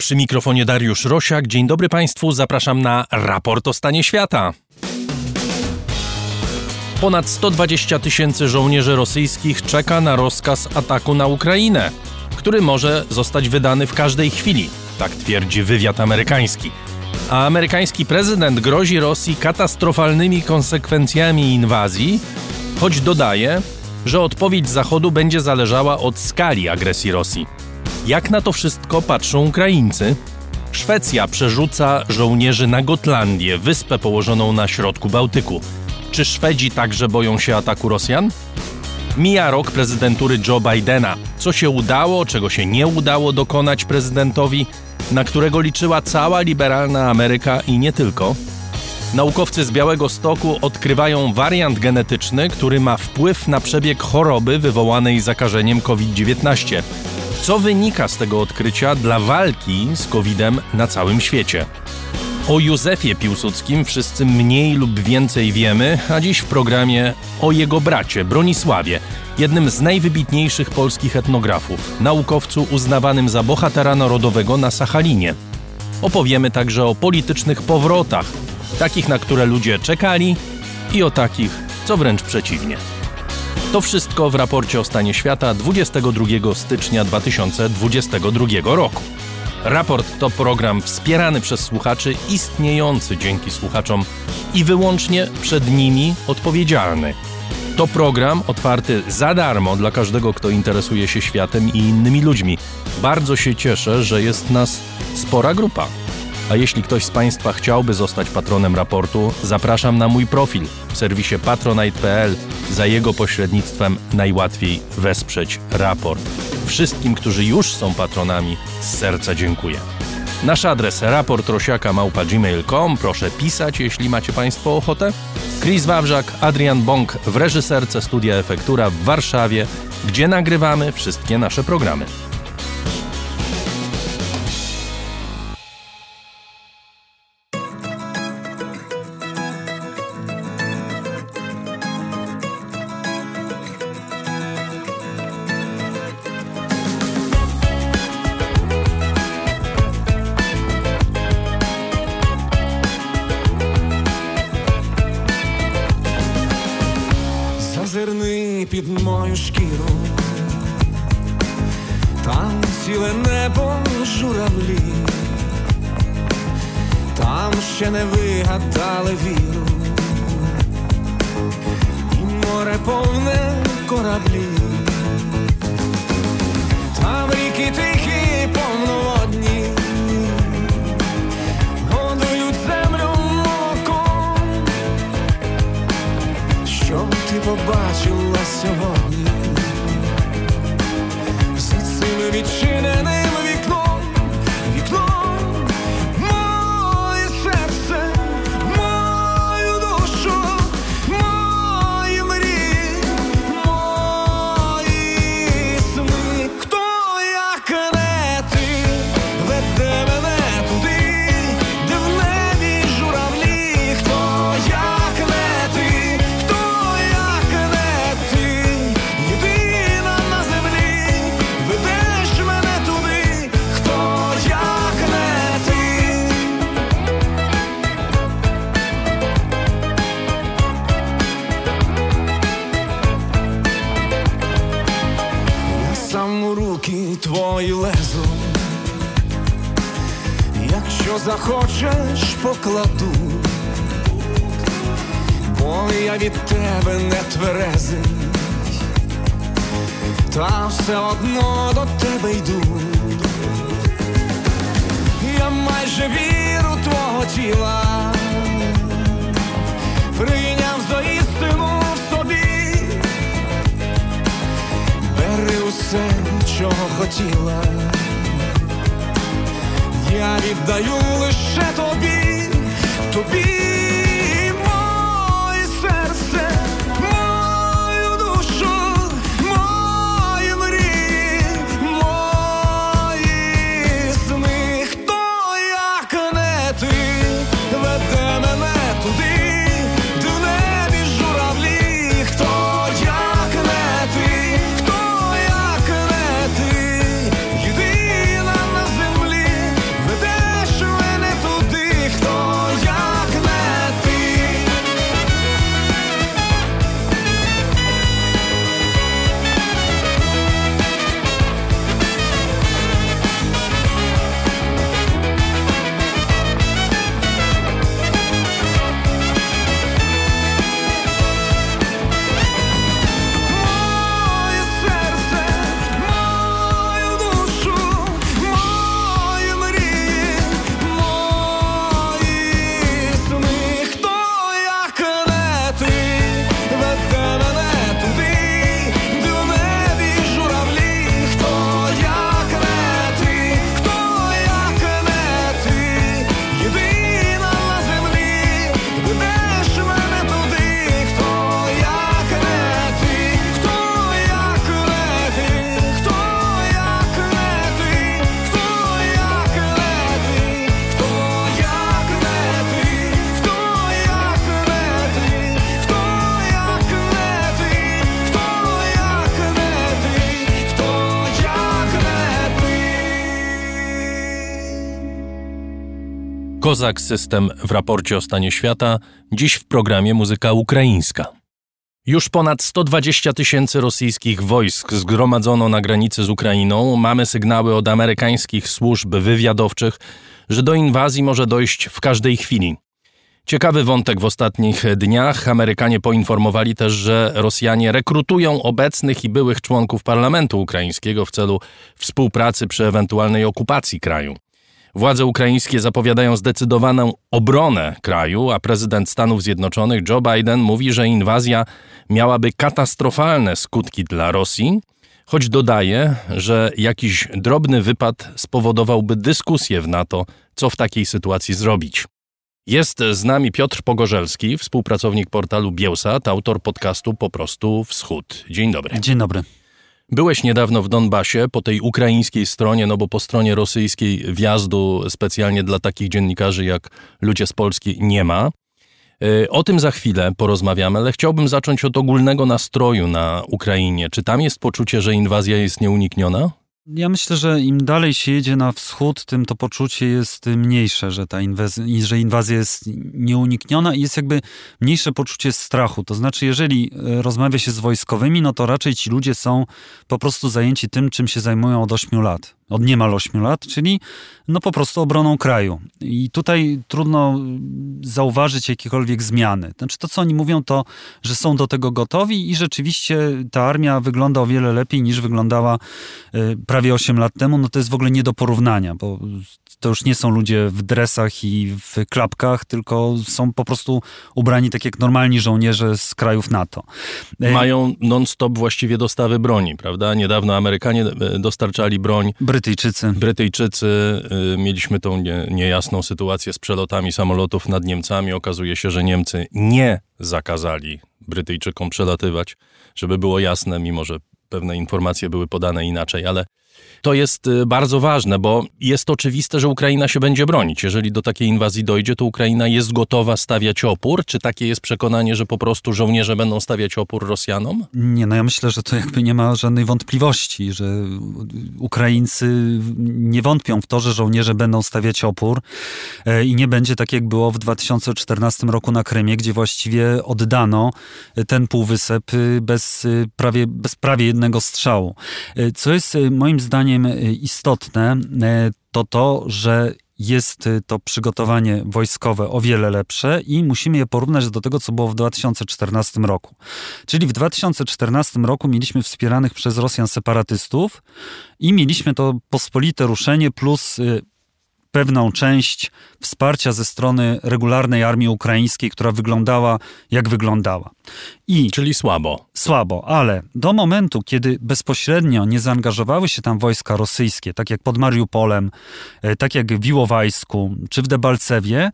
Przy mikrofonie Dariusz Rosiak. Dzień dobry Państwu, zapraszam na raport o stanie świata. Ponad 120 tysięcy żołnierzy rosyjskich czeka na rozkaz ataku na Ukrainę, który może zostać wydany w każdej chwili, tak twierdzi wywiad amerykański. A amerykański prezydent grozi Rosji katastrofalnymi konsekwencjami inwazji, choć dodaje, że odpowiedź Zachodu będzie zależała od skali agresji Rosji. Jak na to wszystko patrzą Ukraińcy? Szwecja przerzuca żołnierzy na Gotlandię, wyspę położoną na środku Bałtyku. Czy Szwedzi także boją się ataku Rosjan? Mija rok prezydentury Joe Bidena. Co się udało, czego się nie udało dokonać prezydentowi, na którego liczyła cała liberalna Ameryka i nie tylko? Naukowcy z Białego Stoku odkrywają wariant genetyczny, który ma wpływ na przebieg choroby wywołanej zakażeniem COVID-19. Co wynika z tego odkrycia dla walki z COVID-em na całym świecie? O Józefie Piłsudskim wszyscy mniej lub więcej wiemy, a dziś w programie o jego bracie Bronisławie, jednym z najwybitniejszych polskich etnografów, naukowcu uznawanym za bohatera narodowego na Sachalinie. Opowiemy także o politycznych powrotach, takich na które ludzie czekali i o takich, co wręcz przeciwnie. To wszystko w raporcie o stanie świata 22 stycznia 2022 roku. Raport to program wspierany przez słuchaczy, istniejący dzięki słuchaczom i wyłącznie przed nimi odpowiedzialny. To program otwarty za darmo dla każdego, kto interesuje się światem i innymi ludźmi. Bardzo się cieszę, że jest nas spora grupa. A jeśli ktoś z Państwa chciałby zostać patronem raportu, zapraszam na mój profil w serwisie patronite.pl. Za jego pośrednictwem najłatwiej wesprzeć raport. Wszystkim, którzy już są patronami, z serca dziękuję. Nasz adres raportrosiaka.gmail.com Proszę pisać, jeśli macie Państwo ochotę. Chris Wawrzak, Adrian Bąk w reżyserce Studia Efektura w Warszawie, gdzie nagrywamy wszystkie nasze programy. У руки твої лезу, якщо захочеш, покладу, бо я від тебе не тверезий, та все одно до тебе йду. Я майже віру твого тіла, прийняв за істину в собі. Бери усе, чого хотіла. Я віддаю лише тобі, тобі Kozak System w raporcie o stanie świata, dziś w programie Muzyka Ukraińska. Już ponad 120 tysięcy rosyjskich wojsk zgromadzono na granicy z Ukrainą. Mamy sygnały od amerykańskich służb wywiadowczych, że do inwazji może dojść w każdej chwili. Ciekawy wątek w ostatnich dniach. Amerykanie poinformowali też, że Rosjanie rekrutują obecnych i byłych członków parlamentu ukraińskiego w celu współpracy przy ewentualnej okupacji kraju. Władze ukraińskie zapowiadają zdecydowaną obronę kraju, a prezydent Stanów Zjednoczonych Joe Biden mówi, że inwazja miałaby katastrofalne skutki dla Rosji, choć dodaje, że jakiś drobny wypad spowodowałby dyskusję w NATO, co w takiej sytuacji zrobić. Jest z nami Piotr Pogorzelski, współpracownik portalu Bielsat, autor podcastu Po prostu Wschód. Dzień dobry. Dzień dobry. Byłeś niedawno w Donbasie, po tej ukraińskiej stronie, no bo po stronie rosyjskiej wjazdu specjalnie dla takich dziennikarzy jak ludzie z Polski nie ma. Y, o tym za chwilę porozmawiamy, ale chciałbym zacząć od ogólnego nastroju na Ukrainie. Czy tam jest poczucie, że inwazja jest nieunikniona? Ja myślę, że im dalej się jedzie na wschód, tym to poczucie jest mniejsze, że ta inwaz- że inwazja jest nieunikniona i jest jakby mniejsze poczucie strachu. To znaczy, jeżeli e, rozmawia się z wojskowymi, no to raczej ci ludzie są po prostu zajęci tym, czym się zajmują od 8 lat od niemal 8 lat, czyli no po prostu obroną kraju. I tutaj trudno zauważyć jakiekolwiek zmiany. Znaczy to, co oni mówią, to, że są do tego gotowi i rzeczywiście ta armia wygląda o wiele lepiej niż wyglądała y, prawie 8 lat temu. No to jest w ogóle nie do porównania, bo to już nie są ludzie w dresach i w klapkach, tylko są po prostu ubrani tak jak normalni żołnierze z krajów NATO. E, Mają non-stop właściwie dostawy broni, prawda? Niedawno Amerykanie e, dostarczali broń. Brytyjczycy. Brytyjczycy. E, mieliśmy tą nie, niejasną sytuację z przelotami samolotów nad Niemcami. Okazuje się, że Niemcy nie zakazali Brytyjczykom przelatywać, żeby było jasne, mimo że pewne informacje były podane inaczej, ale to jest y, bardzo ważne, bo jest oczywiste, że Ukraina się będzie bronić. Jeżeli do takiej inwazji dojdzie, to Ukraina jest gotowa stawiać opór. Czy takie jest przekonanie, że po prostu żołnierze będą stawiać opór Rosjanom? Nie, no ja myślę, że to jakby nie ma żadnej wątpliwości, że Ukraińcy nie wątpią w to, że żołnierze będą stawiać opór e, i nie będzie tak, jak było w 2014 roku na Krymie, gdzie właściwie oddano ten półwysep y, bez prawie, bez prawie jednego strzału. E, co jest moim zdaniem zdaniem y, istotne, y, to to, że jest y, to przygotowanie wojskowe o wiele lepsze i musimy je porównać do tego, co było w 2014 roku. Czyli w 2014 roku mieliśmy wspieranych przez Rosjan separatystów i mieliśmy to pospolite ruszenie plus pewną część wsparcia ze strony regularnej armii ukraińskiej, która wyglądała jak wyglądała. I Czyli słabo. Słabo, ale do momentu, kiedy bezpośrednio nie zaangażowały się tam wojska rosyjskie, tak jak pod Mariupolem, e, tak jak w Wiłowajsku czy w Debalcewie,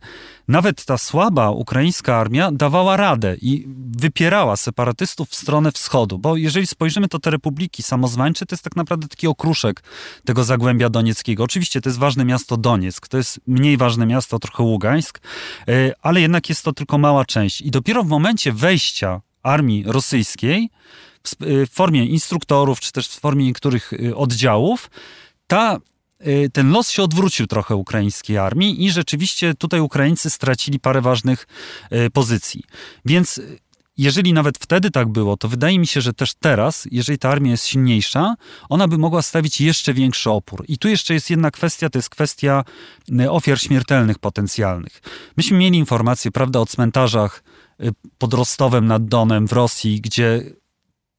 nawet ta słaba ukraińska armia dawała radę i wypierała separatystów w stronę wschodu, bo jeżeli spojrzymy, to te republiki samozwańcze to jest tak naprawdę taki okruszek tego Zagłębia Donieckiego. Oczywiście to jest ważne miasto Donieck, to jest mniej ważne miasto trochę Ługańsk, e, ale jednak jest to tylko mała część. I dopiero w momencie wejścia armii rosyjskiej w formie instruktorów, czy też w formie niektórych y, oddziałów, ta ten los się odwrócił trochę ukraińskiej armii i rzeczywiście tutaj Ukraińcy stracili parę ważnych pozycji. Więc jeżeli nawet wtedy tak było, to wydaje mi się, że też teraz, jeżeli ta armia jest silniejsza, ona by mogła stawić jeszcze większy opór. I tu jeszcze jest jedna kwestia, to jest kwestia ofiar śmiertelnych potencjalnych. Myśmy mieli informacje, prawda, o cmentarzach Y, pod Rostowem nad Donem w Rosji, gdzie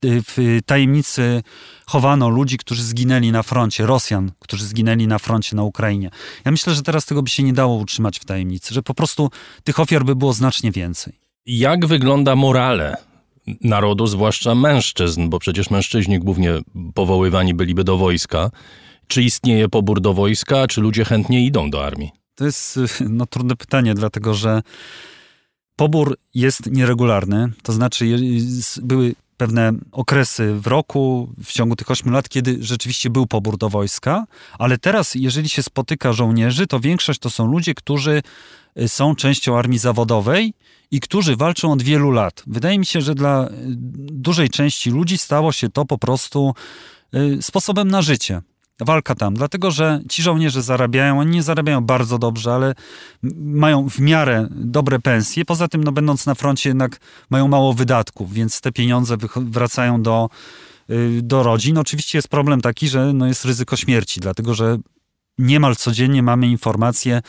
y, w tajemnicy chowano ludzi, którzy zginęli na froncie, Rosjan, którzy zginęli na froncie na Ukrainie. Ja myślę, że teraz tego by się nie dało utrzymać w tajemnicy, że po prostu tych ofiar by było znacznie więcej. Jak wygląda morale narodu, zwłaszcza mężczyzn, bo przecież mężczyźni głównie powoływani byliby do wojska. Czy istnieje pobór do wojska, czy ludzie chętnie idą do armii? To jest y, no, trudne pytanie, dlatego że Pobór jest nieregularny, to znaczy były pewne okresy w roku, w ciągu tych ośmiu lat, kiedy rzeczywiście był pobór do wojska, ale teraz, jeżeli się spotyka żołnierzy, to większość to są ludzie, którzy są częścią armii zawodowej i którzy walczą od wielu lat. Wydaje mi się, że dla y, dużej części ludzi stało się to po prostu y, sposobem na życie. walka tam, dlatego że ci żołnierze zarabiają, oni nie zarabiają bardzo dobrze, ale mają w miarę dobre pensje. Poza tym, no, będąc na froncie, jednak mają mało wydatków, więc te pieniądze wracają do, y, do rodzin. Oczywiście jest problem taki, że no, jest ryzyko śmierci, dlatego że niemal codziennie mamy informacje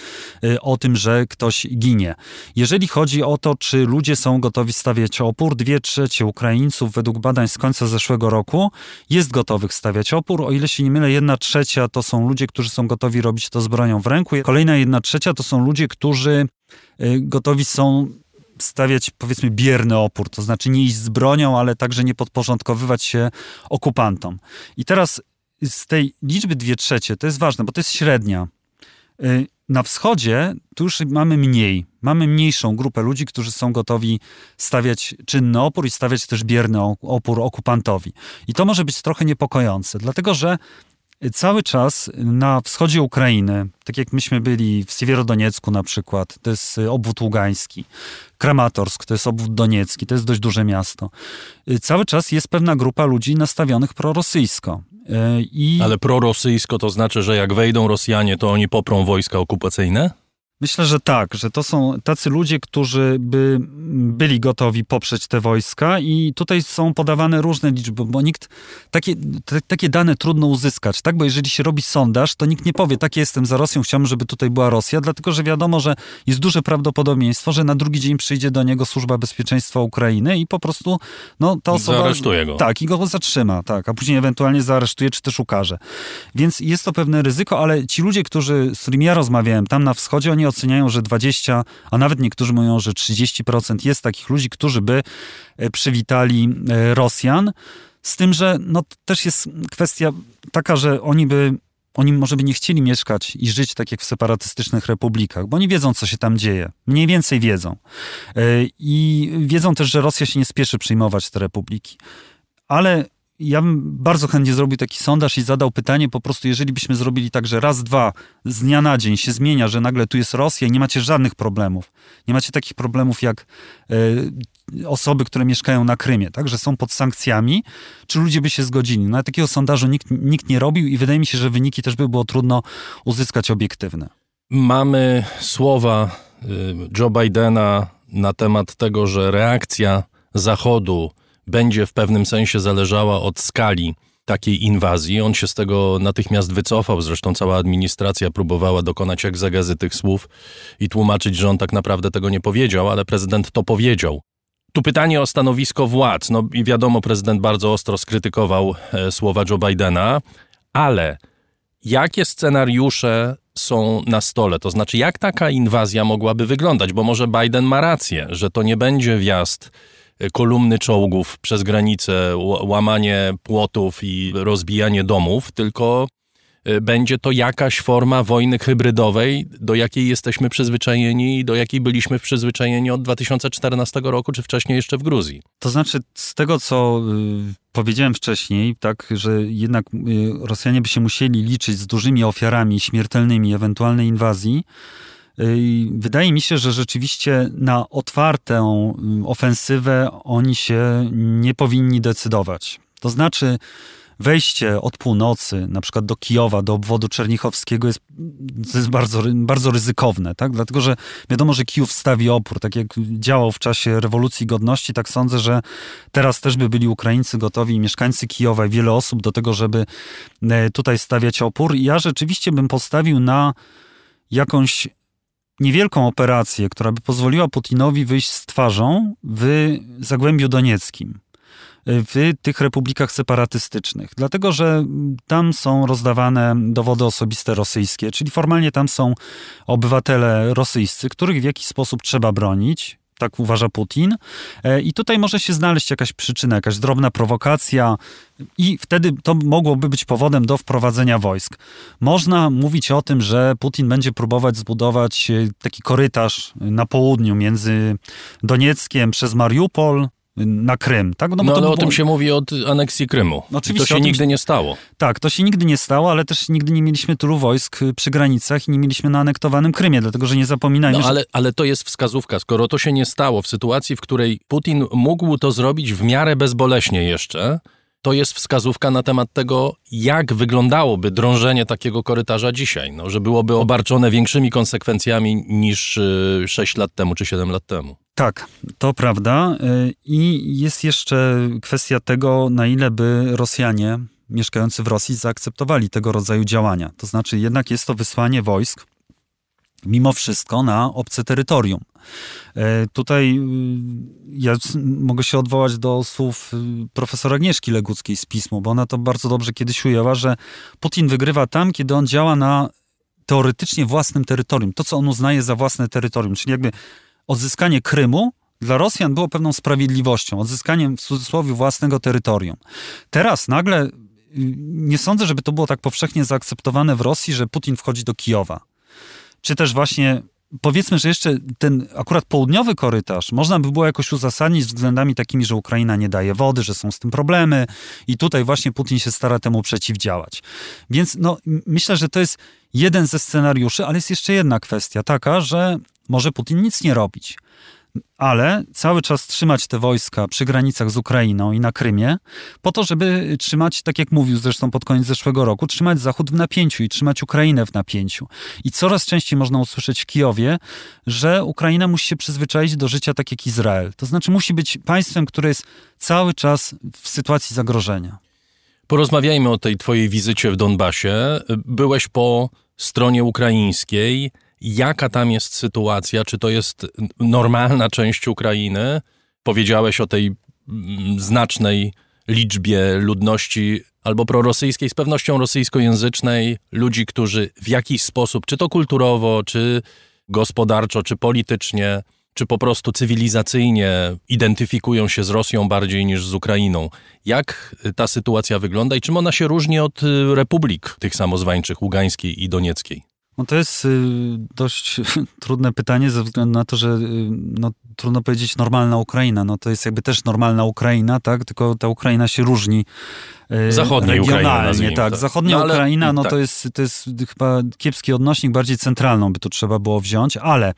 y, o tym, że ktoś ginie. Jeżeli chodzi o to, czy ludzie są gotowi stawiać opór, dwie trzecie Ukraińców według badań z końca zeszłego roku jest gotowych stawiać opór. O ile się nie mylę, jedna trzecia to są ludzie, którzy są gotowi robić to z bronią w ręku. Kolejna jedna trzecia to są ludzie, którzy y, gotowi są stawiać powiedzmy bierny opór, to znaczy nie iść z bronią, ale także nie podporządkowywać się okupantom. I teraz z tej liczby dwie trzecie, to jest ważne, bo to jest średnia. Y, na wschodzie tu już mamy mniej. Mamy mniejszą grupę ludzi, którzy są gotowi stawiać czynny opór i stawiać też bierny opór okupantowi. I to może być trochę niepokojące, dlatego że cały czas na wschodzie Ukrainy, tak jak myśmy byli w Siewierodoniecku na przykład, to jest obwód ługański, Kramatorsk, to jest obwód doniecki, to jest dość duże miasto. Y, cały czas jest pewna grupa ludzi nastawionych prorosyjsko. E, I... Ale prorosyjsko to znaczy, że jak wejdą Rosjanie, to oni poprą wojska okupacyjne? Myślę, że tak, że to są tacy ludzie, którzy by byli gotowi poprzeć te wojska i tutaj są podawane różne liczby, bo nikt, takie, te, takie dane trudno uzyskać, tak? Bo jeżeli się robi sondaż, to nikt nie powie, tak jestem za Rosją, chciałbym, żeby tutaj była Rosja, dlatego, że wiadomo, że jest duże prawdopodobieństwo, że na drugi dzień przyjdzie do niego Służba Bezpieczeństwa Ukrainy i po prostu, no, ta osoba... Zaaresztuje go. Tak, i go zatrzyma, tak, a później ewentualnie zaaresztuje, czy też ukaże. Więc jest to pewne ryzyko, ale ci ludzie, którzy, z którymi ja rozmawiałem tam na wschodzie, oni oceniają, że 20, a nawet niektórzy mówią, że 30% jest takich ludzi, którzy by e, przywitali e, Rosjan. Z tym, że no, też jest kwestia taka, że oni by oni może by nie chcieli mieszkać i żyć tak jak w separatystycznych republikach, bo oni wiedzą, co się tam dzieje. Mniej więcej wiedzą. E, I wiedzą też, że Rosja się nie spieszy przyjmować te republiki. Ale ja bym bardzo chętnie zrobił taki sondaż i zadał pytanie po prostu, jeżeli byśmy zrobili tak, że raz, dwa, z dnia na dzień się zmienia, że nagle tu jest Rosja i nie macie żadnych problemów. Nie macie takich problemów jak y, osoby, które mieszkają na Krymie, tak, że są pod sankcjami, czy ludzie by się zgodzili. No, takiego sondażu nikt, nikt nie robił i wydaje mi się, że wyniki też by było trudno uzyskać obiektywne. Mamy słowa y, Joe Bidena na temat tego, że reakcja Zachodu będzie w pewnym sensie zależała od skali takiej inwazji. On się z tego natychmiast wycofał, zresztą cała administracja próbowała dokonać egzegezy tych słów i tłumaczyć, że on tak naprawdę tego nie powiedział, ale prezydent to powiedział. Tu pytanie o stanowisko władz. No i wiadomo, prezydent bardzo ostro skrytykował e, słowa Joe Bidena, ale jakie scenariusze są na stole? To znaczy, jak taka inwazja mogłaby wyglądać? Bo może Biden ma rację, że to nie będzie wjazd kolumny czołgów przez granicę, łamanie płotów i rozbijanie domów, tylko y, będzie to jakaś forma wojny hybrydowej, do jakiej jesteśmy przyzwyczajeni i do jakiej byliśmy przyzwyczajeni od 2014 roku, czy wcześniej jeszcze w Gruzji. To znaczy, z tego co y, powiedziałem wcześniej, tak, że jednak y, Rosjanie by się musieli liczyć z dużymi ofiarami śmiertelnymi ewentualnej inwazji, Wydaje mi się, że rzeczywiście na otwartą mm, ofensywę oni się nie powinni decydować. To znaczy, wejście od północy, na przykład do Kijowa, do obwodu czernichowskiego jest, jest bardzo, bardzo ryzykowne, tak? dlatego że wiadomo, że Kijów stawi opór, tak jak działał w czasie rewolucji godności, tak sądzę, że teraz też by byli Ukraińcy gotowi, mieszkańcy Kijowa i wiele osób do tego, żeby e, tutaj stawiać opór. Ja rzeczywiście bym postawił na jakąś niewielką operację, która by pozwoliła Putinowi wyjść z twarzą w Zagłębiu Donieckim, w tych republikach separatystycznych. Dlatego, że tam są rozdawane dowody osobiste rosyjskie, czyli formalnie tam są obywatele rosyjscy, których w jakiś sposób trzeba bronić tak uważa Putin. E, I tutaj może się znaleźć jakaś przyczyna, jakaś drobna prowokacja, i wtedy to mogłoby być powodem do wprowadzenia wojsk. Można mówić o tym, że Putin będzie próbować zbudować e, taki korytarz na południu między Donieckiem przez Mariupol, na Krym. Tak? No, no ale o tym się mówi od aneksji Krymu. Oczywiście, to się nigdy nie stało. Tak, to się nigdy nie stało, ale też nigdy nie mieliśmy tylu wojsk przy granicach i nie mieliśmy na anektowanym Krymie, dlatego że nie zapominajmy. No, ale, ale to jest wskazówka. Skoro to się nie stało w sytuacji, w której Putin mógł to zrobić w miarę bezboleśnie jeszcze, to jest wskazówka na temat tego, jak wyglądałoby drążenie takiego korytarza dzisiaj. No, że byłoby obarczone większymi konsekwencjami niż y, 6 lat temu czy 7 lat temu. Tak, to prawda. Y, I jest jeszcze kwestia tego, na ile by Rosjanie mieszkający w Rosji zaakceptowali tego rodzaju działania. To znaczy, jednak jest to wysłanie wojsk mimo wszystko na obce terytorium. E, Tutaj y, ja mogę się odwołać do słów y, profesora Agnieszki Leguckiej z pismu, bo ona to bardzo dobrze kiedyś ujęła, że Putin wygrywa tam, kiedy on działa na teoretycznie własnym terytorium, to co on uznaje za własne terytorium, czyli jakby odzyskanie Krymu dla Rosjan było pewną sprawiedliwością, odzyskaniem w cudzysłowie własnego terytorium. Teraz nagle y, nie sądzę, żeby to było tak powszechnie zaakceptowane w Rosji, że Putin wchodzi do Kijowa. Czy też właśnie powiedzmy, że jeszcze ten akurat południowy korytarz można by było jakoś uzasadnić względami takimi, że Ukraina nie daje wody, że są z tym problemy i tutaj właśnie Putin się stara temu przeciwdziałać. Więc no, myślę, że to jest jeden ze scenariuszy, ale jest jeszcze jedna kwestia taka, że może Putin nic nie robić. Ale cały czas trzymać te wojska przy granicach z Ukrainą i na Krymie, po to, żeby trzymać, tak jak mówił zresztą pod koniec zeszłego roku, trzymać Zachód w napięciu i trzymać Ukrainę w napięciu. I coraz częściej można usłyszeć w Kijowie, że Ukraina musi się przyzwyczaić do życia tak jak Izrael. To znaczy musi być państwem, które jest cały czas w sytuacji zagrożenia. Porozmawiajmy o tej twojej wizycie w Donbasie. Byłeś po stronie ukraińskiej. Jaka tam jest sytuacja? Czy to jest normalna część Ukrainy? Powiedziałeś o tej mm, znacznej liczbie ludności albo prorosyjskiej, z pewnością rosyjskojęzycznej, ludzi, którzy w jakiś sposób, czy to kulturowo, czy gospodarczo, czy politycznie, czy po prostu cywilizacyjnie identyfikują się z Rosją bardziej niż z Ukrainą. Jak ta sytuacja wygląda i czym ona się różni od y, republik tych samozwańczych, Ługańskiej i Donieckiej? No to jest y, dość trudne pytanie ze względu na to, że y, no, trudno powiedzieć normalna Ukraina. No to jest jakby też normalna Ukraina, tak? Tylko ta Ukraina się różni y, Zachodniej Ukrainy, regionalnie. nazwijmy tak, to. zachodnia No ale- Ukraina, no tak. to, jest, to jest chyba kiepski odnośnik, bardziej centralną by tu trzeba było wziąć, ale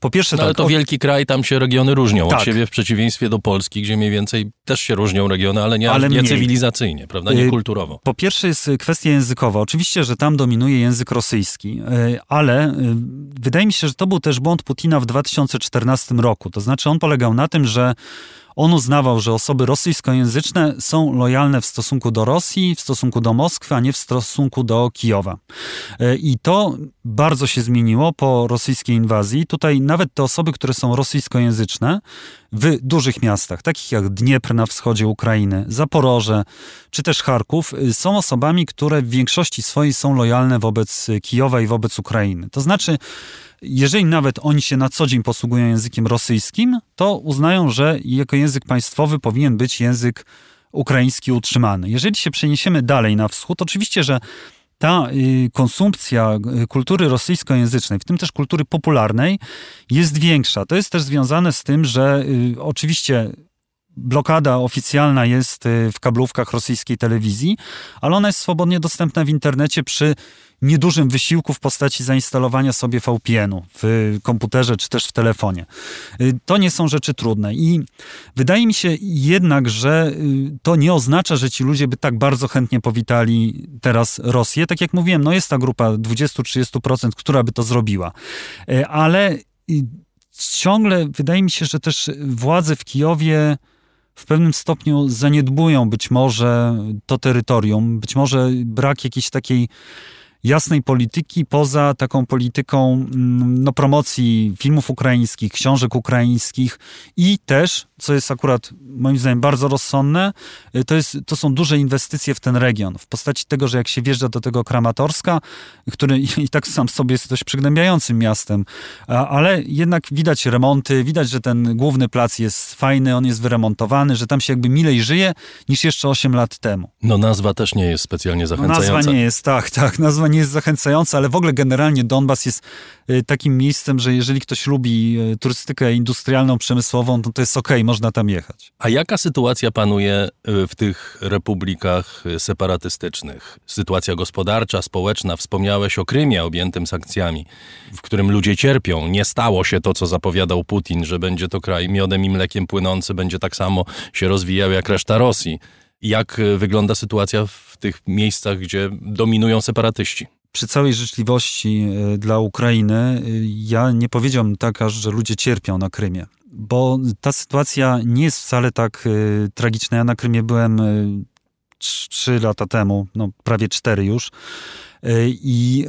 po pierwsze No ale tak, to o- wielki kraj, tam się regiony różnią od Tak. siebie, w przeciwieństwie do Polski, gdzie mniej więcej też się różnią regiony, ale nie, Ale nie mniej. cywilizacyjnie, prawda, nie Y, kulturowo. Po pierwsze jest kwestia językowa. Oczywiście, że tam dominuje język rosyjski, y, ale wydaje mi się, że to był też błąd Putina w 2014 roku. To znaczy on polegał na tym, że on uznawał, że osoby rosyjskojęzyczne są lojalne w stosunku do Rosji, w stosunku do Moskwy, a nie w stosunku do Kijowa. Y, I to bardzo się zmieniło po rosyjskiej inwazji. Tutaj nawet te osoby, które są rosyjskojęzyczne w dużych miastach, takich jak Dniepr na wschodzie Ukrainy, Zaporoże czy też Charków, są osobami, które w większości swojej są lojalne wobec Kijowa i wobec Ukrainy. To znaczy, jeżeli nawet oni się na co dzień posługują językiem rosyjskim, to uznają, że jako język państwowy powinien być język ukraiński utrzymany. Jeżeli się przeniesiemy dalej na wschód, oczywiście, że ta y, konsumpcja y, kultury rosyjskojęzycznej, w tym też kultury popularnej, jest większa. To jest też związane z tym, że y, oczywiście blokada oficjalna jest w kablówkach rosyjskiej telewizji, ale ona jest swobodnie dostępna w internecie przy niedużym wysiłku w postaci zainstalowania sobie VPN-u w komputerze czy też w telefonie. Y, To nie są rzeczy trudne i wydaje mi się jednak, że y, to nie oznacza, że ci ludzie by tak bardzo chętnie powitali teraz Rosję. Tak jak mówiłem, no jest ta grupa 20-30%, która by to zrobiła. Y, Ale ciągle wydaje mi się, że też władze w Kijowie w pewnym stopniu zaniedbują być może to terytorium, być może brak jakiejś takiej jasnej polityki poza taką polityką mm, no, promocji filmów ukraińskich, książek ukraińskich i też, co jest akurat moim zdaniem bardzo rozsądne, y, to, jest, to są duże inwestycje w ten region, w postaci tego, że jak się wjeżdża do tego Kramatorska, który i tak sam sobie jest dość przygnębiającym miastem, ale jednak widać remonty, widać, że ten główny plac jest fajny, on jest wyremontowany, że tam się jakby milej żyje niż jeszcze 8 lat temu. No nazwa też nie jest specjalnie No, zachęcająca. nazwa nie jest, tak, tak, nazwa nie jest zachęcająca, ale w ogóle generalnie Donbas jest y, takim miejscem, że jeżeli ktoś lubi y, turystykę industrialną, przemysłową, to to jest okej, można tam jechać. A jaka sytuacja panuje y, w tych republikach separatystycznych? Sytuacja gospodarcza, społeczna, wspomniałeś o Krymie objętym sankcjami, w którym ludzie cierpią. Nie stało się to, co zapowiadał Putin, że będzie to kraj miodem i mlekiem płynący, będzie tak samo się rozwijał jak reszta Rosji. Jak y, wygląda sytuacja w tych miejscach, gdzie dominują separatyści. Przy całej życzliwości y, dla Ukrainy, y, ja nie powiedziałbym tak, aż, że ludzie cierpią na Krymie. Bo ta sytuacja nie jest wcale tak tragiczna. Ja na Krymie byłem trz- trzy lata temu, no prawie cztery już. I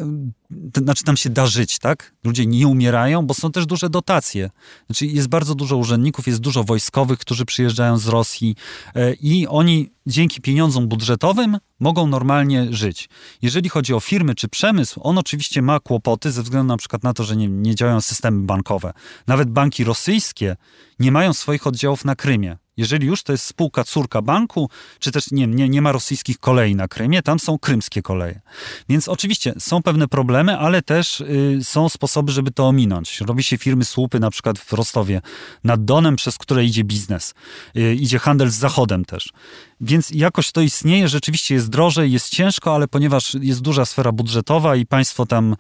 znaczy tam się da żyć, tak? Ludzie nie umierają, bo są też duże dotacje. Znaczy jest bardzo dużo urzędników, jest dużo wojskowych, którzy przyjeżdżają z Rosji y, i oni dzięki pieniądzom budżetowym mogą normalnie żyć. Jeżeli chodzi o firmy czy przemysł, on oczywiście ma kłopoty ze względu na przykład na to, że nie, nie działają systemy bankowe. Nawet banki rosyjskie nie mają swoich oddziałów na Krymie. Jeżeli już to jest spółka córka banku, czy też nie, nie, nie ma rosyjskich kolei na Krymie, tam są krymskie koleje. Więc oczywiście są pewne problemy, ale też y, są sposoby, żeby to ominąć. Robi się firmy słupy, na przykład w Rostowie nad Donem, przez które idzie biznes. Y, idzie handel z Zachodem też. Więc jakoś to istnieje, rzeczywiście jest drożej, jest ciężko, ale ponieważ jest duża sfera budżetowa i państwo tam y,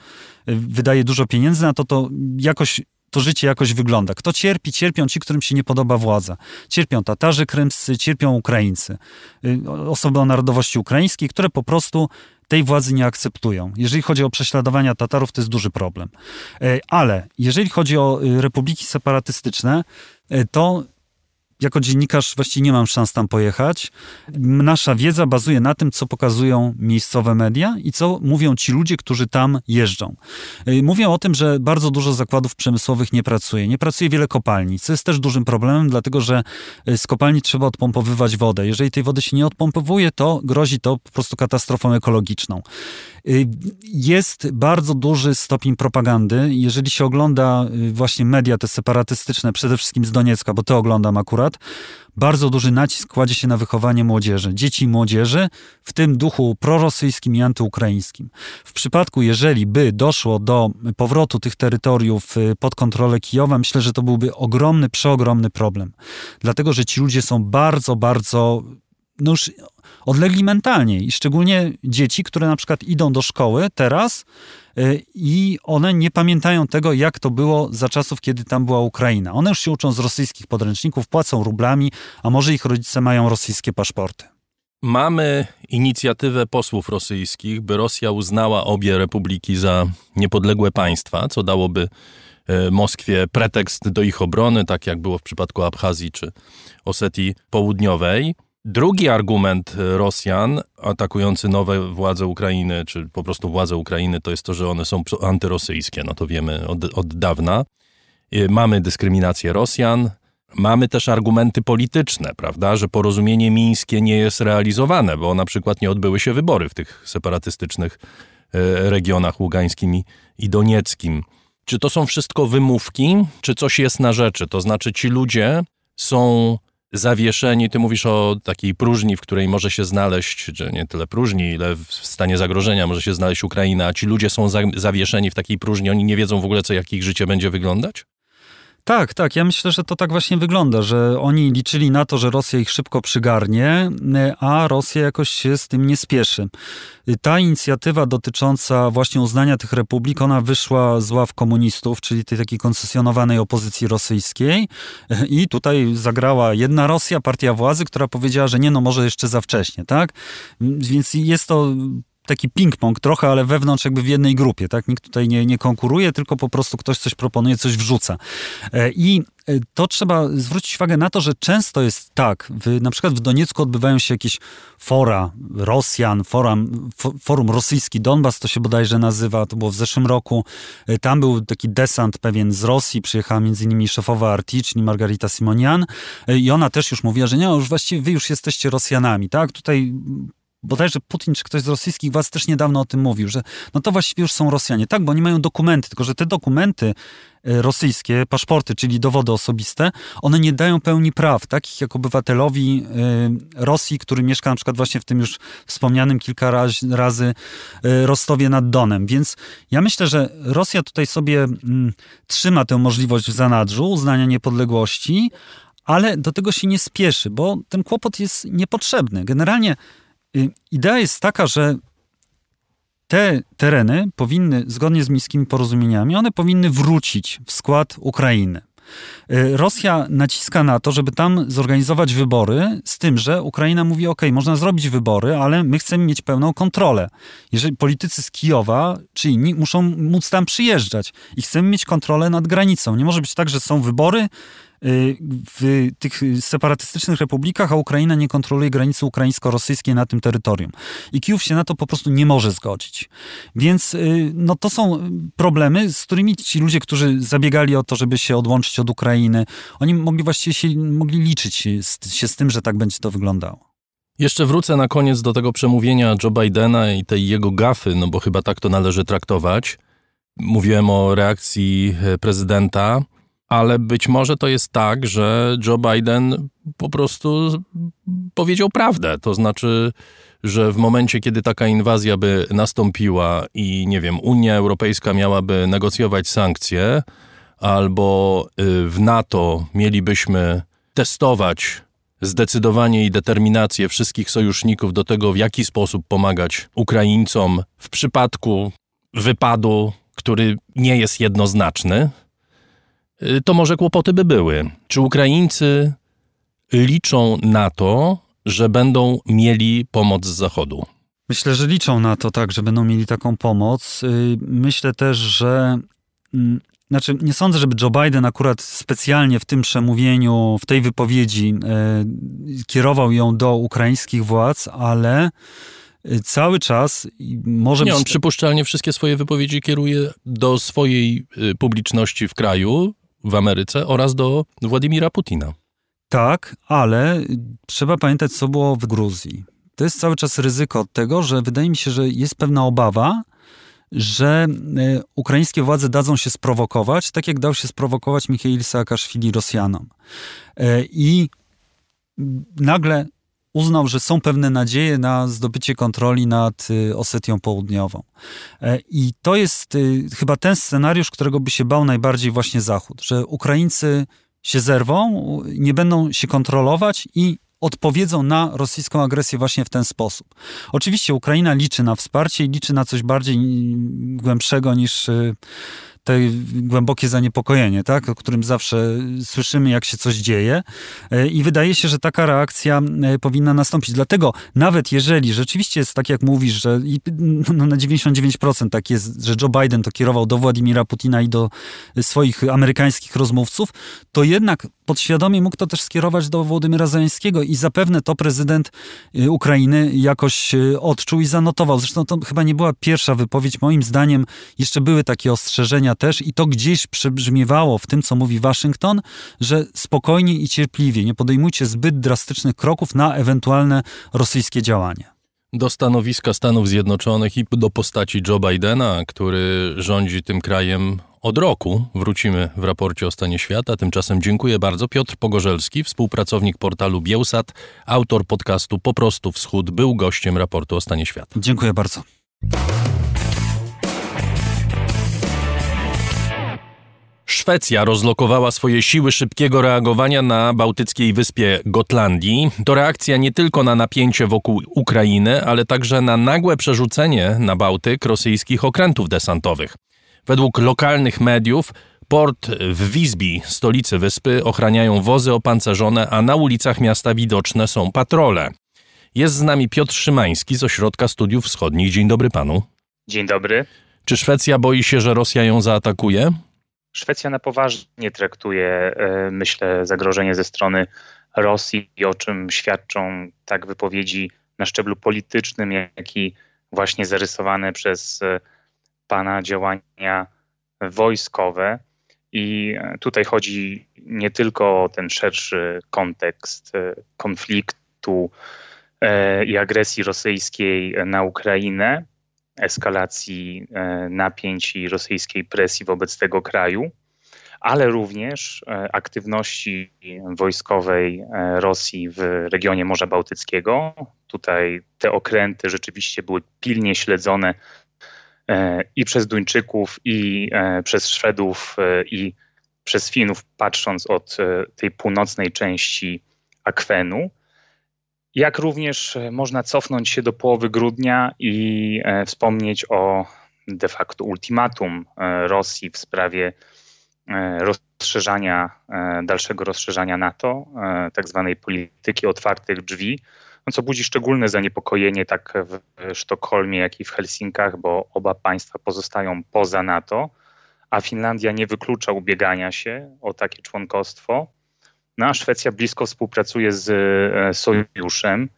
wydaje dużo pieniędzy na to, to jakoś to życie jakoś wygląda. Kto cierpi? Cierpią ci, którym się nie podoba władza. Cierpią Tatarzy krymscy, cierpią Ukraińcy. Y, Osoby o narodowości ukraińskiej, które po prostu tej władzy nie akceptują. Jeżeli chodzi o prześladowania Tatarów, to jest duży problem. E, Ale jeżeli chodzi o y, republiki separatystyczne, to jako dziennikarz właściwie nie mam szans tam pojechać. Nasza wiedza bazuje na tym, co pokazują miejscowe media i co mówią ci ludzie, którzy tam jeżdżą. Y, Mówią o tym, że bardzo dużo zakładów przemysłowych nie pracuje. Nie pracuje wiele kopalni, co jest też dużym problemem, dlatego że y, z kopalni trzeba odpompowywać wodę. Jeżeli tej wody się nie odpompowuje, to grozi to po prostu katastrofą ekologiczną. Y, Jest bardzo duży stopień propagandy. Jeżeli się ogląda y, właśnie media te separatystyczne, przede wszystkim z Doniecka, bo to oglądam akurat, bardzo duży nacisk kładzie się na wychowanie młodzieży, dzieci i młodzieży, w tym duchu prorosyjskim i antyukraińskim. W przypadku, jeżeli by doszło do powrotu tych terytoriów y, pod kontrolę Kijowa, myślę, że to byłby ogromny, przeogromny problem. Dlatego, że ci ludzie są bardzo, bardzo no już odlegli mentalnie i szczególnie dzieci, które na przykład idą do szkoły teraz y, i one nie pamiętają tego, jak to było za czasów, kiedy tam była Ukraina. One już się uczą z rosyjskich podręczników, płacą rublami, a może ich rodzice mają rosyjskie paszporty. Mamy inicjatywę posłów rosyjskich, by Rosja uznała obie republiki za niepodległe państwa, co dałoby e, Moskwie pretekst do ich obrony, tak jak było w przypadku Abchazji czy Osetii Południowej. Drugi argument e, Rosjan atakujący nowe władze Ukrainy, czy po prostu władze Ukrainy, to jest to, że one są antyrosyjskie. No to wiemy od, od dawna. E, Mamy dyskryminację Rosjan, mamy też argumenty polityczne, prawda, że porozumienie mińskie nie jest realizowane, bo na przykład nie odbyły się wybory w tych separatystycznych e, regionach ługańskim i donieckim. Czy to są wszystko wymówki, czy coś jest na rzeczy? To znaczy ci ludzie są zawieszeni, ty mówisz o takiej próżni, w której może się znaleźć, czy nie tyle próżni, ile w stanie zagrożenia może się znaleźć Ukraina, ci ludzie są za, zawieszeni w takiej próżni, oni nie wiedzą w ogóle, co, jak ich życie będzie wyglądać? Tak, tak. Ja myślę, że to tak właśnie wygląda, że oni liczyli na to, że Rosja ich szybko przygarnie, y, a Rosja jakoś się z tym nie spieszy. Y, Ta inicjatywa dotycząca właśnie uznania tych republik, ona wyszła z ław komunistów, czyli tej takiej koncesjonowanej opozycji rosyjskiej y, i tutaj zagrała jedna Rosja, partia władzy, która powiedziała, że nie, no może jeszcze za wcześnie, tak? Więc jest to taki ping-pong trochę, ale wewnątrz jakby w jednej grupie, tak? Nikt tutaj nie, nie konkuruje, tylko po prostu ktoś coś proponuje, coś wrzuca. E, I e, to trzeba zwrócić uwagę na to, że często jest tak, w, na przykład w Doniecku odbywają się jakieś fora Rosjan, forum, fo- forum rosyjski Donbas to się bodajże nazywa, to było w zeszłym roku. E, Tam był taki desant pewien z Rosji, przyjechała między innymi szefowa RT, czyli Margarita Simonian i ona też już mówiła, że nie, już właściwie wy już jesteście Rosjanami, tak? Tutaj bodajże Putin czy ktoś z rosyjskich władz też niedawno o tym mówił, że no to właściwie już są Rosjanie. Tak, bo oni mają dokumenty, tylko że te dokumenty e, rosyjskie, paszporty, czyli dowody osobiste, one nie dają pełni praw, takich jak obywatelowi e, Rosji, który mieszka na przykład właśnie w tym już wspomnianym kilka raz, razy e, Rostowie nad Donem. Więc ja myślę, że Rosja tutaj sobie mm, trzyma tę możliwość w zanadrzu uznania niepodległości, ale do tego się nie spieszy, bo ten kłopot jest niepotrzebny. Generalnie idea jest taka, że te tereny powinny, zgodnie z mińskimi porozumieniami, one powinny wrócić w skład Ukrainy. Y, Rosja naciska na to, żeby tam zorganizować wybory, z tym, że Ukraina mówi: OK, można zrobić wybory, ale my chcemy mieć pełną kontrolę. Jeżeli politycy z Kijowa czy inni muszą móc tam przyjeżdżać i chcemy mieć kontrolę nad granicą. Nie może być tak, że są wybory, Y, w tych separatystycznych republikach, a Ukraina nie kontroluje granicy ukraińsko-rosyjskiej na tym terytorium. I Kijów się na to po prostu nie może zgodzić. Więc y, no, to są problemy, z którymi ci ludzie, którzy zabiegali o to, żeby się odłączyć od Ukrainy, oni mogli właściwie się, mogli liczyć się z tym, że tak będzie to wyglądało. Jeszcze wrócę na koniec do tego przemówienia Joe Bidena i tej jego gafy, no bo chyba tak to należy traktować. Mówiłem o reakcji e, prezydenta ale być może to jest tak, że Joe Biden po prostu powiedział prawdę. To znaczy, że w momencie, kiedy taka inwazja by nastąpiła i nie wiem, Unia Europejska miałaby negocjować sankcje, albo y, w NATO mielibyśmy testować zdecydowanie i determinację wszystkich sojuszników do tego, w jaki sposób pomagać Ukraińcom w przypadku wypadu, który nie jest jednoznaczny, to może kłopoty by były. Czy Ukraińcy liczą na to, że będą mieli pomoc z Zachodu? Myślę, że liczą na to, tak, że będą mieli taką pomoc. Y, myślę też, że. Mm, znaczy, nie sądzę, żeby Joe Biden akurat specjalnie w tym przemówieniu, w tej wypowiedzi y, kierował ją do ukraińskich władz, ale cały czas może Nie, być... on przypuszczalnie wszystkie swoje wypowiedzi kieruje do swojej publiczności w kraju, w Ameryce oraz do Władimira Putina. Tak, ale trzeba pamiętać, co było w Gruzji. To jest cały czas ryzyko tego, że wydaje mi się, że jest pewna obawa, że e, ukraińskie władze dadzą się sprowokować, tak jak dał się sprowokować Michail Saakaszwili Rosjanom. E, I nagle uznał, że są pewne nadzieje na zdobycie kontroli nad y, Osetią Południową. E, I to jest y, chyba ten scenariusz, którego by się bał najbardziej właśnie Zachód, że Ukraińcy się zerwą, nie będą się kontrolować i odpowiedzą na rosyjską agresję właśnie w ten sposób. Oczywiście Ukraina liczy na wsparcie i liczy na coś bardziej głębszego niż y, te głębokie zaniepokojenie, tak, o którym zawsze słyszymy, jak się coś dzieje. E, I wydaje się, że taka reakcja e, powinna nastąpić. Dlatego nawet jeżeli rzeczywiście jest tak, jak mówisz, że no na 99% tak jest, że Joe Biden to kierował do Władimira Putina i do swoich amerykańskich rozmówców, to jednak podświadomie mógł to też skierować do Władimira Zeleńskiego i zapewne to prezydent e, Ukrainy jakoś odczuł i zanotował. Zresztą to chyba nie była pierwsza wypowiedź. Moim zdaniem jeszcze były takie ostrzeżenia też i to gdzieś przebrzmiewało w tym, co mówi Waszyngton, że spokojnie i cierpliwie nie podejmujcie zbyt drastycznych kroków na ewentualne rosyjskie działania do stanowiska Stanów Zjednoczonych i do postaci Joe Bidena, który rządzi tym krajem od roku. Wrócimy w raporcie o stanie świata. Tymczasem dziękuję bardzo. Piotr Pogorzelski, współpracownik portalu Bielsat, autor podcastu Po prostu Wschód, był gościem raportu o stanie świata. Dziękuję bardzo. Szwecja rozlokowała swoje siły szybkiego reagowania na bałtyckiej wyspie Gotlandii. To reakcja nie tylko na napięcie wokół Ukrainy, ale także na nagłe przerzucenie na Bałtyk rosyjskich okrętów desantowych. Według lokalnych mediów port w Wisbi, stolicy wyspy, ochraniają wozy opancerzone, a na ulicach miasta widoczne są patrole. Jest z nami Piotr Szymański z Ośrodka Studiów Wschodnich. Dzień dobry panu. Dzień dobry. Czy Szwecja boi się, że Rosja ją zaatakuje? Szwecja na poważnie traktuje, e, myślę, zagrożenie ze strony Rosji, o czym świadczą tak wypowiedzi na szczeblu politycznym, jak i właśnie zarysowane przez e, pana działania wojskowe. I e, tutaj chodzi nie tylko o ten szerszy kontekst konfliktu i agresji rosyjskiej na Ukrainę, eskalacji e, napięć i rosyjskiej presji wobec tego kraju, ale również e, aktywności wojskowej e, Rosji w regionie Morza Bałtyckiego. Tutaj te okręty rzeczywiście były pilnie śledzone i przez Duńczyków, i przez Szwedów, i przez Finów, patrząc od tej północnej części akwenu. Jak również e, można cofnąć się do połowy grudnia i e, wspomnieć o de facto ultimatum e, Rosji w sprawie rozszerzania, dalszego rozszerzania NATO, tak zwanej polityki otwartych drzwi, no co budzi szczególne zaniepokojenie tak w Sztokholmie, jak i w Helsinkach, bo oba państwa pozostają poza NATO, a Finlandia nie wyklucza ubiegania się o takie członkostwo. No a Szwecja blisko współpracuje z e, sojuszem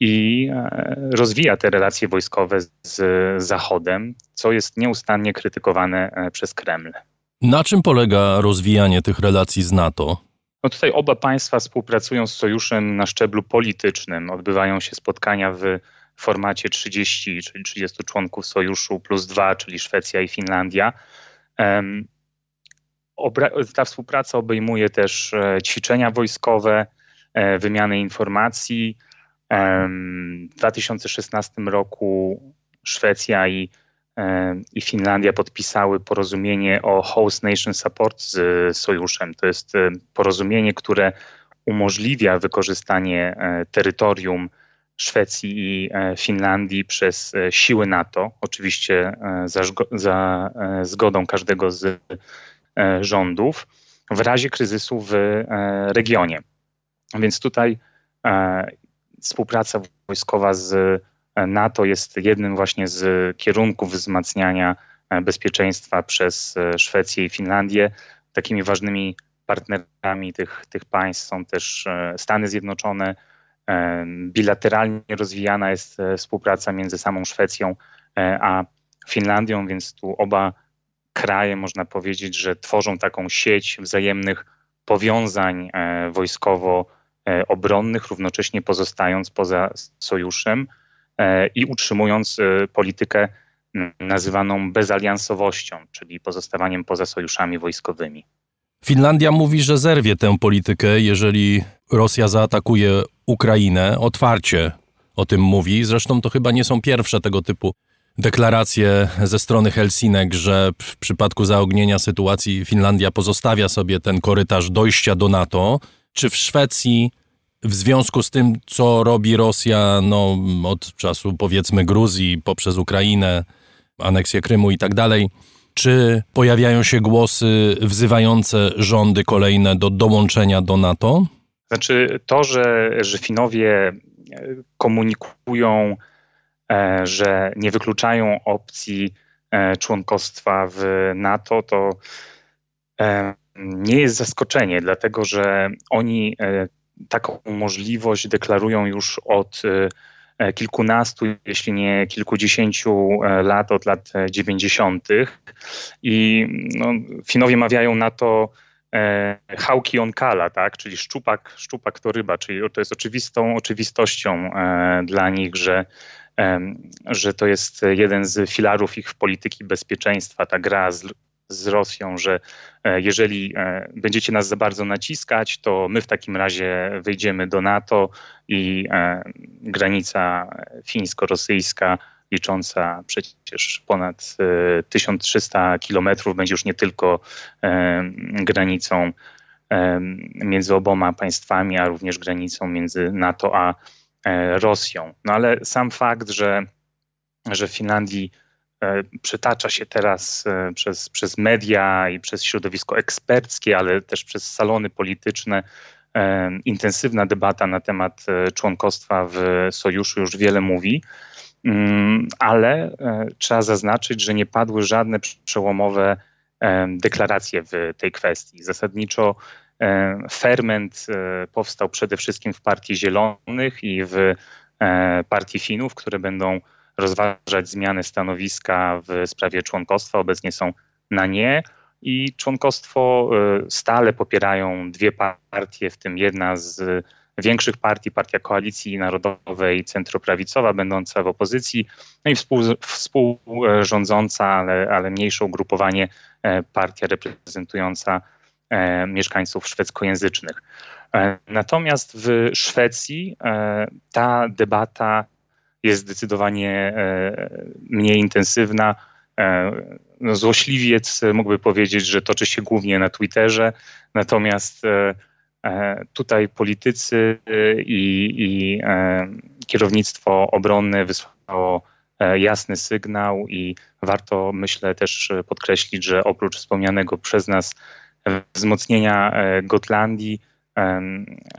i e, rozwija te relacje wojskowe z Zachodem, co jest nieustannie krytykowane e, przez Kreml. Na czym polega rozwijanie tych relacji z NATO? No tutaj oba państwa współpracują z sojuszem na szczeblu politycznym. Odbywają się spotkania w formacie 30, czyli 30 członków sojuszu plus dwa, czyli Szwecja i Finlandia. Ta współpraca obejmuje też e, ćwiczenia wojskowe, e, wymianę informacji. W 2016 roku Szwecja i i Finlandia podpisały porozumienie o Host Nation Support z sojuszem. To jest porozumienie, które umożliwia wykorzystanie e, terytorium Szwecji i e, Finlandii przez e, siły NATO, oczywiście za, za zgodą każdego z rządów, w razie kryzysu w regionie. Więc tutaj współpraca wojskowa z NATO jest jednym właśnie z kierunków wzmacniania e, bezpieczeństwa przez e, Szwecję i Finlandię. Takimi ważnymi partnerami tych, tych państw są też e, Stany Zjednoczone. Bilateralnie rozwijana jest współpraca między samą Szwecją a Finlandią, więc tu oba kraje, można powiedzieć, że tworzą taką sieć wzajemnych powiązań wojskowo-obronnych, równocześnie pozostając poza sojuszem. E, i utrzymując e, politykę nazywaną bezaliansowością, czyli pozostawaniem poza sojuszami wojskowymi. Finlandia mówi, że zerwie tę politykę, jeżeli Rosja zaatakuje Ukrainę. Otwarcie o tym mówi. Zresztą to chyba nie są pierwsze tego typu deklaracje ze strony Helsinek, że w przypadku zaognienia sytuacji Finlandia pozostawia sobie ten korytarz dojścia do NATO. Czy w Szwecji w związku z tym, co robi Rosja no, od czasu powiedzmy Gruzji poprzez Ukrainę, aneksję Krymu i tak dalej, czy pojawiają się głosy wzywające rządy kolejne do dołączenia do NATO? Znaczy to, że, że Finowie komunikują, e, że nie wykluczają opcji e, członkostwa w NATO, to e, nie jest zaskoczenie, dlatego że oni taką możliwość deklarują już od e, e, kilkunastu, jeśli nie kilkudziesięciu e, lat, od lat 90. I no, Finowie mawiają na to hałki onkala, tak? czyli szczupak, szczupak to ryba, czyli to jest oczywistą oczywistością dla nich, że, że to jest jeden z filarów ich polityki bezpieczeństwa, ta gra z, z Rosją, że e, jeżeli e, będziecie nas za bardzo naciskać, to my w takim razie wyjdziemy do NATO i e, granica fińsko-rosyjska licząca przecież ponad 1300 kilometrów będzie już nie tylko granicą między oboma państwami, a również granicą między NATO a Rosją. No ale sam fakt, że, że w Finlandii przytacza się teraz e, przez, przez media i przez środowisko eksperckie, ale też przez salony polityczne e, intensywna debata na temat członkostwa w sojuszu już wiele mówi, mm, ale trzeba zaznaczyć, że nie padły żadne przełomowe deklaracje w tej kwestii. Zasadniczo ferment powstał przede wszystkim w Partii Zielonych i w Partii Finów, które będą rozważać zmiany stanowiska w sprawie członkostwa. Obecnie są na nie i członkostwo y, stale popierają dwie partie, w tym jedna z większych partii, Partia Koalicji Narodowej centroprawicowa, będąca w opozycji, no i współ, współrządząca, ale, ale mniejsze ugrupowanie, e, partia reprezentująca e, mieszkańców szwedzkojęzycznych. E, natomiast w Szwecji ta debata jest zdecydowanie e, mniej intensywna. E, no, złośliwiec mógłby powiedzieć, że toczy się głównie na Twitterze, natomiast e, tutaj politycy i, i kierownictwo obronne wysłało jasny sygnał i warto, myślę, też podkreślić, że oprócz wspomnianego przez nas wzmocnienia Gotlandii,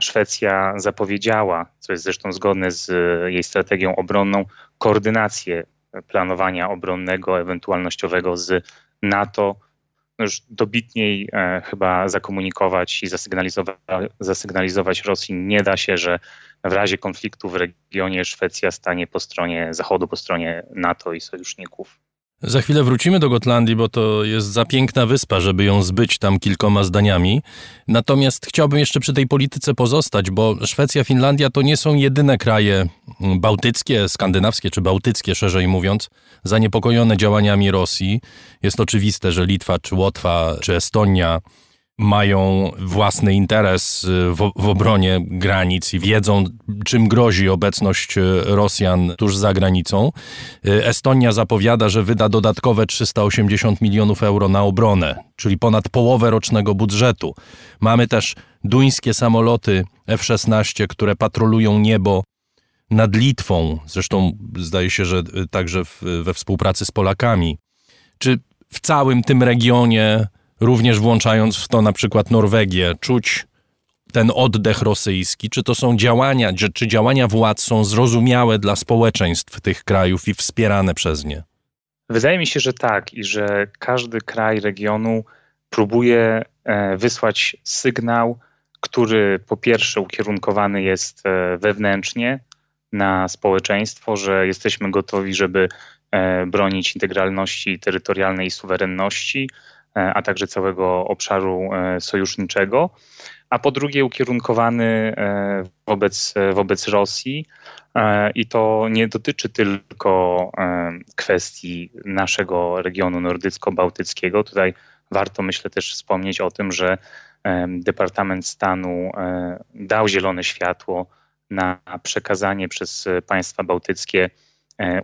Szwecja zapowiedziała, co jest zresztą zgodne z jej strategią obronną, koordynację planowania obronnego, ewentualnościowego z NATO. No już dobitniej e, chyba zakomunikować i zasygnalizować Rosji nie da się, że w razie konfliktu w regionie Szwecja stanie po stronie Zachodu, po stronie NATO i sojuszników. Za chwilę wrócimy do Gotlandii, bo to jest za piękna wyspa, żeby ją zbyć tam kilkoma zdaniami. Natomiast chciałbym jeszcze przy tej polityce pozostać, bo Szwecja, Finlandia to nie są jedyne kraje bałtyckie, skandynawskie czy bałtyckie, szerzej mówiąc, zaniepokojone działaniami Rosji. Jest oczywiste, że Litwa, czy Łotwa, czy Estonia mają własny interes y, w, w, obronie granic i wiedzą, czym grozi obecność y, Rosjan tuż za granicą. Y, Estonia zapowiada, że wyda dodatkowe 380 milionów euro na obronę, czyli ponad połowę rocznego budżetu. Mamy też duńskie samoloty F-16, które patrolują niebo nad Litwą, zresztą zdaje się, że także w, we współpracy z Polakami. Czy w całym tym regionie również włączając w to na przykład Norwegię, czuć ten oddech rosyjski? Czy to są działania, czy, czy działania władz są zrozumiałe dla społeczeństw tych krajów i wspierane przez nie? Wydaje mi się, że tak i że każdy kraj regionu próbuje e, wysłać sygnał, który po pierwsze ukierunkowany jest e, wewnętrznie na społeczeństwo, że jesteśmy gotowi, żeby e, bronić integralności terytorialnej i suwerenności, a także całego obszaru e, sojuszniczego, a po drugie ukierunkowany e, wobec, wobec Rosji. I to nie dotyczy tylko kwestii naszego regionu nordycko-bałtyckiego. Tutaj warto, myślę, też wspomnieć o tym, że Departament Stanu dał zielone światło na przekazanie przez państwa bałtyckie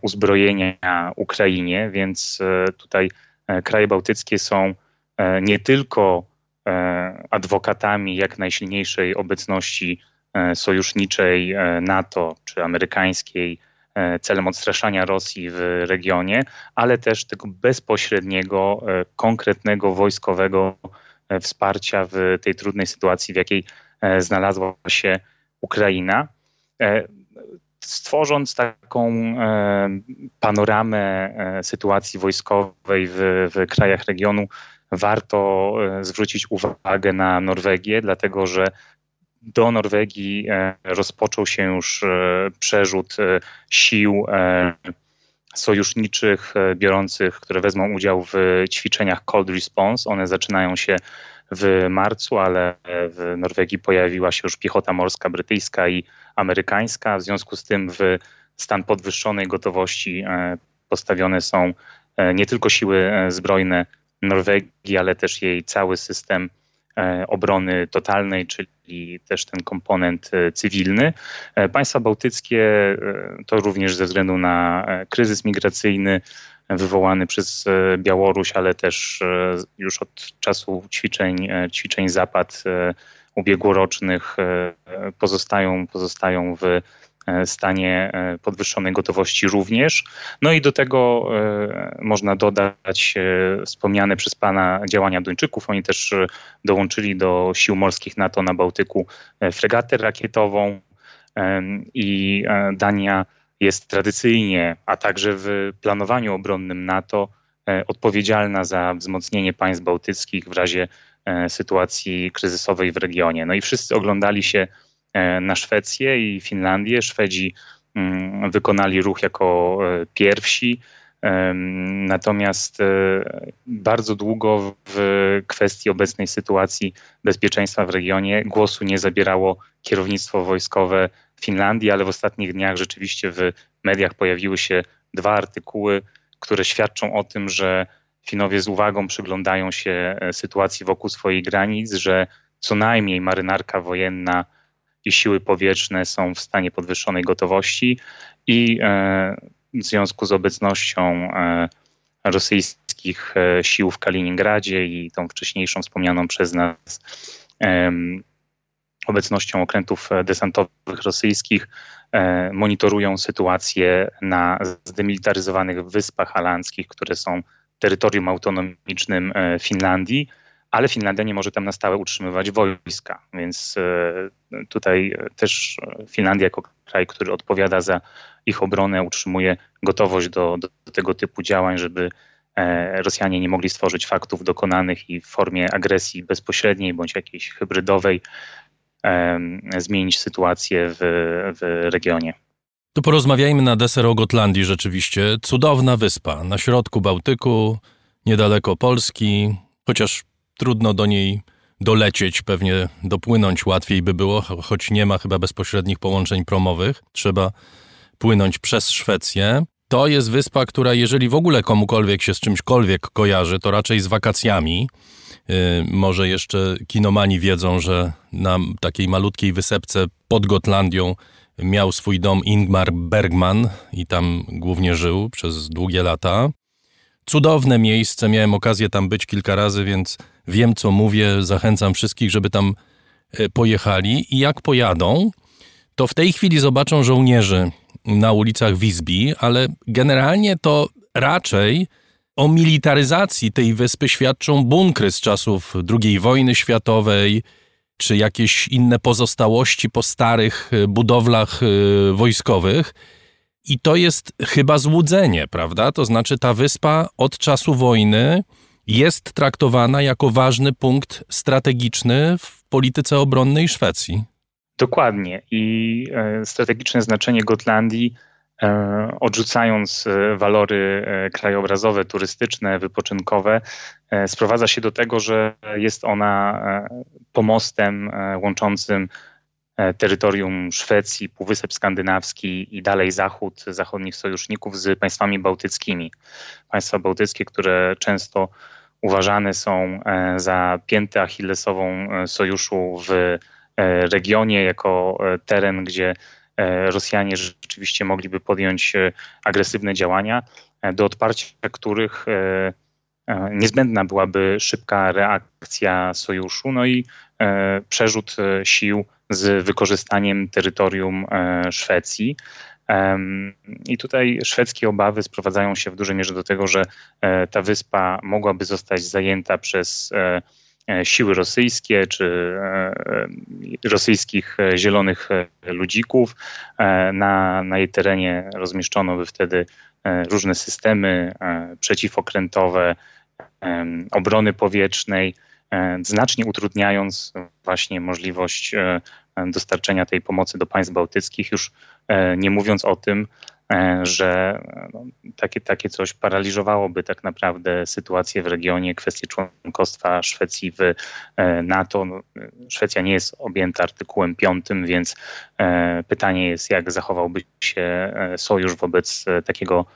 uzbrojenia Ukrainie, więc tutaj E, kraje bałtyckie są e, nie tylko e, adwokatami jak najsilniejszej obecności sojuszniczej NATO czy amerykańskiej celem odstraszania Rosji w regionie, ale też tego bezpośredniego, konkretnego wojskowego wsparcia w tej trudnej sytuacji, w jakiej znalazła się Ukraina stworząc taką e, panoramę e, sytuacji wojskowej w, w krajach regionu, warto e, zwrócić uwagę na Norwegię, dlatego że do Norwegii rozpoczął się już przerzut sił sojuszniczych biorących, które wezmą udział w ćwiczeniach Cold Response. One zaczynają się w marcu, ale w Norwegii pojawiła się już piechota morska brytyjska i amerykańska. W związku z tym w stan podwyższonej gotowości e, postawione są e, nie tylko siły e, zbrojne Norwegii, ale też jej cały system obrony totalnej, czyli też ten komponent cywilny. Państwa bałtyckie to również ze względu na kryzys migracyjny wywołany przez Białoruś, ale też już od czasu ćwiczeń, ćwiczeń Zapad ubiegłorocznych e, pozostają, pozostają w e, stanie e, podwyższonej gotowości również. No i do tego można dodać wspomniane przez Pana działania Duńczyków. Oni też dołączyli do sił morskich NATO na Bałtyku fregatę rakietową i Dania jest tradycyjnie, a także w planowaniu obronnym NATO odpowiedzialna za wzmocnienie państw bałtyckich w razie sytuacji kryzysowej w regionie. No i wszyscy oglądali się e, na Szwecję i Finlandię. Szwedzi mm, wykonali ruch jako e, pierwsi. Natomiast bardzo długo w kwestii obecnej sytuacji bezpieczeństwa w regionie głosu nie zabierało kierownictwo wojskowe Finlandii, ale w ostatnich dniach rzeczywiście w mediach pojawiły się dwa artykuły, które świadczą o tym, że Finowie z uwagą przyglądają się e, sytuacji wokół swoich granic, że co najmniej marynarka wojenna i siły powietrzne są w stanie podwyższonej gotowości i e, w związku z obecnością e, rosyjskich sił w Kaliningradzie i tą wcześniejszą wspomnianą przez nas obecnością okrętów desantowych rosyjskich monitorują sytuację na zdemilitaryzowanych wyspach alandzkich, które są terytorium autonomicznym Finlandii ale Finlandia nie może tam na stałe utrzymywać wojska, więc e, tutaj też Finlandia jako kraj, który odpowiada za ich obronę, utrzymuje gotowość do, do tego typu działań, żeby e, Rosjanie nie mogli stworzyć faktów dokonanych i w formie agresji bezpośredniej bądź jakiejś hybrydowej zmienić sytuację w, w regionie. To porozmawiajmy na deser o Gotlandii rzeczywiście. Cudowna wyspa na środku Bałtyku, niedaleko Polski, chociaż trudno do niej dolecieć, pewnie dopłynąć łatwiej by było, choć nie ma chyba bezpośrednich połączeń promowych. Trzeba płynąć przez Szwecję. To jest wyspa, która jeżeli w ogóle komukolwiek się z czymśkolwiek kojarzy, to raczej z wakacjami. Yy, może jeszcze kinomani wiedzą, że na takiej malutkiej wysepce pod Gotlandią miał swój dom Ingmar Bergman i tam głównie żył przez długie lata. Cudowne miejsce, miałem okazję tam być kilka razy, więc wiem co mówię. Zachęcam wszystkich, żeby tam e, pojechali. I jak pojadą, to w tej chwili zobaczą żołnierzy na ulicach Wisby, ale generalnie to raczej o militaryzacji tej wyspy świadczą bunkry z czasów II wojny światowej, czy jakieś inne pozostałości po starych e, budowlach e, wojskowych. I to jest chyba złudzenie, prawda? To znaczy, ta wyspa od czasu wojny jest traktowana jako ważny punkt strategiczny w polityce obronnej Szwecji. Dokładnie. I e, strategiczne znaczenie Gotlandii, odrzucając e, walory krajobrazowe, turystyczne, wypoczynkowe, sprowadza się do tego, że jest ona pomostem łączącym E, terytorium Szwecji, Półwysep Skandynawski i dalej zachód zachodnich sojuszników z państwami bałtyckimi. Państwa bałtyckie, które często uważane są e, za piętę achillesową e, sojuszu w regionie, jako teren, gdzie Rosjanie rzeczywiście mogliby podjąć agresywne działania, do odparcia których niezbędna byłaby szybka reakcja sojuszu, no i przerzut sił z wykorzystaniem terytorium e, Szwecji. I tutaj szwedzkie obawy sprowadzają się w dużej mierze do tego, że e, ta wyspa mogłaby zostać zajęta przez e, siły rosyjskie czy rosyjskich zielonych ludzików. Na, na jej terenie rozmieszczono by wtedy różne systemy przeciwokrętowe, obrony powietrznej, E, znacznie utrudniając właśnie możliwość e, dostarczenia tej pomocy do państw bałtyckich, już e, nie mówiąc o tym, że no, takie, takie coś paraliżowałoby tak naprawdę sytuację w regionie, kwestię członkostwa Szwecji w NATO. No, Szwecja nie jest objęta artykułem 5, więc pytanie jest, jak zachowałby się sojusz wobec takiego,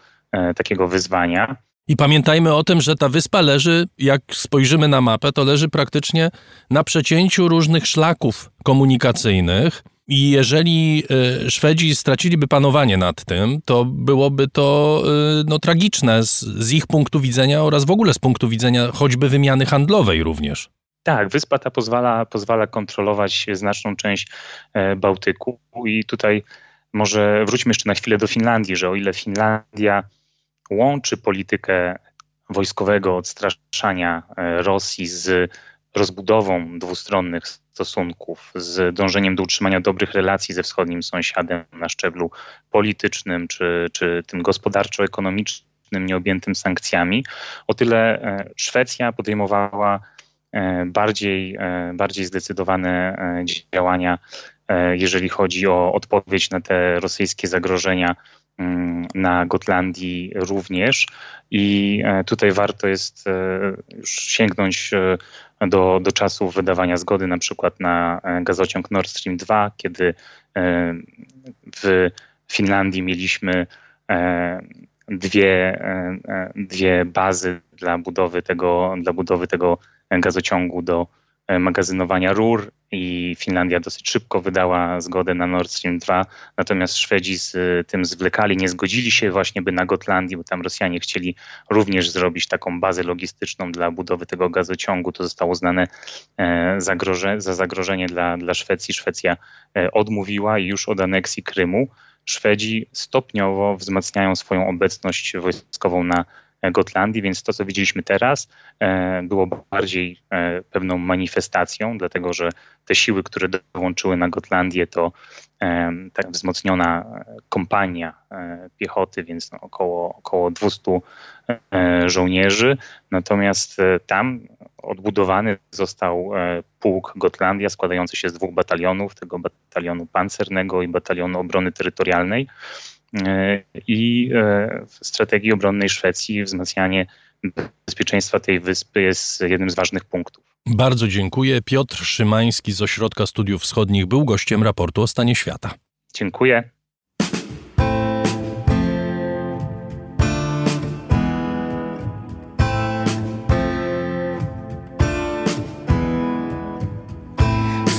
takiego wyzwania. I pamiętajmy o tym, że ta wyspa leży, jak spojrzymy na mapę, to leży praktycznie na przecięciu różnych szlaków komunikacyjnych. I jeżeli y, Szwedzi straciliby panowanie nad tym, to byłoby to y, no, tragiczne z, z ich punktu widzenia oraz w ogóle z punktu widzenia choćby wymiany handlowej również. Tak, wyspa ta pozwala, pozwala kontrolować znaczną część e, Bałtyku i tutaj może wróćmy jeszcze na chwilę do Finlandii, że o ile Finlandia łączy politykę wojskowego odstraszania e, Rosji z rozbudową dwustronnych stosunków, z dążeniem do utrzymania dobrych relacji ze wschodnim sąsiadem na szczeblu politycznym czy, czy tym gospodarczo-ekonomicznym, nieobjętym sankcjami, o tyle e, Szwecja podejmowała e, bardziej, bardziej zdecydowane działania, jeżeli chodzi o odpowiedź na te rosyjskie zagrożenia Mm, na Gotlandii również. I e, tutaj warto jest e, już sięgnąć e, do, do czasów wydawania zgody na przykład na gazociąg Nord Stream 2, kiedy w Finlandii mieliśmy dwie, dwie bazy dla budowy tego, dla budowy tego gazociągu do magazynowania rur i Finlandia dosyć szybko wydała zgodę na Nord Stream 2, natomiast Szwedzi z tym zwlekali, nie zgodzili się właśnie by na Gotlandii, bo tam Rosjanie chcieli również zrobić taką bazę logistyczną dla budowy tego gazociągu. To zostało uznane zagroże, za zagrożenie dla, dla Szwecji. Szwecja odmówiła i już od aneksji Krymu Szwedzi stopniowo wzmacniają swoją obecność wojskową na Gotlandii, więc to, co widzieliśmy teraz, e, było bardziej e, pewną manifestacją, dlatego że te siły, które dołączyły na Gotlandię, to e, tak wzmocniona kompania piechoty, więc no około, około 200 żołnierzy. Natomiast tam odbudowany został pułk Gotlandia składający się z dwóch batalionów, tego batalionu pancernego i batalionu obrony terytorialnej. E, I e, w strategii obronnej Szwecji wzmacnianie bezpieczeństwa tej wyspy jest jednym z ważnych punktów. Bardzo dziękuję. Piotr Szymański z Ośrodka Studiów Wschodnich był gościem raportu o stanie świata. Dziękuję.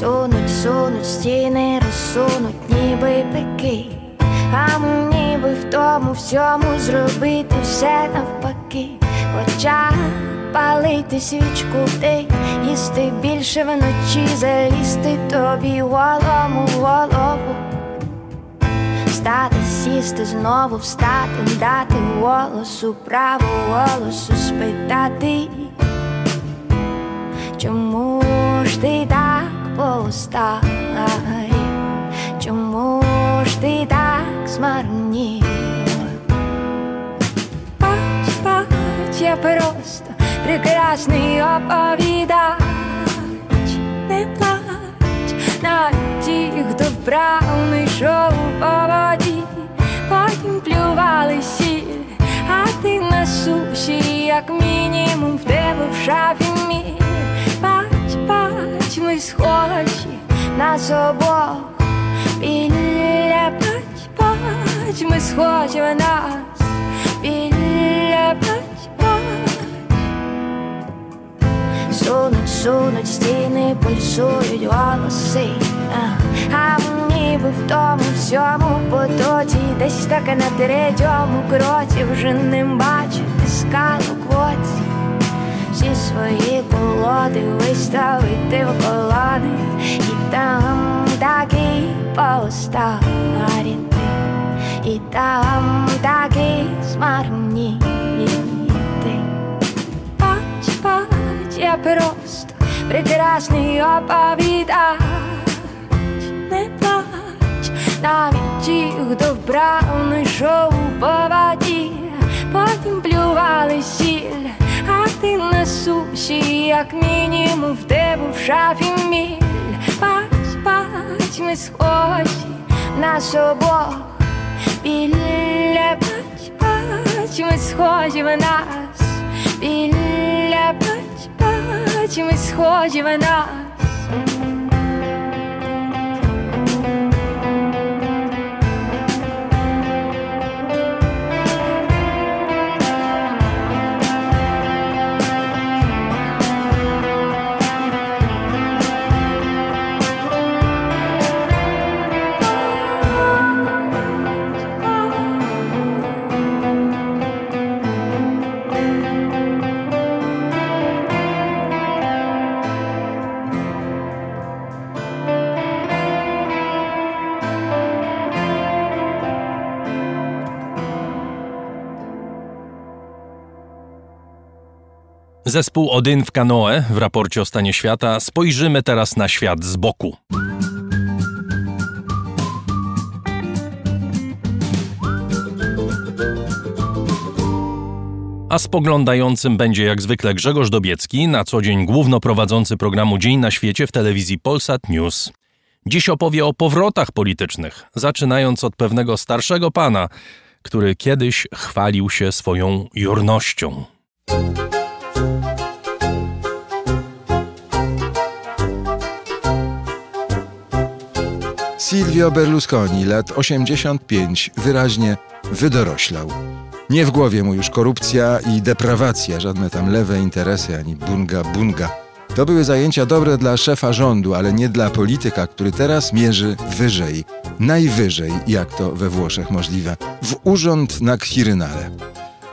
Сунуть, сунуть стіни, розсунуть, ніби пики. А мені би в тому всьому зробити все навпаки, Хоча палити свічку ти, їсти більше вночі, залізти тобі голому в голову, Встати, сісти, знову встати, дати голосу, право голосу спитати, чому ж ти так постав? Чому ж ти так змарнів? Бач, бач, я просто прекрасний оповідач. Не плач на ті, хто вправний шоу по воді Потім плювали сіль, а ти на суші, як мінімум в тебе в шафі міль Бач, бач, ми схожі на обох Біля ми схожі в нас, біля бач Сунуть, сунуть стіни, пульсують голоси, а мені би в тому всьому потоці, десь так на третьому кроці. Вже не бачити скалу квоці. Всі свої колоди виставити в колони. І там такі постаріти, і там такі змарніти. Бач, бач, я просто прекрасний оповідач Не плач, навіть ті, хто вправно йшов по воді Потім плювали сіль, а ти на суші, як мінімум в тебе в шафі міль Бач, бач, ми схожі на обох біля плеч чимось схожі в нас, біля плеч чимось схожі в нас. Zespół Odyn w kanoe w raporcie o stanie świata. Spojrzymy teraz na świat z boku. A spoglądającym będzie jak zwykle Grzegorz Dobiecki, na co dzień głównoprowadzący programu Dzień na świecie w telewizji Polsat News. Dziś opowie o powrotach politycznych, zaczynając od pewnego starszego pana, który kiedyś chwalił się swoją jurnością. Silvio Berlusconi, lat 85, wyraźnie wydoroślał. Nie w głowie mu już korupcja i deprawacja, żadne tam lewe interesy ani bunga bunga. To były zajęcia dobre dla szefa rządu, ale nie dla polityka, który teraz mierzy wyżej, najwyżej, jak to we Włoszech możliwe, w urząd na Kwirynale.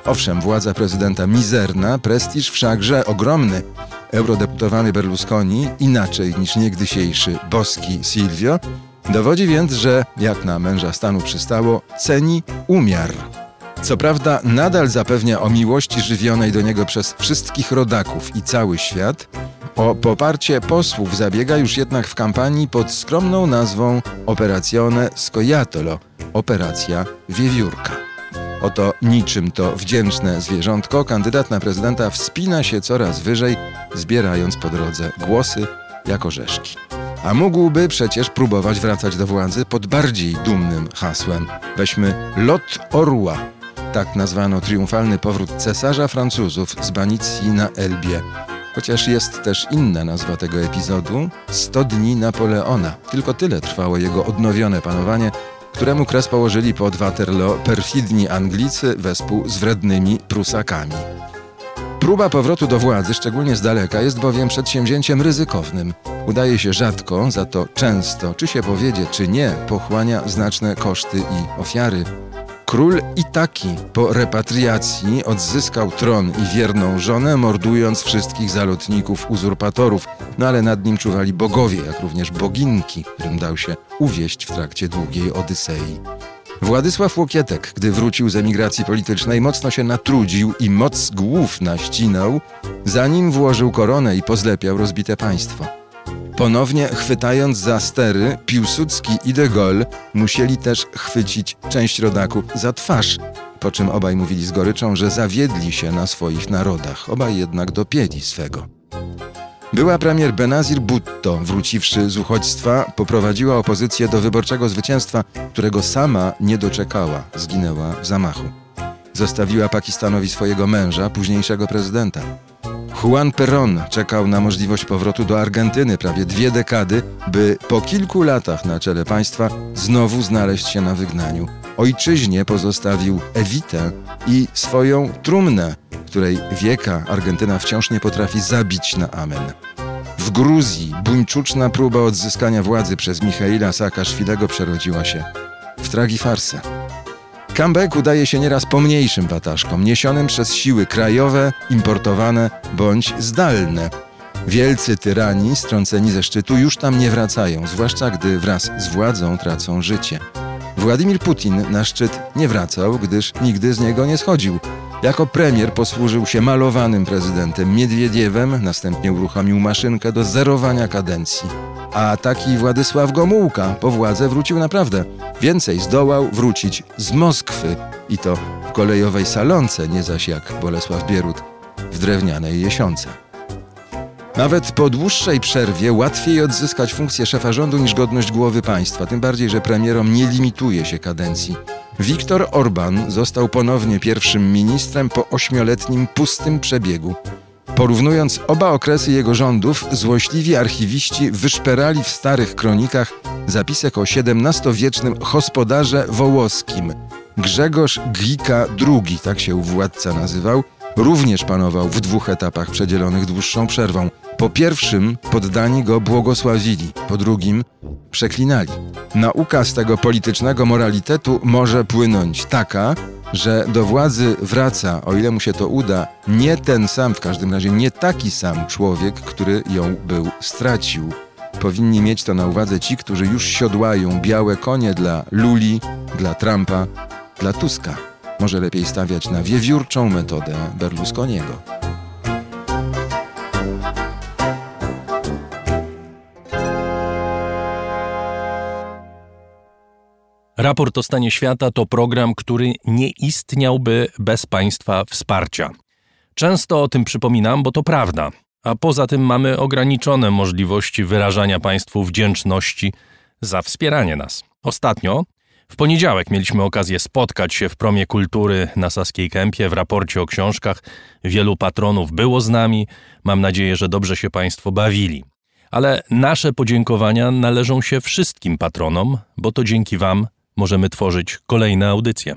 Owszem, władza prezydenta mizerna, prestiż wszakże ogromny. Eurodeputowany Berlusconi, inaczej niż niegdysiejszy boski Silvio, dowodzi więc, że, jak na męża stanu przystało, ceni umiar. Co prawda, nadal zapewnia o miłości żywionej do niego przez wszystkich rodaków i cały świat. O poparcie posłów zabiega już jednak w kampanii pod skromną nazwą Operazione Scoiattolo Operacja Wiewiórka. Oto niczym to wdzięczne zwierzątko kandydat na prezydenta wspina się coraz wyżej, zbierając po drodze głosy jak orzeszki. A mógłby przecież próbować wracać do władzy pod bardziej dumnym hasłem. Weźmy lot orła. Tak nazwano triumfalny powrót cesarza Francuzów z Banicji na Elbie. Chociaż jest też inna nazwa tego epizodu 100 dni Napoleona. Tylko tyle trwało jego odnowione panowanie, któremu kres położyli pod Waterloo perfidni Anglicy wespół z wrednymi Prusakami. Próba powrotu do władzy, szczególnie z daleka, jest bowiem przedsięwzięciem ryzykownym. Udaje się rzadko, za to często, czy się powiedzie, czy nie, pochłania znaczne koszty i ofiary. Król Itaki po repatriacji odzyskał tron i wierną żonę, mordując wszystkich zalotników uzurpatorów, no ale nad nim czuwali bogowie, jak również boginki, którym dał się uwieść w trakcie długiej Odysei. Władysław Łokietek, gdy wrócił z emigracji politycznej, mocno się natrudził i moc głów naścinał, zanim włożył koronę i pozlepiał rozbite państwo. Ponownie chwytając za stery, Piłsudski i de Gaulle musieli też chwycić część rodaków za twarz, po czym obaj mówili z goryczą, że zawiedli się na swoich narodach, obaj jednak dopięli swego. Była premier Benazir Bhutto, wróciwszy z uchodźstwa, poprowadziła opozycję do wyborczego zwycięstwa, którego sama nie doczekała, zginęła w zamachu. Zostawiła Pakistanowi swojego męża, późniejszego prezydenta. Juan Perón czekał na możliwość powrotu do Argentyny prawie dwie dekady, by po kilku latach na czele państwa znowu znaleźć się na wygnaniu. Ojczyźnie pozostawił Evitę i swoją trumnę, której wieka Argentyna wciąż nie potrafi zabić na amen. W Gruzji buńczuczna próba odzyskania władzy przez Michaila Saakaszwilego przerodziła się w tragifarsę. Comeback udaje się nieraz pomniejszym wataszkom, niesionym przez siły krajowe, importowane bądź zdalne. Wielcy tyrani, strąceni ze szczytu, już tam nie wracają, zwłaszcza gdy wraz z władzą tracą życie. Władimir Putin na szczyt nie wracał, gdyż nigdy z niego nie schodził. Jako premier posłużył się malowanym prezydentem Miedwiediewem, następnie uruchomił maszynkę do zerowania kadencji. A taki Władysław Gomułka po władzę wrócił naprawdę. Więcej zdołał wrócić z Moskwy i to w kolejowej salonce, nie zaś jak Bolesław Bierut w drewnianej jesionce. Nawet po dłuższej przerwie łatwiej odzyskać funkcję szefa rządu niż godność głowy państwa, tym bardziej, że premierom nie limituje się kadencji. Viktor Orban został ponownie pierwszym ministrem po ośmioletnim pustym przebiegu. Porównując oba okresy jego rządów, złośliwi archiwiści wyszperali w starych kronikach zapisek o XVII-wiecznym gospodarze wołoskim. Grzegorz Glika II, tak się władca nazywał, również panował w dwóch etapach przedzielonych dłuższą przerwą. Po pierwszym poddani go błogosławili, po drugim przeklinali. Nauka z tego politycznego moralitetu może płynąć taka, że do władzy wraca, o ile mu się to uda, nie ten sam, w każdym razie nie taki sam człowiek, który ją był stracił. Powinni mieć to na uwadze ci, którzy już siodłają białe konie dla Luli, dla Trumpa, dla Tuska. Może lepiej stawiać na wiewiórczą metodę Berlusconiego. Raport o stanie świata to program, który nie istniałby bez państwa wsparcia. Często o tym przypominam, bo to prawda. A poza tym mamy ograniczone możliwości wyrażania państwu wdzięczności za wspieranie nas. Ostatnio, w poniedziałek, mieliśmy okazję spotkać się w promie kultury na Saskiej Kępie w raporcie o książkach. Wielu patronów było z nami. Mam nadzieję, że dobrze się Państwo bawili. Ale nasze podziękowania należą się wszystkim patronom, bo to dzięki Wam możemy tworzyć kolejne audycje.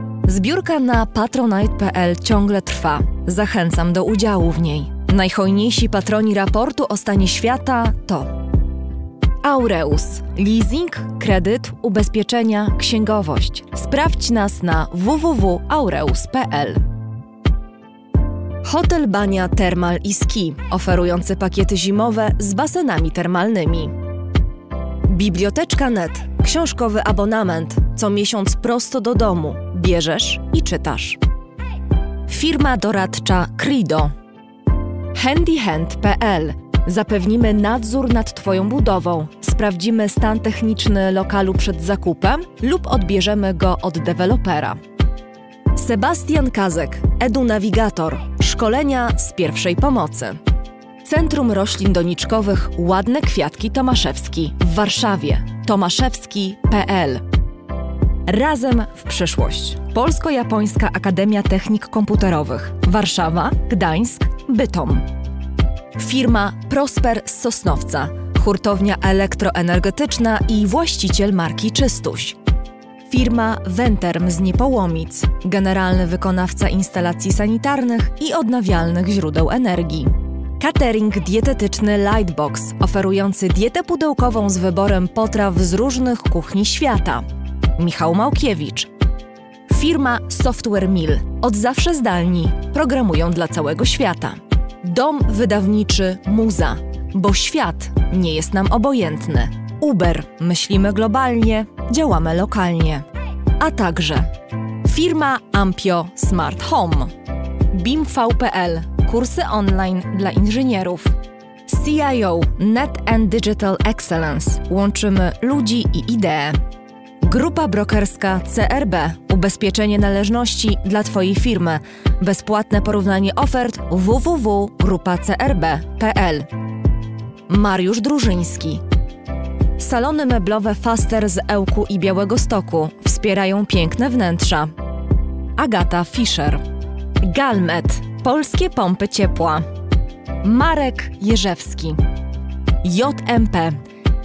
Zbiórka na patronite.pl ciągle trwa. Zachęcam do udziału w niej. Najhojniejsi patroni raportu o stanie świata to Aureus. Leasing, kredyt, ubezpieczenia, księgowość. Sprawdź nas na www.aureus.pl. Hotel Bania Termal i Ski, oferujący pakiety zimowe z basenami termalnymi. Biblioteczka Net, książkowy abonament, co miesiąc prosto do domu. Bierzesz i czytasz. Firma doradcza Crido. handyhand.pl Zapewnimy nadzór nad Twoją budową, sprawdzimy stan techniczny lokalu przed zakupem lub odbierzemy go od dewelopera. Sebastian Kazek, Edu-Navigator, szkolenia z pierwszej pomocy. Centrum Roślin Doniczkowych Ładne Kwiatki Tomaszewski w Warszawie tomaszewski.pl Razem w przyszłość. Polsko-Japońska Akademia Technik Komputerowych Warszawa, Gdańsk, Bytom. Firma Prosper z Sosnowca, hurtownia elektroenergetyczna i właściciel marki Czystuś. Firma Venterm z Niepołomic, generalny wykonawca instalacji sanitarnych i odnawialnych źródeł energii. Catering dietetyczny Lightbox, oferujący dietę pudełkową z wyborem potraw z różnych kuchni świata. Michał Małkiewicz. Firma Software Mill. Od zawsze zdalni. Programują dla całego świata. Dom wydawniczy Muza. Bo świat nie jest nam obojętny. Uber. Myślimy globalnie, działamy lokalnie. A także firma Ampio Smart Home. BIMV.pl. Kursy online dla inżynierów. CIO Net and Digital Excellence. Łączymy ludzi i idee. Grupa brokerska CRB. Ubezpieczenie należności dla Twojej firmy. Bezpłatne porównanie ofert www.grupacrb.pl. Mariusz Drużyński. Salony meblowe Faster z Ełku i Białego Stoku wspierają piękne wnętrza. Agata Fischer. Galmet. Polskie pompy ciepła. Marek Jerzewski. JMP.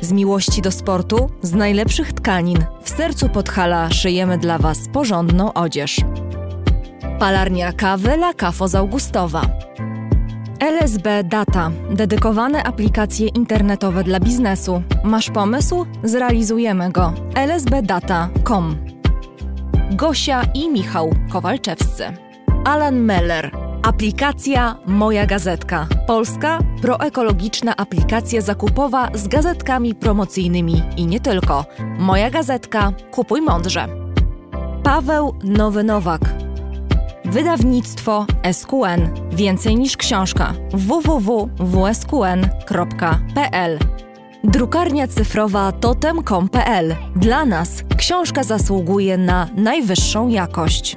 Z miłości do sportu, z najlepszych tkanin, w sercu Podhala szyjemy dla Was porządną odzież. Palarnia kawy La Cafo z Augustowa. LSB Data. Dedykowane aplikacje internetowe dla biznesu. Masz pomysł? Zrealizujemy go. lsbdata.com Gosia i Michał Kowalczewscy. Alan Meller. Aplikacja Moja Gazetka. Polska proekologiczna aplikacja zakupowa z gazetkami promocyjnymi i nie tylko. Moja Gazetka. Kupuj mądrze. Paweł Nowy Nowak. Wydawnictwo SQN. Więcej niż książka. www.wsqn.pl Drukarnia cyfrowa totem.com.pl. Dla nas książka zasługuje na najwyższą jakość.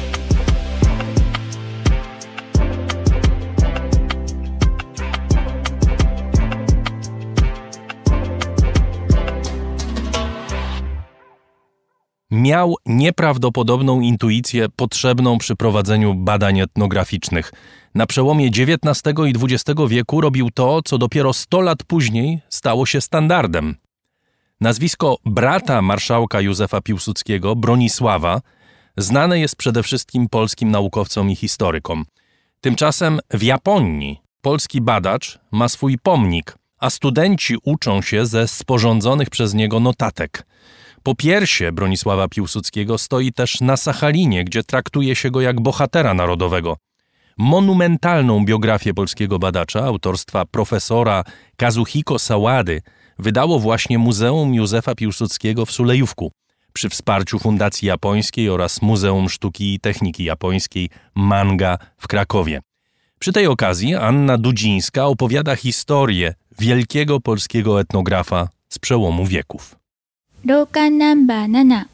Miał nieprawdopodobną intuicję potrzebną przy prowadzeniu badań etnograficznych. Na przełomie XIX i XX wieku robił to, co dopiero 100 lat później stało się standardem. Nazwisko brata marszałka Józefa Piłsudskiego, Bronisława, znane jest przede wszystkim polskim naukowcom i historykom. Tymczasem w Japonii polski badacz ma swój pomnik, a studenci uczą się ze sporządzonych przez niego notatek. Popiersie Bronisława Piłsudskiego stoi też na Sachalinie, gdzie traktuje się go jak bohatera narodowego. Monumentalną biografię polskiego badacza autorstwa profesora Kazuhiko Sałady wydało właśnie Muzeum Józefa Piłsudskiego w Sulejówku przy wsparciu Fundacji Japońskiej oraz Muzeum Sztuki i Techniki Japońskiej Manga w Krakowie. Przy tej okazji Anna Dudzińska opowiada historię wielkiego polskiego etnografa z przełomu wieków. 廊下ナンバー7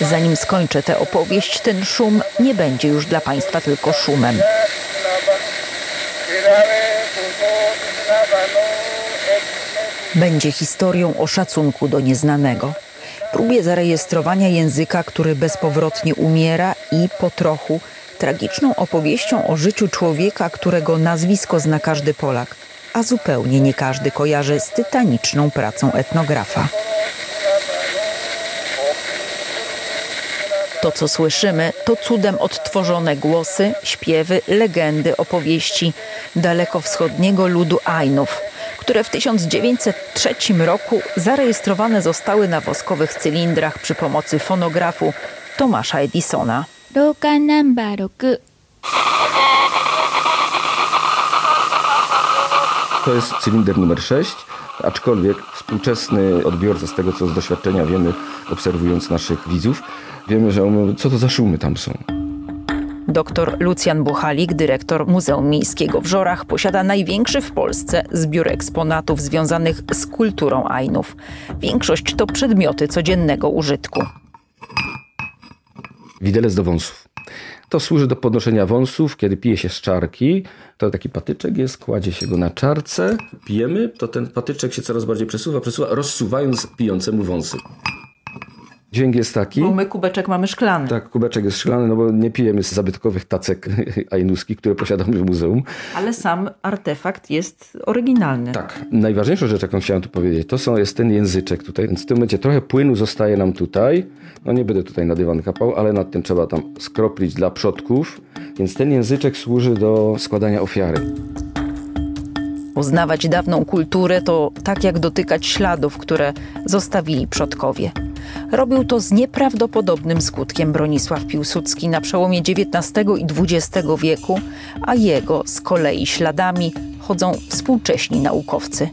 Zanim skończę tę opowieść, ten szum nie będzie już dla Państwa tylko szumem. Będzie historią o szacunku do nieznanego. Próbie zarejestrowania języka, który bezpowrotnie umiera i po trochu. Tragiczną opowieścią o życiu człowieka, którego nazwisko zna każdy Polak, a zupełnie nie każdy kojarzy z tytaniczną pracą etnografa. To, co słyszymy, to cudem odtworzone głosy, śpiewy, legendy, opowieści dalekowschodniego ludu Ainów, które w 1903 roku zarejestrowane zostały na woskowych cylindrach przy pomocy fonografu Tomasza Edisona. Roka number 6. To jest cylinder numer 6, aczkolwiek współczesny odbiorca, z tego co z doświadczenia wiemy, obserwując naszych widzów, wiemy, że co to za szumy tam są. Dr Lucjan Buchalik, dyrektor Muzeum Miejskiego w Żorach, posiada największy w Polsce zbiór eksponatów związanych z kulturą Ainów. Większość to przedmioty codziennego użytku. Widelec do wąsów. To służy do podnoszenia wąsów, kiedy pije się z czarki. To taki patyczek jest, kładzie się go na czarce, pijemy, to ten patyczek się coraz bardziej przesuwa, przesuwa, rozsuwając pijącemu wąsy. Dźwięk jest taki. my kubeczek mamy szklany. Tak, kubeczek jest szklany, no bo nie pijemy z zabytkowych tacek ainuskich, które posiadamy w muzeum. Ale sam artefakt jest oryginalny. Tak. Najważniejszą rzecz, jaką chciałem tu powiedzieć, to są, jest ten języczek tutaj. Więc w tym momencie trochę płynu zostaje nam tutaj. No nie będę tutaj na dywan kapał, ale nad tym trzeba tam skroplić dla przodków. Więc ten języczek służy do składania ofiary. Poznawać dawną kulturę to tak jak dotykać śladów, które zostawili przodkowie. Robił to z nieprawdopodobnym skutkiem Bronisław Piłsudski na przełomie XIX i XX wieku, a jego z kolei śladami chodzą współcześni naukowcy.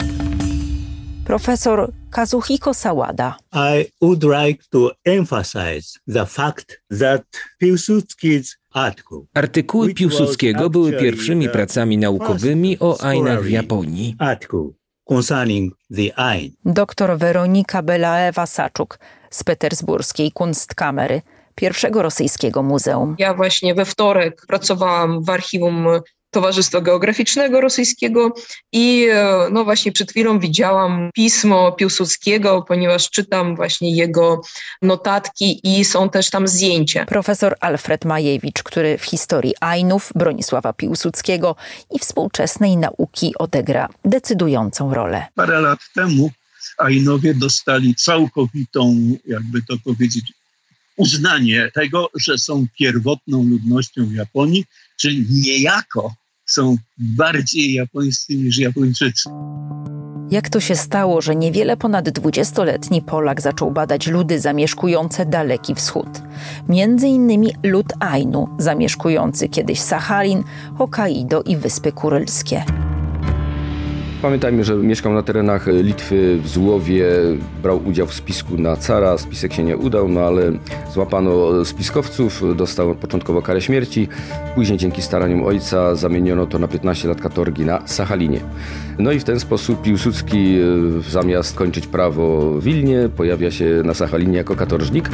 Profesor Kazuhiko Sałada. I would like to emphasize the fact that Pilsudski's article Artykuły Piłsudskiego były pierwszymi pracami naukowymi o Ainach w Japonii. article concerning the Ain. Dr Weronika Belaewa-Saczuk z petersburskiej Kunstkamery, pierwszego rosyjskiego muzeum. Ja właśnie we wtorek pracowałam w archiwum Towarzystwa Geograficznego Rosyjskiego i e, no właśnie przed chwilą widziałam pismo Piłsudskiego, ponieważ czytam właśnie jego notatki i są też tam zdjęcia. Profesor Alfred Majewicz, który w historii Ainów, Bronisława Piłsudskiego i współczesnej nauki odegra decydującą rolę. Parę lat temu Ainowie dostali całkowitą, jakby to powiedzieć, uznanie tego, że są pierwotną ludnością Japonii, czyli niejako są bardziej japońscy niż Japończycy. Jak to się stało, że niewiele ponad dwudziestoletni Polak zaczął badać ludy zamieszkujące Daleki Wschód? Między innymi lud Ainu, zamieszkujący kiedyś Sachalin, Hokkaido i Wyspy Kurylskie. Pamiętajmy, że mieszkał na terenach Litwy, w Złowie, brał udział w spisku na cara. Spisek się nie udał, no ale złapano spiskowców, dostał początkowo karę śmierci. Później dzięki staraniom ojca zamieniono to na 15 lat katorgi na Sachalinie. No i w ten sposób Piłsudski e, zamiast kończyć prawo w Wilnie pojawia się na Sachalinie jako katorżnik.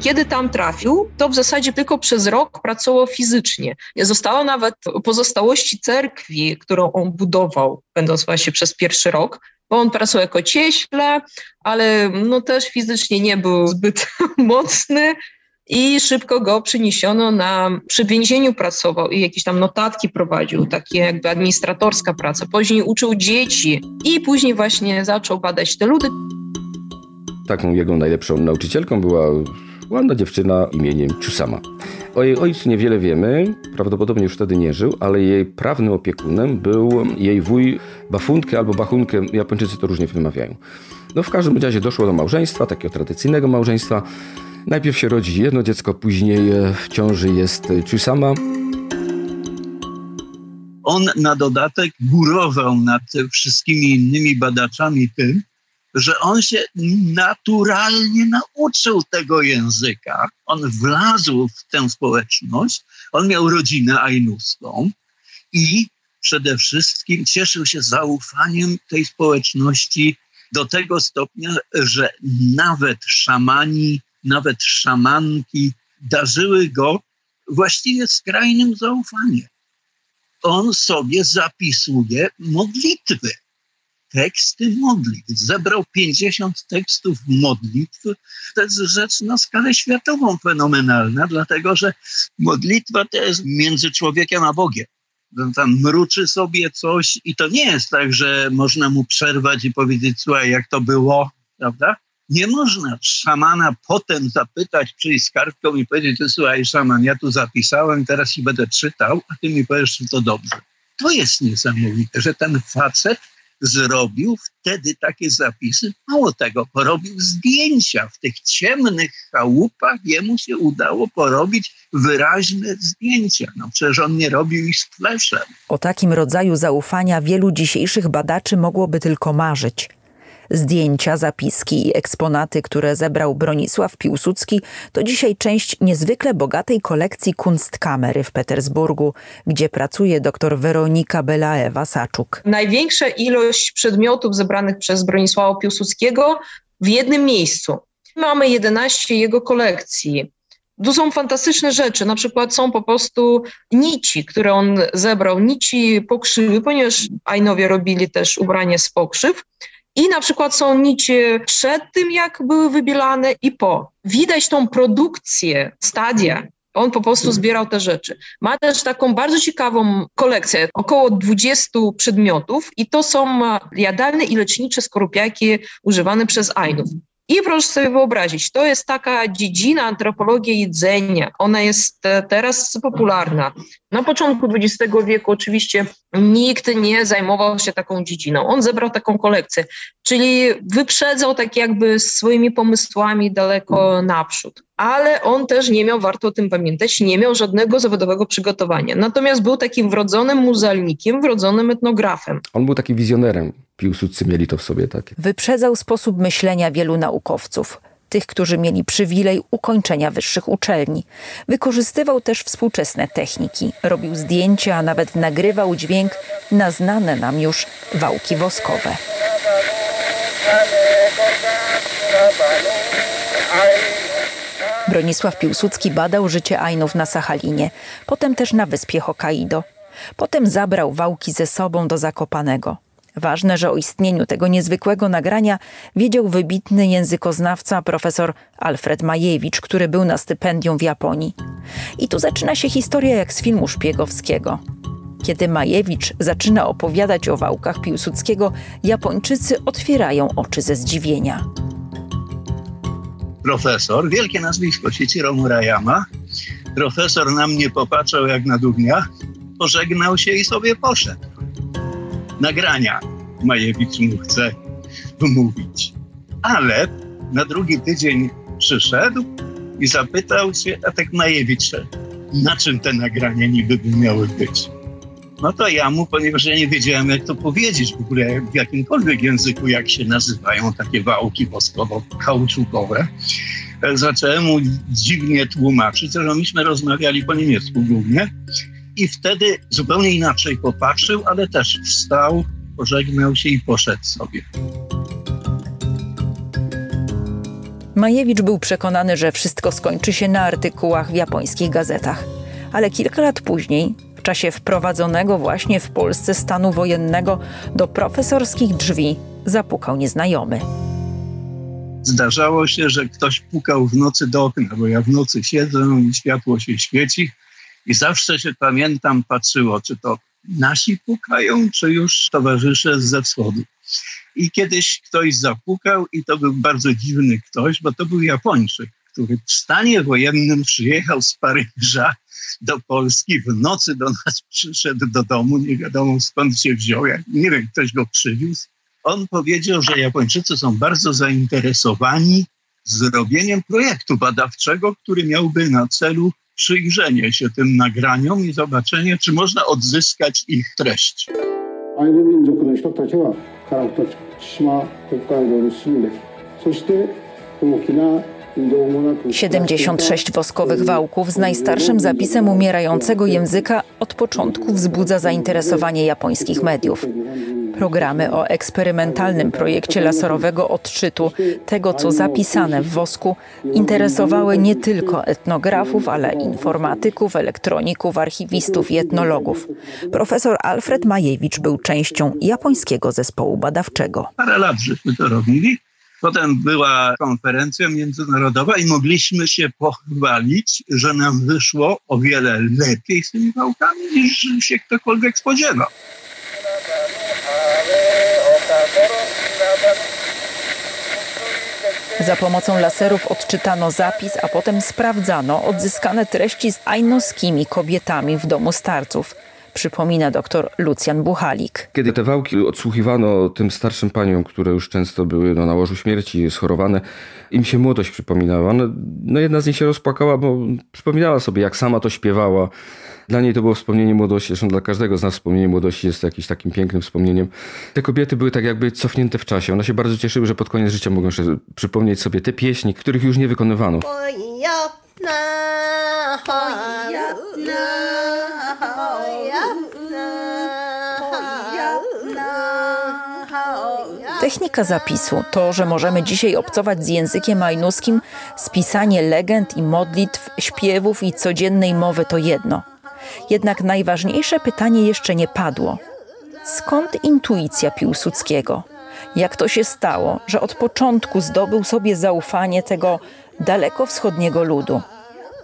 Kiedy tam trafił, to w zasadzie tylko przez rok pracował fizycznie. Zostało nawet pozostałości cerkwi, którą on budował, będąc właśnie przez pierwszy rok, bo on pracował jako cieśle, ale no też fizycznie nie był zbyt mocny i szybko go przyniesiono na, przy więzieniu pracował i jakieś tam notatki prowadził, takie jakby administratorska praca. Później uczył dzieci i później właśnie zaczął badać te ludy. Taką jego najlepszą nauczycielką była Ładna dziewczyna imieniem Chusama. O jej ojcu niewiele wiemy, prawdopodobnie już wtedy nie żył, ale jej prawnym opiekunem był jej wuj Bafunkę albo Bachunkę, Japończycy to różnie wymawiają. No w każdym razie doszło do małżeństwa, takiego tradycyjnego małżeństwa. Najpierw się rodzi jedno dziecko, później w ciąży jest Chusama. On na dodatek górował nad wszystkimi innymi badaczami tym, że on się naturalnie nauczył tego języka. On wlazł w tę społeczność, on miał rodzinę ainuską i przede wszystkim cieszył się zaufaniem tej społeczności do tego stopnia, że nawet szamani, nawet szamanki darzyły go właściwie skrajnym zaufaniem. On sobie zapisuje modlitwy teksty modlitw. Zebrał 50 tekstów modlitw. To jest rzecz na skalę światową fenomenalna, dlatego że modlitwa to jest między człowiekiem a Bogiem. Tam mruczy sobie coś i to nie jest tak, że można mu przerwać i powiedzieć, słuchaj, jak to było, prawda? Nie można szamana potem zapytać, przyjść z kartką i powiedzieć, słuchaj szaman, ja tu zapisałem, teraz ci będę czytał, a ty mi powiesz, czy to dobrze. To jest niesamowite, że ten facet zrobił wtedy takie zapisy. Mało tego, porobił zdjęcia w tych ciemnych chałupach. Jemu się udało porobić wyraźne zdjęcia. No przecież on nie robił ich z fleszem. O takim rodzaju zaufania wielu dzisiejszych badaczy mogłoby tylko marzyć. Zdjęcia, zapiski i eksponaty, które zebrał Bronisław Piłsudski, to dzisiaj część niezwykle bogatej kolekcji kunstkamery w Petersburgu, gdzie pracuje dr Weronika Belaewa-Saczuk. Największa ilość przedmiotów zebranych przez Bronisława Piłsudskiego w jednym miejscu. Mamy 11 jego kolekcji. Tu są fantastyczne rzeczy, na przykład są po prostu nici, które on zebrał, nici pokrzywy, ponieważ Ajnowie robili też ubranie z pokrzyw. I na przykład są nici przed tym, jak były wybielane i po. Widać tą produkcję, stadia. On po prostu zbierał te rzeczy. Ma też taką bardzo ciekawą kolekcję, około 20 przedmiotów i to są jadalne i lecznicze skorupiaki używane przez Ainów. I proszę sobie wyobrazić, to jest taka dziedzina antropologii jedzenia. Ona jest teraz popularna. Na początku XX wieku oczywiście nikt nie zajmował się taką dziedziną. On zebrał taką kolekcję, czyli wyprzedzał tak jakby swoimi pomysłami daleko naprzód. Ale on też nie miał, warto o tym pamiętać, nie miał żadnego zawodowego przygotowania. Natomiast był takim wrodzonym muzealnikiem, wrodzonym etnografem. On był takim wizjonerem. Piłsudcy mieli to w sobie takie. Wyprzedzał sposób myślenia wielu naukowców tych, którzy mieli przywilej ukończenia wyższych uczelni. Wykorzystywał też współczesne techniki, robił zdjęcia, a nawet nagrywał dźwięk na znane nam już wałki woskowe. Bronisław Piłsudski badał życie Ainów na Sachalinie, potem też na wyspie Hokkaido. Potem zabrał wałki ze sobą do Zakopanego. Ważne, że o istnieniu tego niezwykłego nagrania wiedział wybitny językoznawca profesor Alfred Majewicz, który był na stypendium w Japonii. I tu zaczyna się historia jak z filmu szpiegowskiego. Kiedy Majewicz zaczyna opowiadać o wałkach Piłsudskiego, Japończycy otwierają oczy ze zdziwienia. Profesor, wielkie nazwisko, Shichiro Murayama. Profesor na mnie popatrzał jak na dugnia, pożegnał się i sobie poszedł nagrania Majewicz mu chce mówić. Ale na drugi tydzień przyszedł i zapytał się, a tak Majewicz, na czym te nagrania niby by miały być? No to ja mu, ponieważ ja nie wiedziałem, jak to powiedzieć w ogóle w jakimkolwiek języku, jak się nazywają takie wałki woskowo-kauczukowe, zacząłem mu dziwnie tłumaczyć, że myśmy rozmawiali po niemiecku głównie i wtedy zupełnie inaczej popatrzył, ale też wstał, pożegnał się i poszedł sobie. Majewicz był przekonany, że wszystko skończy się na artykułach w japońskich gazetach. Ale kilka lat później, czasie wprowadzonego właśnie w Polsce stanu wojennego, do profesorskich drzwi zapukał nieznajomy. Zdarzało się, że ktoś pukał w nocy do okna, bo ja w nocy siedzę i światło się świeci i zawsze się pamiętam, patrzyło, czy to nasi pukają, czy już towarzysze ze wschodu. I kiedyś ktoś zapukał i to był bardzo dziwny ktoś, bo to był Japończyk, który w stanie wojennym przyjechał z Paryża do Polski, w nocy do nas przyszedł do domu, nie wiadomo skąd się wziął, jak, nie wiem, ktoś go przywiózł. On powiedział, że Japończycy są bardzo zainteresowani zrobieniem projektu badawczego, który miałby na celu przyjrzenie się tym nagraniom i zobaczenie, czy można odzyskać ich treść. アイヌ民族の人たちは樺太千島北海道に住んでそして大きな移動もなく 76 woskowych wałków z najstarszym zapisem umierającego języka od początku wzbudza zainteresowanie japońskich mediów. Programy o eksperymentalnym projekcie laserowego odczytu tego, co zapisane w wosku, interesowały nie tylko etnografów, ale informatyków, elektroników, archiwistów i etnologów. Profesor Alfred Majewicz był częścią japońskiego zespołu badawczego. Parę lat żeśmy to robili. Potem była konferencja międzynarodowa i mogliśmy się pochwalić, że nam wyszło o wiele lepiej z tymi wałkami, niż się ktokolwiek spodziewał. Za pomocą laserów odczytano zapis, a potem sprawdzano odzyskane treści z ajnoskimi kobietami w domu starców. Przypomina dr Lucjan Buchalik. Kiedy te wałki odsłuchiwano tym starszym paniom, które już często były no, na łożu śmierci, schorowane, im się młodość przypominała. No, no jedna z nich się rozpłakała, bo przypominała sobie, jak sama to śpiewała. Dla niej to było wspomnienie młodości, zresztą dla każdego z nas wspomnienie młodości jest jakimś takim pięknym wspomnieniem. Te kobiety były tak jakby cofnięte w czasie. One się bardzo cieszyły, że pod koniec życia mogą jeszcze przypomnieć sobie te pieśni, których już nie wykonywano. Technika zapisu, to, że możemy dzisiaj obcować z językiem ajnuskim, spisanie legend i modlitw, śpiewów i codziennej mowy to jedno. Jednak najważniejsze pytanie jeszcze nie padło. Skąd intuicja Piłsudskiego? Jak to się stało, że od początku zdobył sobie zaufanie tego dalekowschodniego ludu?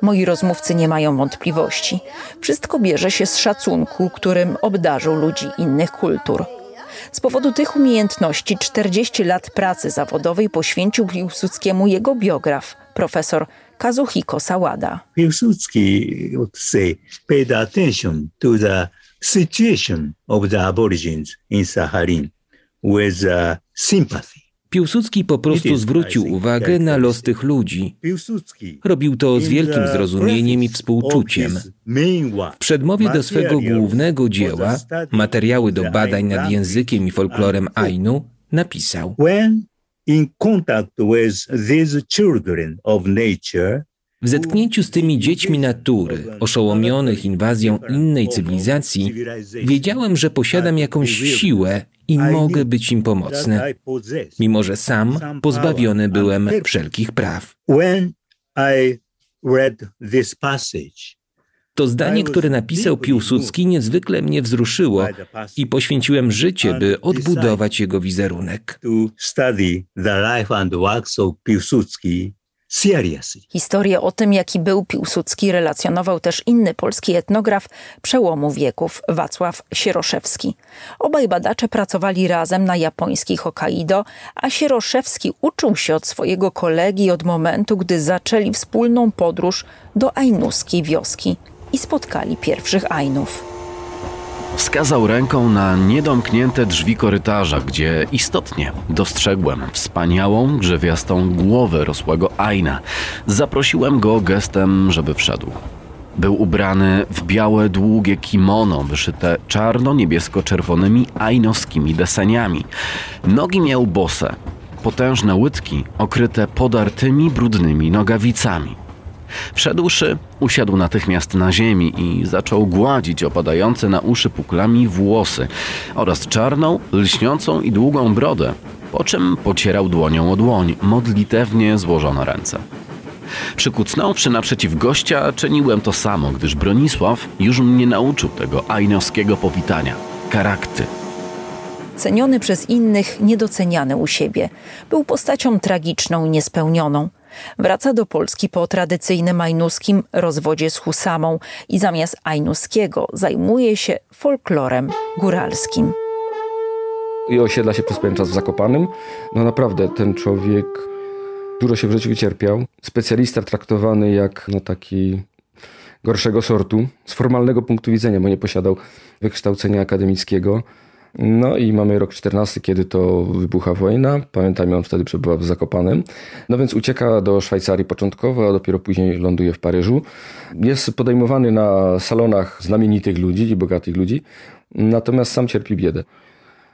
Moi rozmówcy nie mają wątpliwości. Wszystko bierze się z szacunku, którym obdarzył ludzi innych kultur. Z powodu tych umiejętności 40 lat pracy zawodowej poświęcił Piłsudskiemu jego biograf, profesor Kazuhiko Sawada. Piłsudski would say paid attention to the situation of the aborigines in Saharin with uh, sympathy. Piłsudski po prostu zwrócił uwagę na los tych ludzi. Robił to z wielkim zrozumieniem i współczuciem. W przedmowie do swego głównego dzieła, materiały do badań nad językiem i folklorem Ainu, napisał: w zetknięciu z tymi dziećmi natury, oszołomionych inwazją innej cywilizacji, wiedziałem, że posiadam jakąś siłę i mogę być im pomocny, mimo że sam pozbawiony byłem wszelkich praw. To zdanie, które napisał Piłsudski, niezwykle mnie wzruszyło i poświęciłem życie, by odbudować jego wizerunek. Historię o tym, jaki był Piłsudski, relacjonował też inny polski etnograf przełomu wieków, Wacław Sieroszewski. Obaj badacze pracowali razem na japońskiej Hokkaido, a Sieroszewski uczył się od swojego kolegi od momentu, gdy zaczęli wspólną podróż do ainuskiej wioski i spotkali pierwszych Ainów. Wskazał ręką na niedomknięte drzwi korytarza, gdzie istotnie dostrzegłem wspaniałą, grzewiastą głowę rosłego Aina. Zaprosiłem go gestem, żeby wszedł. Był ubrany w białe, długie kimono, wyszyte czarno-niebiesko-czerwonymi ajnowskimi deseniami. Nogi miał bose, potężne łydki okryte podartymi, brudnymi nogawicami. Wszedłszy, usiadł natychmiast na ziemi i zaczął gładzić opadające na uszy puklami włosy oraz czarną, lśniącą i długą brodę, po czym pocierał dłonią o dłoń modlitewnie złożone ręce. Przykucnąwszy naprzeciw gościa, czyniłem to samo, gdyż Bronisław już mnie nauczył tego ajnowskiego powitania karakty. Ceniony przez innych, niedoceniany u siebie. Był postacią tragiczną i niespełnioną. Wraca do Polski po tradycyjnym ajnuskim rozwodzie z Husamą i zamiast ajnuskiego zajmuje się folklorem góralskim. I osiedla się przez pewien czas w Zakopanym. No naprawdę, ten człowiek Dużo się w życiu wycierpiał. Specjalista traktowany jak no, taki gorszego sortu z formalnego punktu widzenia, bo nie posiadał wykształcenia akademickiego. No i mamy rok 14, kiedy to wybucha wojna. Pamiętajmy, on wtedy przebywa w Zakopanem. No więc ucieka do Szwajcarii początkowo, a dopiero później ląduje w Paryżu. Jest podejmowany na salonach znamienitych ludzi i bogatych ludzi, natomiast sam cierpi biedę.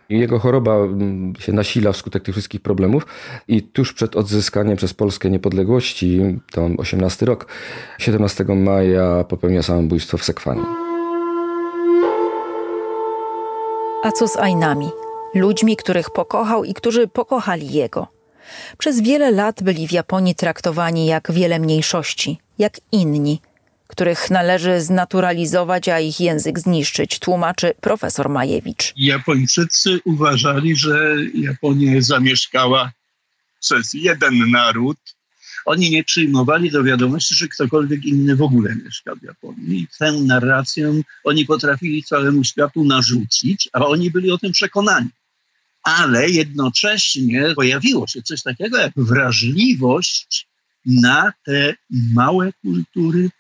Jego choroba mm, się nasila wskutek tych wszystkich problemów i tuż przed odzyskaniem przez Polskę niepodległości, to 18 rok, 17 maja popełnia samobójstwo w Sekwanii. A co z Ainami? Ludźmi, których pokochał i którzy pokochali jego. Przez wiele lat byli w Japonii traktowani jak wiele mniejszości, jak inni, których należy znaturalizować, a ich język zniszczyć, tłumaczy profesor Majewicz. Japończycy uważali, że Japonię zamieszkała przez jeden naród. Oni nie przyjmowali do wiadomości, że ktokolwiek inny w ogóle mieszka w Japonii. I tę narrację oni potrafili całemu światu narzucić, a oni byli o tym przekonani. Ale jednocześnie pojawiło się coś takiego jak wrażliwość na te małe kultury,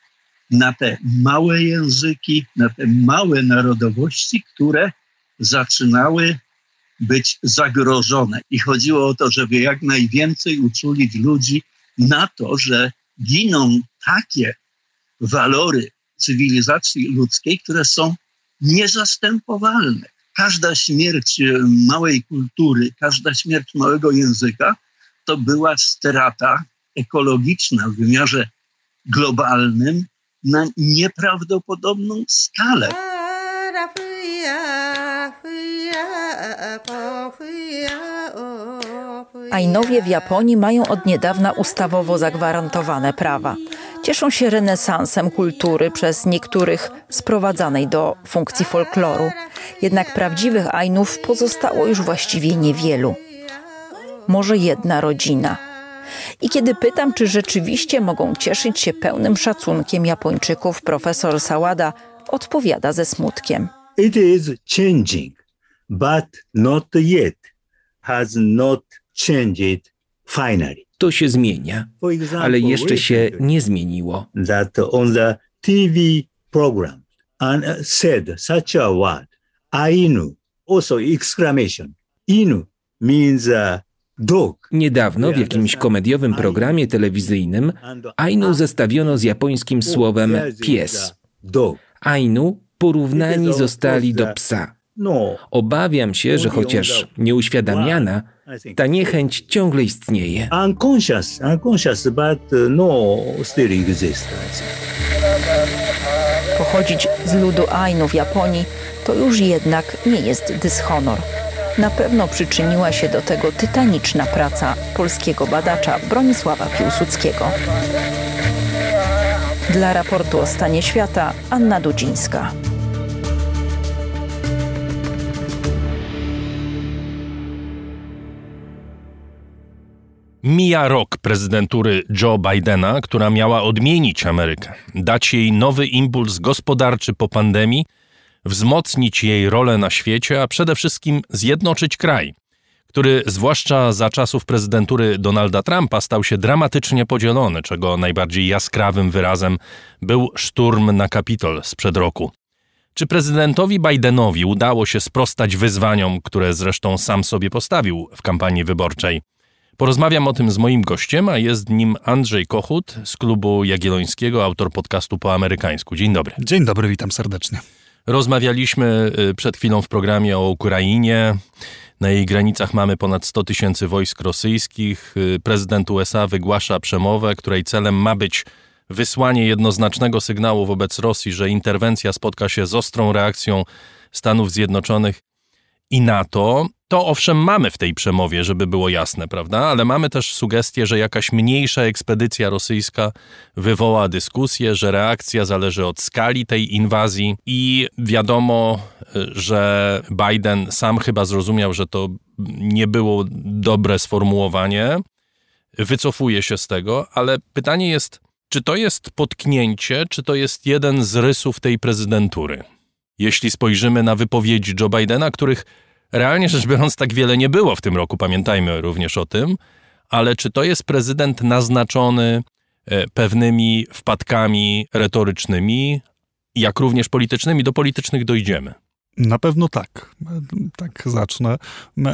na te małe języki, na te małe narodowości, które zaczynały być zagrożone. I chodziło o to, żeby jak najwięcej uczulić ludzi na to, że giną takie walory cywilizacji ludzkiej, które są niezastępowalne. Każda śmierć małej kultury, każda śmierć małego języka to była strata ekologiczna w wymiarze globalnym na nieprawdopodobną skalę. Ainowie w Japonii mają od niedawna ustawowo zagwarantowane prawa. Cieszą się renesansem kultury przez niektórych sprowadzanej do funkcji folkloru. Jednak prawdziwych Ainów pozostało już właściwie niewielu. Może jedna rodzina – i kiedy pytam, czy rzeczywiście mogą cieszyć się pełnym szacunkiem Japończyków, profesor Sawada odpowiada ze smutkiem. It is changing, but not yet has not. To się zmienia, ale jeszcze się nie zmieniło. That on the TV program. And said such a word, Ainu, also exclamation. Inu means uh, Niedawno w jakimś komediowym programie telewizyjnym Ainu zestawiono z japońskim słowem pies. Ainu porównani zostali do psa. Obawiam się, że chociaż nieuświadamiana, ta niechęć ciągle istnieje. Unconscious, unconscious, but no, still exists. Pochodzić z ludu Ainu w Japonii to już jednak nie jest dyshonor. Na pewno przyczyniła się do tego tytaniczna praca polskiego badacza Bronisława Piłsudskiego. Dla raportu o stanie świata Anna Dudzińska. Mija rok prezydentury Joe Bidena, która miała odmienić Amerykę, dać jej nowy impuls gospodarczy po pandemii – wzmocnić jej rolę na świecie, a przede wszystkim zjednoczyć kraj, który zwłaszcza za czasów prezydentury Donalda Trumpa stał się dramatycznie podzielony, czego najbardziej jaskrawym wyrazem był szturm na Kapitol sprzed roku. Czy prezydentowi Bidenowi udało się sprostać wyzwaniom, które zresztą sam sobie postawił w kampanii wyborczej? Porozmawiam o tym z moim gościem, a jest nim Andrzej Kochut z klubu Jagiellońskiego, autor podcastu po amerykańsku. Dzień dobry. Dzień dobry, witam serdecznie. Rozmawialiśmy y, przed chwilą w programie o Ukrainie. Na jej granicach mamy ponad 100 tysięcy wojsk rosyjskich. Y, prezydent USA wygłasza przemowę, której celem ma być wysłanie jednoznacznego sygnału wobec Rosji, że interwencja spotka się z ostrą reakcją Stanów Zjednoczonych i NATO. To owszem mamy w tej przemowie, żeby było jasne, prawda? Ale mamy też sugestię, że jakaś mniejsza ekspedycja rosyjska wywoła dyskusję, że reakcja zależy od skali tej inwazji i wiadomo, że Biden sam chyba zrozumiał, że to nie było dobre sformułowanie. Wycofuje się z tego, ale pytanie jest, czy to jest potknięcie, czy to jest jeden z rysów tej prezydentury? Jeśli spojrzymy na wypowiedzi Joe Bidena, których realnie rzecz biorąc tak wiele nie było w tym roku, pamiętajmy również o tym, ale czy to jest prezydent naznaczony e, pewnymi wpadkami retorycznymi, jak również politycznymi? Do politycznych dojdziemy. Na pewno tak. Tak zacznę.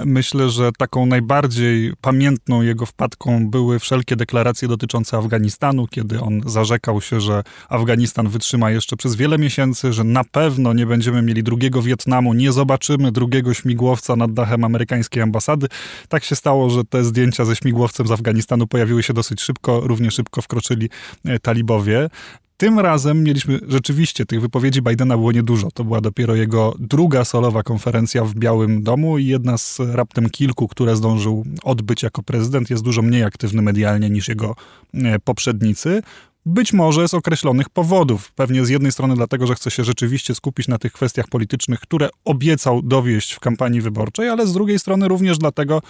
Myślę, że taką najbardziej pamiętną jego wpadką były wszelkie deklaracje dotyczące Afganistanu, kiedy on zarzekał się, że Afganistan wytrzyma jeszcze przez wiele miesięcy, że na pewno nie będziemy mieli drugiego Wietnamu, nie zobaczymy drugiego śmigłowca nad dachem amerykańskiej ambasady. Tak się stało, że te zdjęcia ze śmigłowcem z Afganistanu pojawiły się dosyć szybko, równie szybko wkroczyli e, talibowie. Tym razem mieliśmy rzeczywiście tych wypowiedzi Bidena było niedużo. To była dopiero jego druga solowa konferencja w Białym Domu i jedna z raptem kilku, które zdążył odbyć jako prezydent. Jest dużo mniej aktywny medialnie niż jego e, poprzednicy. Być może z określonych powodów. Pewnie z jednej strony dlatego, że chce się rzeczywiście skupić na tych kwestiach politycznych, które obiecał dowieść w kampanii wyborczej, ale z drugiej strony również dlatego,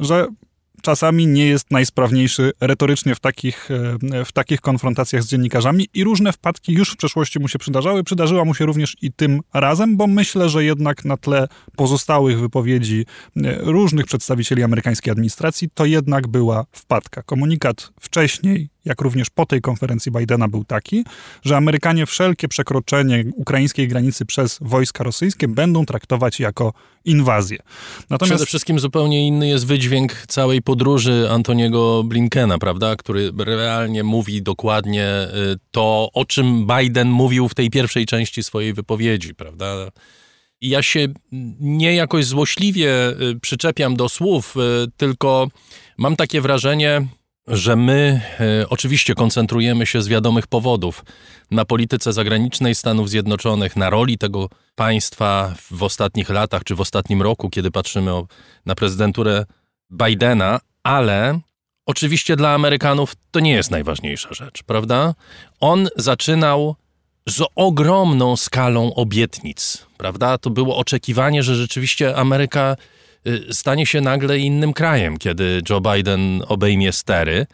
że czasami nie jest najsprawniejszy retorycznie w takich, e, w takich konfrontacjach z dziennikarzami i różne wpadki już w przeszłości mu się przydarzały. Przydarzyła mu się również i tym razem, bo myślę, że jednak na tle pozostałych wypowiedzi e, różnych przedstawicieli amerykańskiej administracji to jednak była wpadka. Komunikat wcześniej jak również po tej konferencji Bidena był taki, że Amerykanie wszelkie przekroczenie ukraińskiej granicy przez wojska rosyjskie będą traktować jako inwazję. Natomiast... Przede wszystkim zupełnie inny jest wydźwięk całej podróży Antoniego Blinkena, prawda, który realnie mówi dokładnie y, to, o czym Biden mówił w tej pierwszej części swojej wypowiedzi, prawda. Ja się nie jakoś złośliwie y, przyczepiam do słów, y, tylko mam takie wrażenie, że my e, oczywiście koncentrujemy się z wiadomych powodów na polityce zagranicznej Stanów Zjednoczonych, na roli tego państwa w ostatnich latach czy w ostatnim roku, kiedy patrzymy o, na prezydenturę Bidena, ale oczywiście dla Amerykanów to nie jest najważniejsza rzecz, prawda? On zaczynał z ogromną skalą obietnic, prawda? To było oczekiwanie, że rzeczywiście Ameryka stanie się nagle innym krajem, kiedy Joe Biden obejmie stery.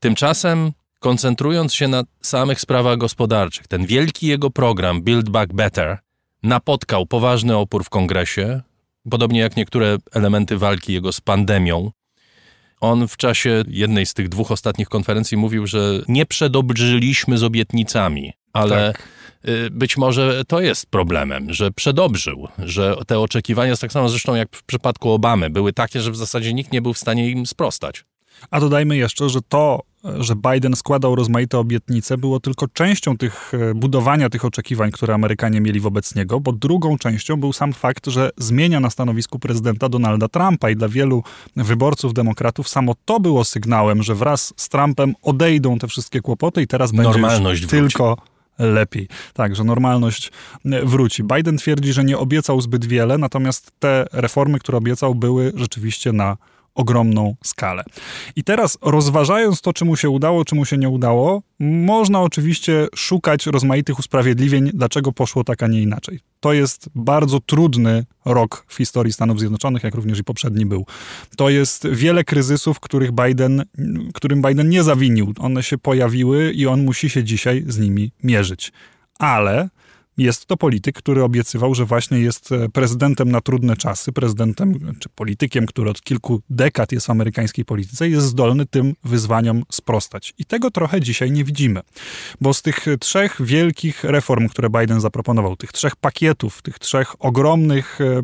Tymczasem, koncentrując się na samych sprawach gospodarczych, ten wielki jego program Build Back Better napotkał poważny opór w kongresie, podobnie jak niektóre elementy walki jego z pandemią. On w czasie jednej z tych dwóch ostatnich konferencji mówił, że nie przedobrzyliśmy z obietnicami, ale tak Y, być może to jest problemem, że przedobrzył, że te oczekiwania, tak samo zresztą jak w przypadku Obamy, były takie, że w zasadzie nikt nie był w stanie im sprostać. A dodajmy jeszcze, że to, że Biden składał rozmaite obietnice, było tylko częścią tych e, budowania tych oczekiwań, które Amerykanie mieli wobec niego, bo drugą częścią był sam fakt, że zmienia na stanowisku prezydenta Donalda Trumpa i dla wielu wyborców demokratów samo to było sygnałem, że wraz z Trumpem odejdą te wszystkie kłopoty i teraz Normalność będzie tylko lepiej. Tak, że normalność wróci. Biden twierdzi, że nie obiecał zbyt wiele, natomiast te reformy, które obiecał, były rzeczywiście na ogromną skalę. I teraz rozważając to, czy mu się udało, czy mu się nie udało, można oczywiście szukać rozmaitych usprawiedliwień, dlaczego poszło tak, a nie inaczej. To jest bardzo trudny rok w historii Stanów Zjednoczonych, jak również i poprzedni był. To jest wiele kryzysów, których Biden, którym Biden nie zawinił. One się pojawiły i on musi się dzisiaj z nimi mierzyć. Ale jest to polityk, który obiecywał, że właśnie jest e, prezydentem na trudne czasy, prezydentem czy politykiem, który od kilku dekad jest w amerykańskiej polityce, jest zdolny tym wyzwaniom sprostać. I tego trochę dzisiaj nie widzimy, bo z tych trzech wielkich reform, które Biden zaproponował, tych trzech pakietów, tych trzech ogromnych e,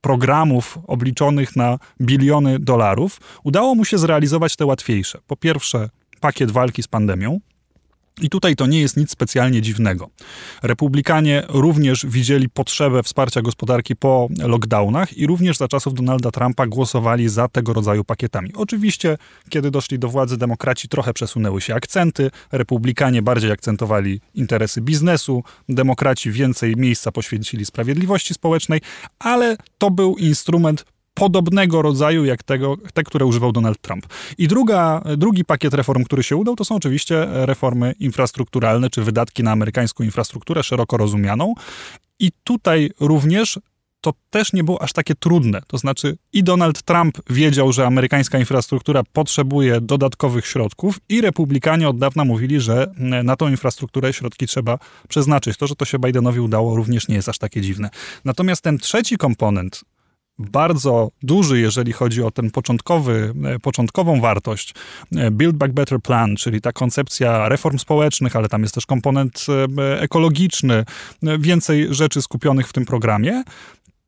programów obliczonych na biliony dolarów, udało mu się zrealizować te łatwiejsze. Po pierwsze, pakiet walki z pandemią, i tutaj to nie jest nic specjalnie dziwnego. Republikanie również widzieli potrzebę wsparcia gospodarki po lockdownach i również za czasów Donalda Trumpa głosowali za tego rodzaju pakietami. Oczywiście, kiedy doszli do władzy, demokraci trochę przesunęły się akcenty, republikanie bardziej akcentowali interesy biznesu, demokraci więcej miejsca poświęcili sprawiedliwości społecznej, ale to był instrument podobnego rodzaju jak tego, te, które używał Donald Trump. I druga, drugi pakiet reform, który się udał, to są oczywiście reformy infrastrukturalne, czy wydatki na amerykańską infrastrukturę szeroko rozumianą. I tutaj również to też nie było aż takie trudne. To znaczy, i Donald Trump wiedział, że amerykańska infrastruktura potrzebuje dodatkowych środków, i republikanie od dawna mówili, że na tą infrastrukturę środki trzeba przeznaczyć. To, że to się Bidenowi udało, również nie jest aż takie dziwne. Natomiast ten trzeci komponent bardzo duży, jeżeli chodzi o ten początkowy, e, początkową wartość. E, Build Back Better Plan, czyli ta koncepcja reform społecznych, ale tam jest też komponent ekologiczny, więcej rzeczy skupionych w tym programie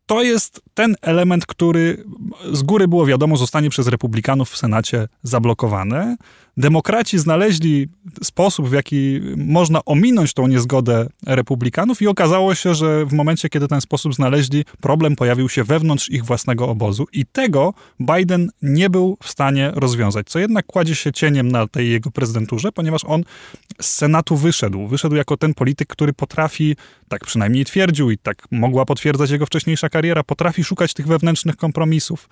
to jest ten element, który z góry było wiadomo, zostanie przez republikanów w Senacie zablokowany. Demokraci znaleźli sposób, w jaki można ominąć tą niezgodę republikanów, i okazało się, że w momencie, kiedy ten sposób znaleźli, problem pojawił się wewnątrz ich własnego obozu, i tego Biden nie był w stanie rozwiązać. Co jednak kładzie się cieniem na tej jego prezydenturze, ponieważ on z Senatu wyszedł. Wyszedł jako ten polityk, który potrafi, tak przynajmniej twierdził, i tak mogła potwierdzać jego wcześniejsza kariera, potrafi szukać tych wewnętrznych kompromisów.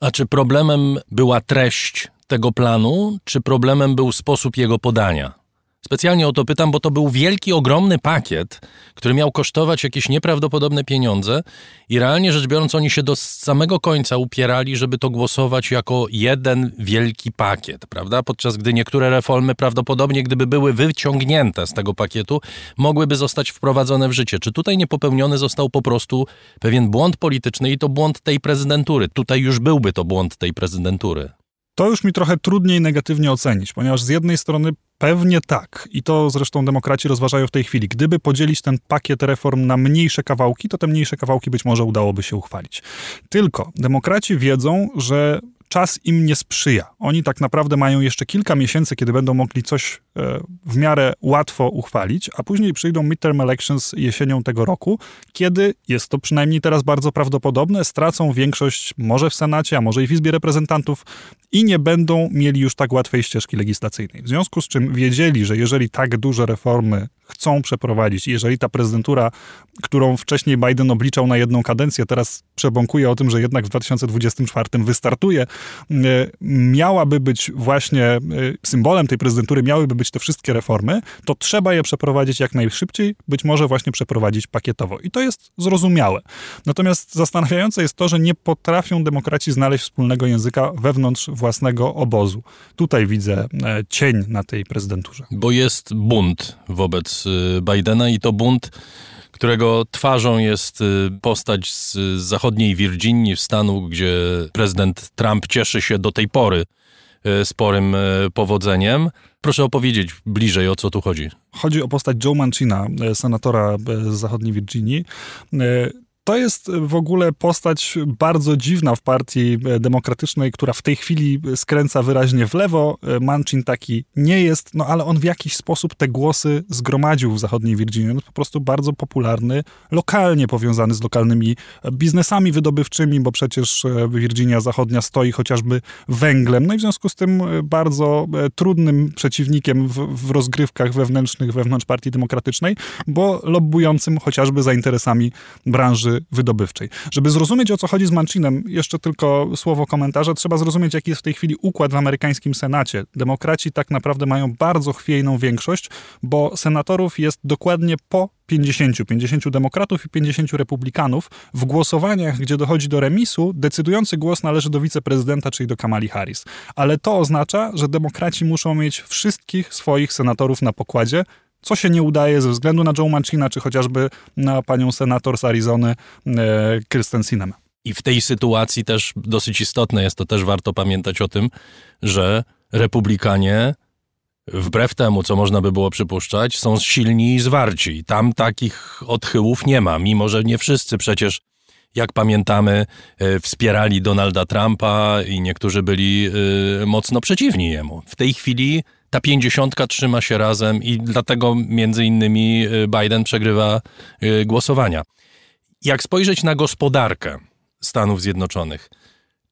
A czy problemem była treść tego planu, czy problemem był sposób jego podania? Specjalnie o to pytam, bo to był wielki, ogromny pakiet, który miał kosztować jakieś nieprawdopodobne pieniądze i realnie rzecz biorąc oni się do samego końca upierali, żeby to głosować jako jeden wielki pakiet, prawda? Podczas gdy niektóre reformy prawdopodobnie, gdyby były wyciągnięte z tego pakietu, mogłyby zostać wprowadzone w życie. Czy tutaj nie popełniony został po prostu pewien błąd polityczny i to błąd tej prezydentury? Tutaj już byłby to błąd tej prezydentury. To już mi trochę trudniej negatywnie ocenić, ponieważ z jednej strony Pewnie tak. I to zresztą demokraci rozważają w tej chwili. Gdyby podzielić ten pakiet reform na mniejsze kawałki, to te mniejsze kawałki być może udałoby się uchwalić. Tylko demokraci wiedzą, że czas im nie sprzyja. Oni tak naprawdę mają jeszcze kilka miesięcy, kiedy będą mogli coś e, w miarę łatwo uchwalić, a później przyjdą midterm elections jesienią tego roku, kiedy, jest to przynajmniej teraz bardzo prawdopodobne, stracą większość może w Senacie, a może i w Izbie Reprezentantów i nie będą mieli już tak łatwej ścieżki legislacyjnej. W związku z czym wiedzieli, że jeżeli tak duże reformy chcą przeprowadzić. Jeżeli ta prezydentura, którą wcześniej Biden obliczał na jedną kadencję, teraz przebąkuje o tym, że jednak w 2024 wystartuje, e, miałaby być właśnie e, symbolem tej prezydentury, miałyby być te wszystkie reformy, to trzeba je przeprowadzić jak najszybciej, być może właśnie przeprowadzić pakietowo. I to jest zrozumiałe. Natomiast zastanawiające jest to, że nie potrafią demokraci znaleźć wspólnego języka wewnątrz własnego obozu. Tutaj widzę e, cień na tej prezydenturze. Bo jest bunt wobec Y, Bidena i to bunt, którego twarzą jest y, postać z zachodniej Virginii, stanu, gdzie prezydent Trump cieszy się do tej pory y, sporym powodzeniem. Proszę opowiedzieć bliżej, o co tu chodzi. Chodzi o postać Joe Mancina, senatora z zachodniej Virginii. To jest w ogóle postać bardzo dziwna w partii demokratycznej, która w tej chwili skręca wyraźnie w lewo. Manchin taki nie jest, no ale on w jakiś sposób te głosy zgromadził w zachodniej Virginii. On jest po prostu bardzo popularny, lokalnie powiązany z lokalnymi biznesami wydobywczymi, bo przecież Virginia Zachodnia stoi chociażby węglem. No i w związku z tym bardzo trudnym przeciwnikiem w, w rozgrywkach wewnętrznych wewnątrz partii demokratycznej, bo lobbującym chociażby za interesami branży wydobywczej. Żeby zrozumieć, o co chodzi z Manchinem, jeszcze tylko słowo komentarza, trzeba zrozumieć, jaki jest w tej chwili układ w amerykańskim Senacie. Demokraci tak naprawdę mają bardzo chwiejną większość, bo senatorów jest dokładnie po 50, 50 demokratów i 50 republikanów. W głosowaniach, gdzie dochodzi do remisu, decydujący głos należy do wiceprezydenta, czyli do Kamali Harris. Ale to oznacza, że demokraci muszą mieć wszystkich swoich senatorów na pokładzie, co się nie udaje ze względu na Joe Mancina, czy chociażby na panią senator z Arizony e, Kristen Sinema. I w tej sytuacji też dosyć istotne jest to, też warto pamiętać o tym, że republikanie wbrew temu, co można by było przypuszczać, są silni i zwarci. Tam takich odchyłów nie ma, mimo że nie wszyscy przecież, jak pamiętamy, e, wspierali Donalda Trumpa i niektórzy byli e, mocno przeciwni jemu. W tej chwili ta pięćdziesiątka trzyma się razem i dlatego między innymi y, Biden przegrywa głosowania. Jak spojrzeć na gospodarkę Stanów Zjednoczonych,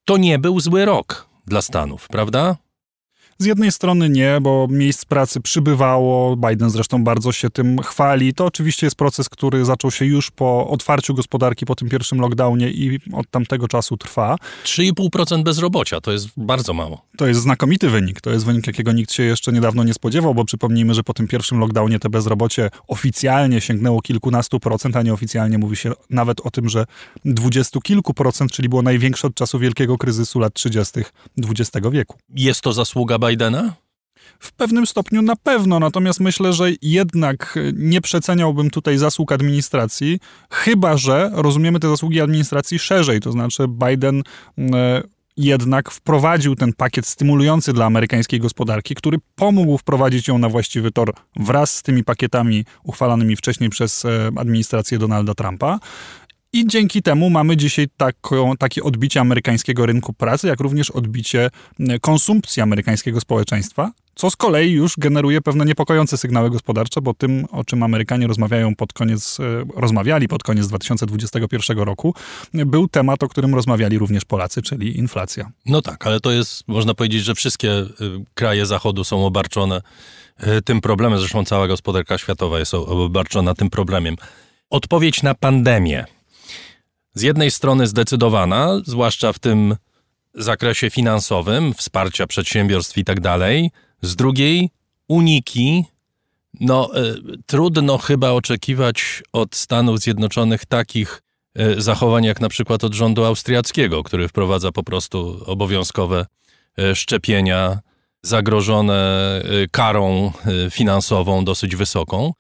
to nie był zły rok dla Stanów, prawda? Z jednej strony nie, bo miejsc pracy przybywało, Biden zresztą bardzo się tym chwali. To oczywiście jest proces, który zaczął się już po otwarciu gospodarki, po tym pierwszym lockdownie i od tamtego czasu trwa. 3,5% bezrobocia to jest bardzo mało. To jest znakomity wynik. To jest wynik, jakiego nikt się jeszcze niedawno nie spodziewał, bo przypomnijmy, że po tym pierwszym lockdownie te bezrobocie oficjalnie sięgnęło kilkunastu procent, a nieoficjalnie mówi się nawet o tym, że dwudziestu kilku procent, czyli było największe od czasu wielkiego kryzysu lat 30. XX wieku. Jest to zasługa Bidena? W pewnym stopniu na pewno, natomiast myślę, że jednak nie przeceniałbym tutaj zasług administracji, chyba że rozumiemy te zasługi administracji szerzej, to znaczy Biden e, jednak wprowadził ten pakiet stymulujący dla amerykańskiej gospodarki, który pomógł wprowadzić ją na właściwy tor wraz z tymi pakietami uchwalanymi wcześniej przez e, administrację Donalda Trumpa. I dzięki temu mamy dzisiaj taką, takie odbicie amerykańskiego rynku pracy, jak również odbicie konsumpcji amerykańskiego społeczeństwa, co z kolei już generuje pewne niepokojące sygnały gospodarcze, bo tym, o czym Amerykanie rozmawiają pod koniec, e, rozmawiali pod koniec 2021 roku, był temat, o którym rozmawiali również Polacy, czyli inflacja. No tak, ale to jest, można powiedzieć, że wszystkie e, kraje Zachodu są obarczone e, tym problemem, zresztą cała gospodarka światowa jest obarczona tym problemem. Odpowiedź na pandemię z jednej strony zdecydowana, zwłaszcza w tym zakresie finansowym, wsparcia przedsiębiorstw i tak dalej, z drugiej uniki. No, y, trudno chyba oczekiwać od Stanów Zjednoczonych takich y, zachowań, jak na przykład od rządu austriackiego, który wprowadza po prostu obowiązkowe y, szczepienia zagrożone karą finansową dosyć wysoką,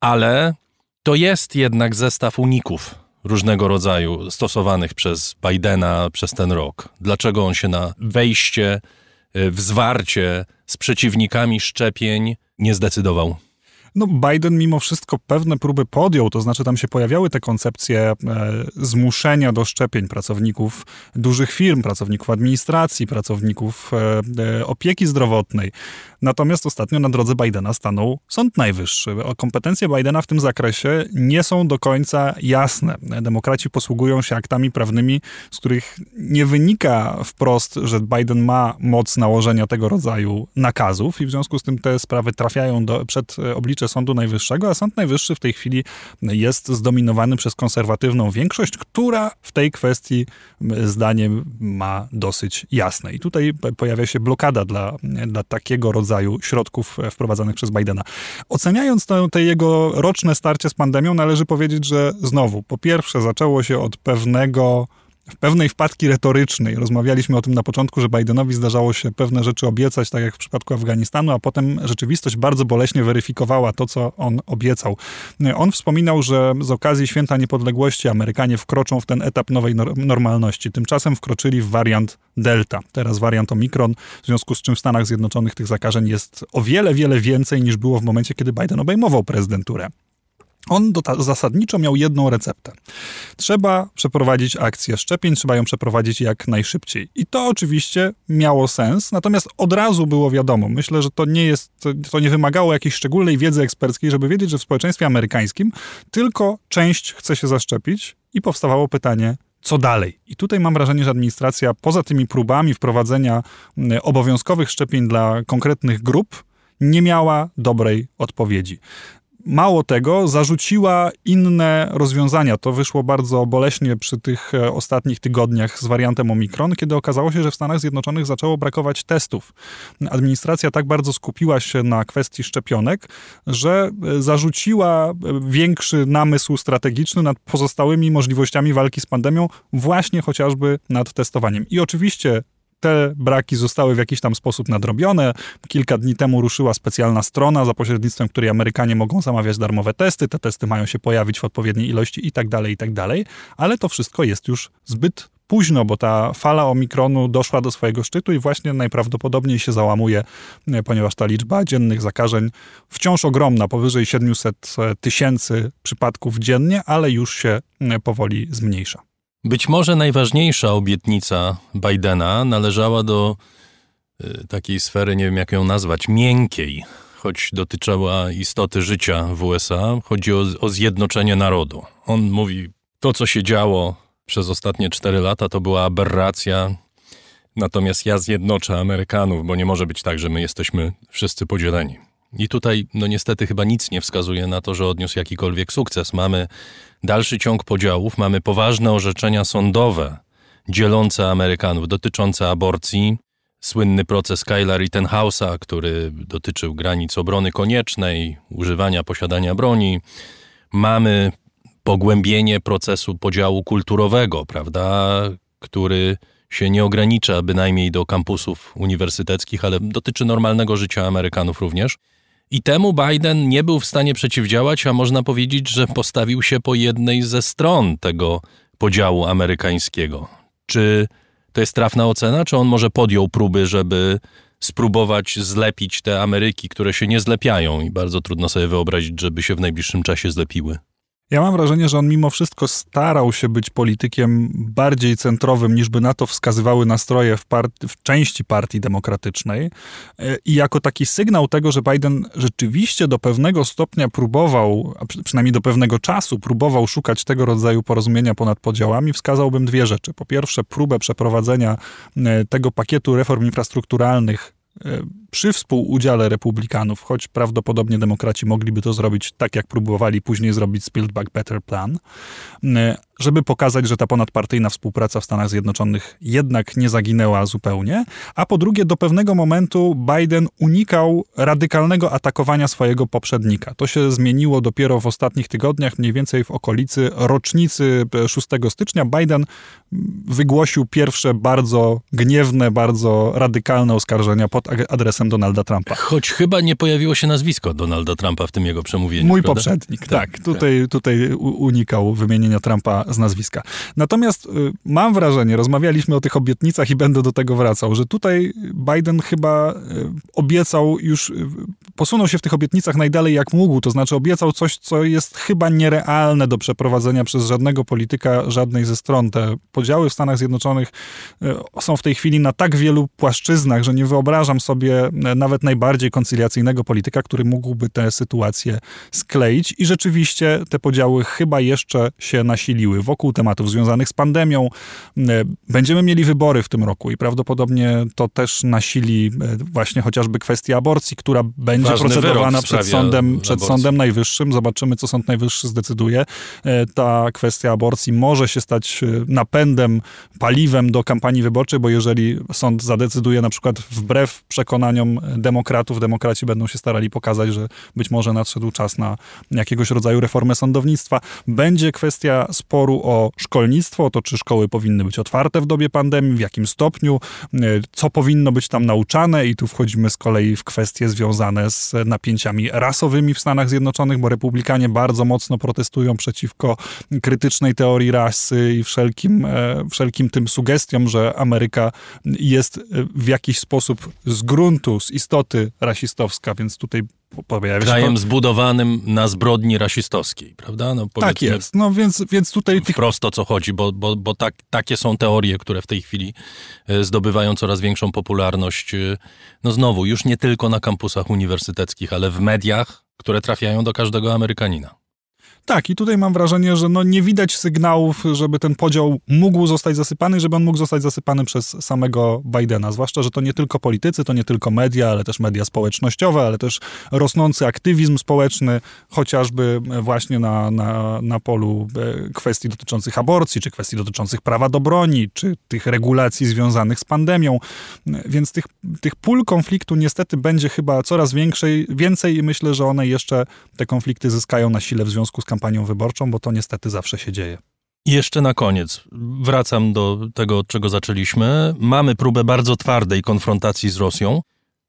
ale to jest jednak zestaw uników różnego rodzaju stosowanych przez Bidena przez ten rok. Dlaczego on się na wejście y, w zwarcie z przeciwnikami szczepień nie zdecydował? No, Biden mimo wszystko pewne próby podjął, to znaczy tam się pojawiały te koncepcje e, zmuszenia do szczepień pracowników dużych firm, pracowników administracji, pracowników e, e, opieki zdrowotnej. Natomiast ostatnio na drodze Bidena stanął Sąd Najwyższy. Kompetencje Bidena w tym zakresie nie są do końca jasne. Demokraci posługują się aktami prawnymi, z których nie wynika wprost, że Biden ma moc nałożenia tego rodzaju nakazów i w związku z tym te sprawy trafiają do, przed oblicze Sądu Najwyższego, a Sąd Najwyższy w tej chwili jest zdominowany przez konserwatywną większość, która w tej kwestii zdaniem ma dosyć jasne. I tutaj pojawia się blokada dla, dla takiego rodzaju środków e, wprowadzanych przez Bidena. Oceniając to, te jego roczne starcie z pandemią, należy powiedzieć, że znowu, po pierwsze, zaczęło się od pewnego w pewnej wpadki retorycznej. Rozmawialiśmy o tym na początku, że Bidenowi zdarzało się pewne rzeczy obiecać, tak jak w przypadku Afganistanu, a potem rzeczywistość bardzo boleśnie weryfikowała to, co on obiecał. On wspominał, że z okazji Święta Niepodległości Amerykanie wkroczą w ten etap nowej normalności. Tymczasem wkroczyli w wariant Delta, teraz wariant Omikron, w związku z czym w Stanach Zjednoczonych tych zakażeń jest o wiele, wiele więcej niż było w momencie, kiedy Biden obejmował prezydenturę. On do, zasadniczo miał jedną receptę. Trzeba przeprowadzić akcję szczepień, trzeba ją przeprowadzić jak najszybciej. I to oczywiście miało sens, natomiast od razu było wiadomo. Myślę, że to nie jest, to nie wymagało jakiejś szczególnej wiedzy eksperckiej, żeby wiedzieć, że w społeczeństwie amerykańskim tylko część chce się zaszczepić i powstawało pytanie, co dalej? I tutaj mam wrażenie, że administracja poza tymi próbami wprowadzenia obowiązkowych szczepień dla konkretnych grup, nie miała dobrej odpowiedzi. Mało tego, zarzuciła inne rozwiązania. To wyszło bardzo boleśnie przy tych e, ostatnich tygodniach z wariantem Omikron, kiedy okazało się, że w Stanach Zjednoczonych zaczęło brakować testów. Administracja tak bardzo skupiła się na kwestii szczepionek, że e, zarzuciła e, większy namysł strategiczny nad pozostałymi możliwościami walki z pandemią, właśnie chociażby nad testowaniem. I oczywiście te braki zostały w jakiś tam sposób nadrobione. Kilka dni temu ruszyła specjalna strona, za pośrednictwem której Amerykanie mogą zamawiać darmowe testy. Te testy mają się pojawić w odpowiedniej ilości i tak dalej, i tak dalej. Ale to wszystko jest już zbyt późno, bo ta fala omikronu doszła do swojego szczytu i właśnie najprawdopodobniej się załamuje, ponieważ ta liczba dziennych zakażeń wciąż ogromna, powyżej 700 tysięcy przypadków dziennie, ale już się powoli zmniejsza. Być może najważniejsza obietnica Bidena należała do y, takiej sfery, nie wiem jak ją nazwać, miękkiej, choć dotyczyła istoty życia w USA. Chodzi o, o zjednoczenie narodu. On mówi, to co się działo przez ostatnie cztery lata to była aberracja, natomiast ja zjednoczę Amerykanów, bo nie może być tak, że my jesteśmy wszyscy podzieleni. I tutaj, no niestety, chyba nic nie wskazuje na to, że odniósł jakikolwiek sukces. Mamy dalszy ciąg podziałów, mamy poważne orzeczenia sądowe dzielące Amerykanów dotyczące aborcji. Słynny proces Kyla Rittenhouse'a, który dotyczył granic obrony koniecznej, używania, posiadania broni. Mamy pogłębienie procesu podziału kulturowego, prawda, który się nie ogranicza bynajmniej do kampusów uniwersyteckich, ale dotyczy normalnego życia Amerykanów również. I temu Biden nie był w stanie przeciwdziałać, a można powiedzieć, że postawił się po jednej ze stron tego podziału amerykańskiego. Czy to jest trafna ocena, czy on może podjął próby, żeby spróbować zlepić te Ameryki, które się nie zlepiają i bardzo trudno sobie wyobrazić, żeby się w najbliższym czasie zlepiły? Ja mam wrażenie, że on mimo wszystko starał się być politykiem bardziej centrowym, niż by na to wskazywały nastroje w, part- w części partii demokratycznej. E, I jako taki sygnał tego, że Biden rzeczywiście do pewnego stopnia próbował, a przynajmniej do pewnego czasu próbował szukać tego rodzaju porozumienia ponad podziałami, wskazałbym dwie rzeczy. Po pierwsze, próbę przeprowadzenia e, tego pakietu reform infrastrukturalnych przy współudziale republikanów, choć prawdopodobnie demokraci mogliby to zrobić tak, jak próbowali później zrobić z Build Back Better Plan, żeby pokazać, że ta ponadpartyjna współpraca w Stanach Zjednoczonych jednak nie zaginęła zupełnie, a po drugie do pewnego momentu Biden unikał radykalnego atakowania swojego poprzednika. To się zmieniło dopiero w ostatnich tygodniach, mniej więcej w okolicy rocznicy 6 stycznia. Biden wygłosił pierwsze bardzo gniewne, bardzo radykalne oskarżenia pod adresem Donalda Trumpa. Choć chyba nie pojawiło się nazwisko Donalda Trumpa w tym jego przemówieniu. Mój prawda? poprzednik, tak. tak. Tutaj, tak. tutaj unikał wymienienia Trumpa z nazwiska. Natomiast y, mam wrażenie, rozmawialiśmy o tych obietnicach i będę do tego wracał, że tutaj Biden chyba y, obiecał już, y, posunął się w tych obietnicach najdalej jak mógł, to znaczy obiecał coś, co jest chyba nierealne do przeprowadzenia przez żadnego polityka, żadnej ze stron. Te podziały w Stanach Zjednoczonych są w tej chwili na tak wielu płaszczyznach, że nie wyobrażam sobie nawet najbardziej koncyliacyjnego polityka, który mógłby tę sytuację skleić i rzeczywiście te podziały chyba jeszcze się nasiliły wokół tematów związanych z pandemią. E, będziemy mieli wybory w tym roku i prawdopodobnie to też nasili e, właśnie chociażby kwestia aborcji, która będzie Ważny procedowana przed sądem, przed sądem Najwyższym. Zobaczymy, co Sąd Najwyższy zdecyduje. E, ta kwestia aborcji może się stać napędem, paliwem do kampanii wyborczej, bo jeżeli sąd zadecyduje na przykład wbrew przekonaniom demokratów, demokraci będą się starali pokazać, że być może nadszedł czas na jakiegoś rodzaju reformę sądownictwa. Będzie kwestia sporu o szkolnictwo, to czy szkoły powinny być otwarte w dobie pandemii, w jakim stopniu, e, co powinno być tam nauczane i tu wchodzimy z kolei w kwestie związane z napięciami rasowymi w Stanach Zjednoczonych, bo republikanie bardzo mocno protestują przeciwko krytycznej teorii rasy i wszelkim, e, wszelkim tym sugestiom, że Ameryka jest w jakiś sposób z gruntu, z istoty rasistowska, więc tutaj pojawia się... Krajem zbudowanym na zbrodni rasistowskiej, prawda? No, tak jest, no więc, więc tutaj... Tych... Wprost o co chodzi, bo, bo, bo tak, takie są teorie, które w tej chwili e, zdobywają coraz większą popularność. E, no znowu, już nie tylko na kampusach uniwersyteckich, ale w mediach, które trafiają do każdego Amerykanina. Tak, i tutaj mam wrażenie, że no nie widać sygnałów, żeby ten podział mógł zostać zasypany, żeby on mógł zostać zasypany przez samego Bidena. Zwłaszcza, że to nie tylko politycy, to nie tylko media, ale też media społecznościowe, ale też rosnący aktywizm społeczny, chociażby właśnie na, na, na polu e, kwestii dotyczących aborcji, czy kwestii dotyczących prawa do broni, czy tych regulacji związanych z pandemią. Więc tych, tych pól konfliktu niestety będzie chyba coraz większej, więcej i myślę, że one jeszcze, te konflikty zyskają na sile w związku z kampanią wyborczą, bo to niestety zawsze się dzieje. I jeszcze na koniec, wracam do tego, od czego zaczęliśmy. Mamy próbę bardzo twardej konfrontacji z Rosją.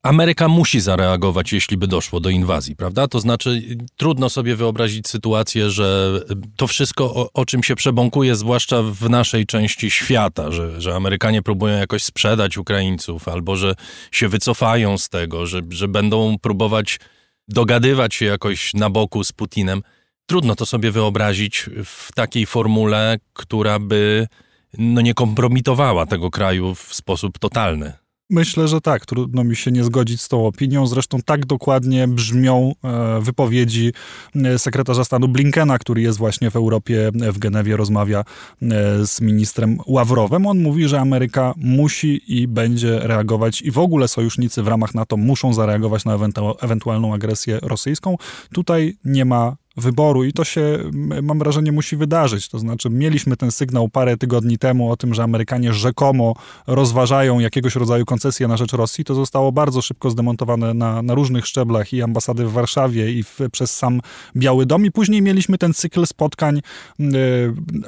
Ameryka musi zareagować, jeśli by doszło do inwazji, prawda? To znaczy, trudno sobie wyobrazić sytuację, że to wszystko, o, o czym się przebąkuje, zwłaszcza w naszej części świata, że, że Amerykanie próbują jakoś sprzedać Ukraińców, albo że się wycofają z tego, że, że będą próbować dogadywać się jakoś na boku z Putinem. Trudno to sobie wyobrazić w takiej formule, która by no, nie kompromitowała tego kraju w sposób totalny. Myślę, że tak. Trudno mi się nie zgodzić z tą opinią. Zresztą tak dokładnie brzmią e, wypowiedzi e, sekretarza stanu Blinkena, który jest właśnie w Europie, w Genewie, rozmawia e, z ministrem Ławrowem. On mówi, że Ameryka musi i będzie reagować i w ogóle sojusznicy w ramach NATO muszą zareagować na ewentualną agresję rosyjską. Tutaj nie ma wyboru i to się, mam wrażenie, musi wydarzyć. To znaczy, mieliśmy ten sygnał parę tygodni temu o tym, że Amerykanie rzekomo rozważają jakiegoś rodzaju koncesję na rzecz Rosji. To zostało bardzo szybko zdemontowane na, na różnych szczeblach i ambasady w Warszawie i w, przez sam Biały Dom. I później mieliśmy ten cykl spotkań y,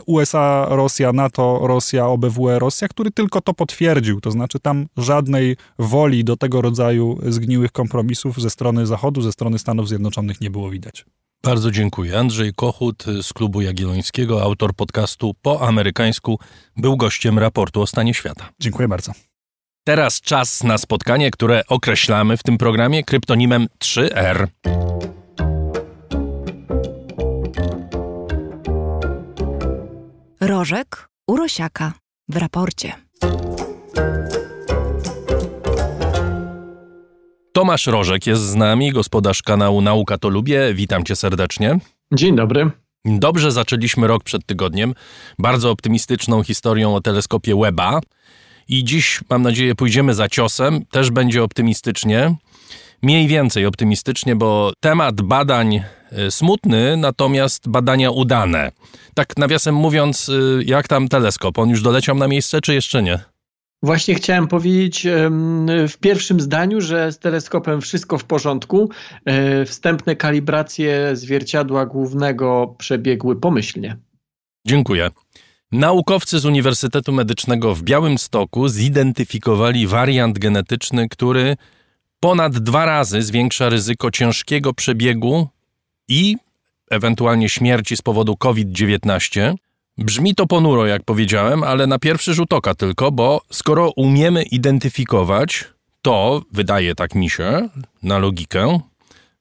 USA, Rosja, NATO, Rosja, OBWE, Rosja, który tylko to potwierdził. To znaczy, tam żadnej woli do tego rodzaju zgniłych kompromisów ze strony Zachodu, ze strony Stanów Zjednoczonych nie było widać. Bardzo dziękuję. Andrzej Kochut z Klubu Jagiellońskiego, autor podcastu po amerykańsku, był gościem raportu o stanie świata. Dziękuję bardzo. Teraz czas na spotkanie, które określamy w tym programie kryptonimem 3R. Rożek Urosiaka w raporcie. Tomasz Rożek jest z nami, gospodarz kanału Nauka to Lubię. Witam cię serdecznie. Dzień dobry. Dobrze zaczęliśmy rok przed tygodniem, bardzo optymistyczną historią o teleskopie Webba. I dziś, mam nadzieję, pójdziemy za ciosem. Też będzie optymistycznie. Mniej więcej optymistycznie, bo temat badań y, smutny, natomiast badania udane. Tak nawiasem mówiąc, y, jak tam teleskop? On już doleciał na miejsce, czy jeszcze nie? Właśnie chciałem powiedzieć w pierwszym zdaniu, że z teleskopem wszystko w porządku. E, wstępne kalibracje zwierciadła głównego przebiegły pomyślnie. Dziękuję. Naukowcy z Uniwersytetu Medycznego w Białymstoku zidentyfikowali wariant genetyczny, który ponad dwa razy zwiększa ryzyko ciężkiego przebiegu i ewentualnie śmierci z powodu COVID-19. Brzmi to ponuro, jak powiedziałem, ale na pierwszy rzut oka tylko, bo skoro umiemy identyfikować, to wydaje tak mi się, na logikę,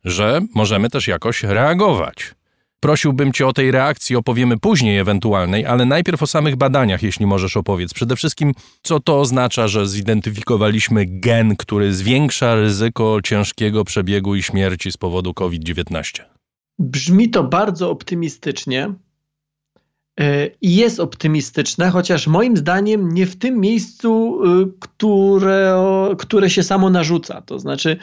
że możemy też jakoś reagować. Prosiłbym cię o tej reakcji, opowiemy później ewentualnej, ale najpierw o samych badaniach, jeśli możesz opowiedz. Przede wszystkim, co to oznacza, że zidentyfikowaliśmy gen, który zwiększa ryzyko ciężkiego przebiegu i śmierci z powodu COVID-19? Brzmi to bardzo optymistycznie, i jest optymistyczne, chociaż moim zdaniem nie w tym miejscu, y, które, które się samo narzuca. To znaczy,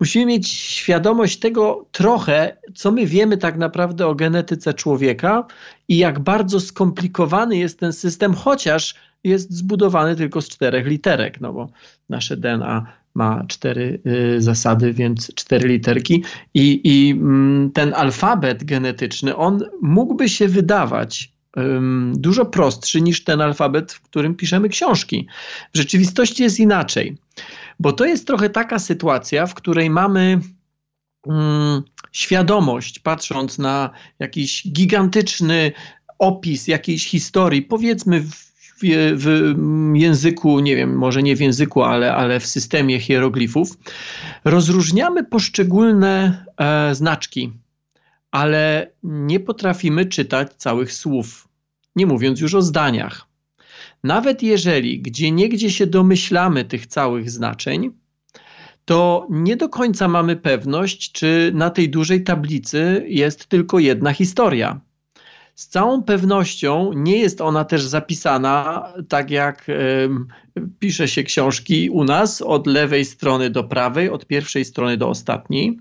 musimy mieć świadomość tego trochę, co my wiemy tak naprawdę o genetyce człowieka i jak bardzo skomplikowany jest ten system, chociaż jest zbudowany tylko z czterech literek, no bo nasze DNA ma cztery y, zasady, więc cztery literki. I, i mm, ten alfabet genetyczny, on mógłby się wydawać dużo prostszy niż ten alfabet, w którym piszemy książki. W rzeczywistości jest inaczej, bo to jest trochę taka sytuacja, w której mamy um, świadomość, patrząc na jakiś gigantyczny opis jakiejś historii, powiedzmy w, w, w, języku, nie wiem, może nie w języku, ale, ale w systemie hieroglifów, rozróżniamy poszczególne e, znaczki ale nie potrafimy czytać całych słów, nie mówiąc już o zdaniach. Nawet jeżeli gdzie niegdzie się domyślamy tych całych znaczeń, to nie do końca mamy pewność, czy na tej dużej tablicy jest tylko jedna historia. Z całą pewnością nie jest ona też zapisana tak jak y, pisze się książki u nas od lewej strony do prawej, od pierwszej strony do ostatniej,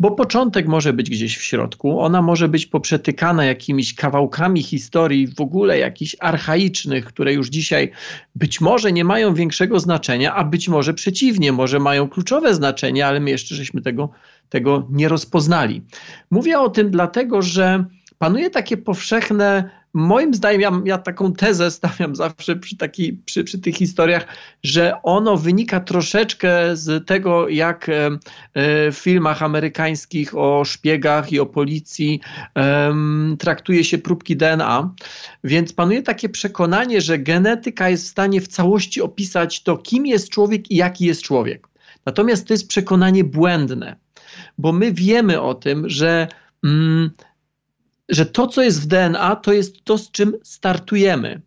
bo początek może być gdzieś w środku, ona może być poprzetykana jakimiś kawałkami historii, w ogóle jakichś archaicznych, które już dzisiaj być może nie mają większego znaczenia, a być może przeciwnie, może mają kluczowe znaczenie, ale my jeszcze żeśmy tego, tego nie rozpoznali. Mówię o tym dlatego, że panuje takie powszechne, moim zdaniem, ja, ja taką tezę stawiam zawsze przy, taki, przy, przy tych historiach, że ono wynika troszeczkę z tego, jak e, w filmach amerykańskich o szpiegach i o policji traktuje się próbki DNA. Więc panuje takie przekonanie, że genetyka jest w stanie w całości opisać to, kim jest człowiek i jaki jest człowiek. Natomiast to jest przekonanie błędne, bo my wiemy o tym, że mm, że to, co jest w DNA, to jest to, z czym startujemy.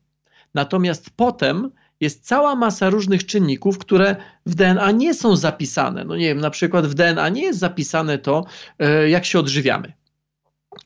Natomiast potem jest cała masa różnych czynników, które w DNA nie są zapisane. No nie wiem, na przykład w DNA nie jest zapisane to, e, jak się odżywiamy.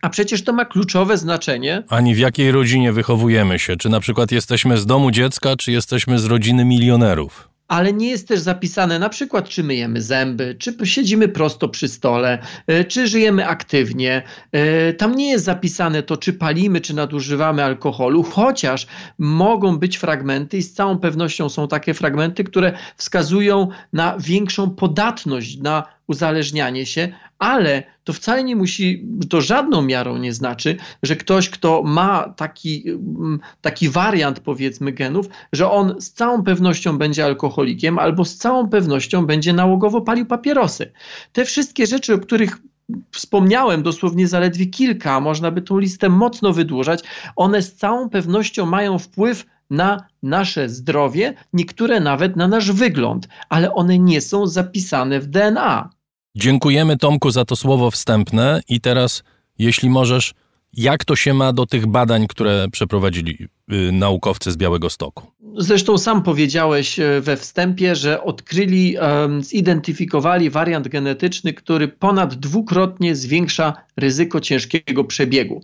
A przecież to ma kluczowe znaczenie. Ani w jakiej rodzinie wychowujemy się? Czy na przykład jesteśmy z domu dziecka, czy jesteśmy z rodziny milionerów? Ale nie jest też zapisane na przykład, czy myjemy zęby, czy siedzimy prosto przy stole, e, czy żyjemy aktywnie. E, tam nie jest zapisane to, czy palimy, czy nadużywamy alkoholu, chociaż mogą być fragmenty i z całą pewnością są takie fragmenty, które wskazują na większą podatność na uzależnianie się, ale to wcale nie musi, to żadną miarą nie znaczy, że ktoś, kto ma taki, mm, taki wariant, powiedzmy, genów, że on z całą pewnością będzie alkoholikiem albo z całą pewnością będzie nałogowo palił papierosy. Te wszystkie rzeczy, o których wspomniałem dosłownie zaledwie kilka, można by tą listę mocno wydłużać, one z całą pewnością mają wpływ na nasze zdrowie, niektóre nawet na nasz wygląd, ale one nie są zapisane w DNA. Dziękujemy Tomku za to słowo wstępne i teraz, jeśli możesz, jak to się ma do tych badań, które przeprowadzili y, naukowcy z Białego Stoku? Zresztą sam powiedziałeś y, we wstępie, że odkryli, zidentyfikowali wariant genetyczny, który ponad dwukrotnie zwiększa ryzyko ciężkiego przebiegu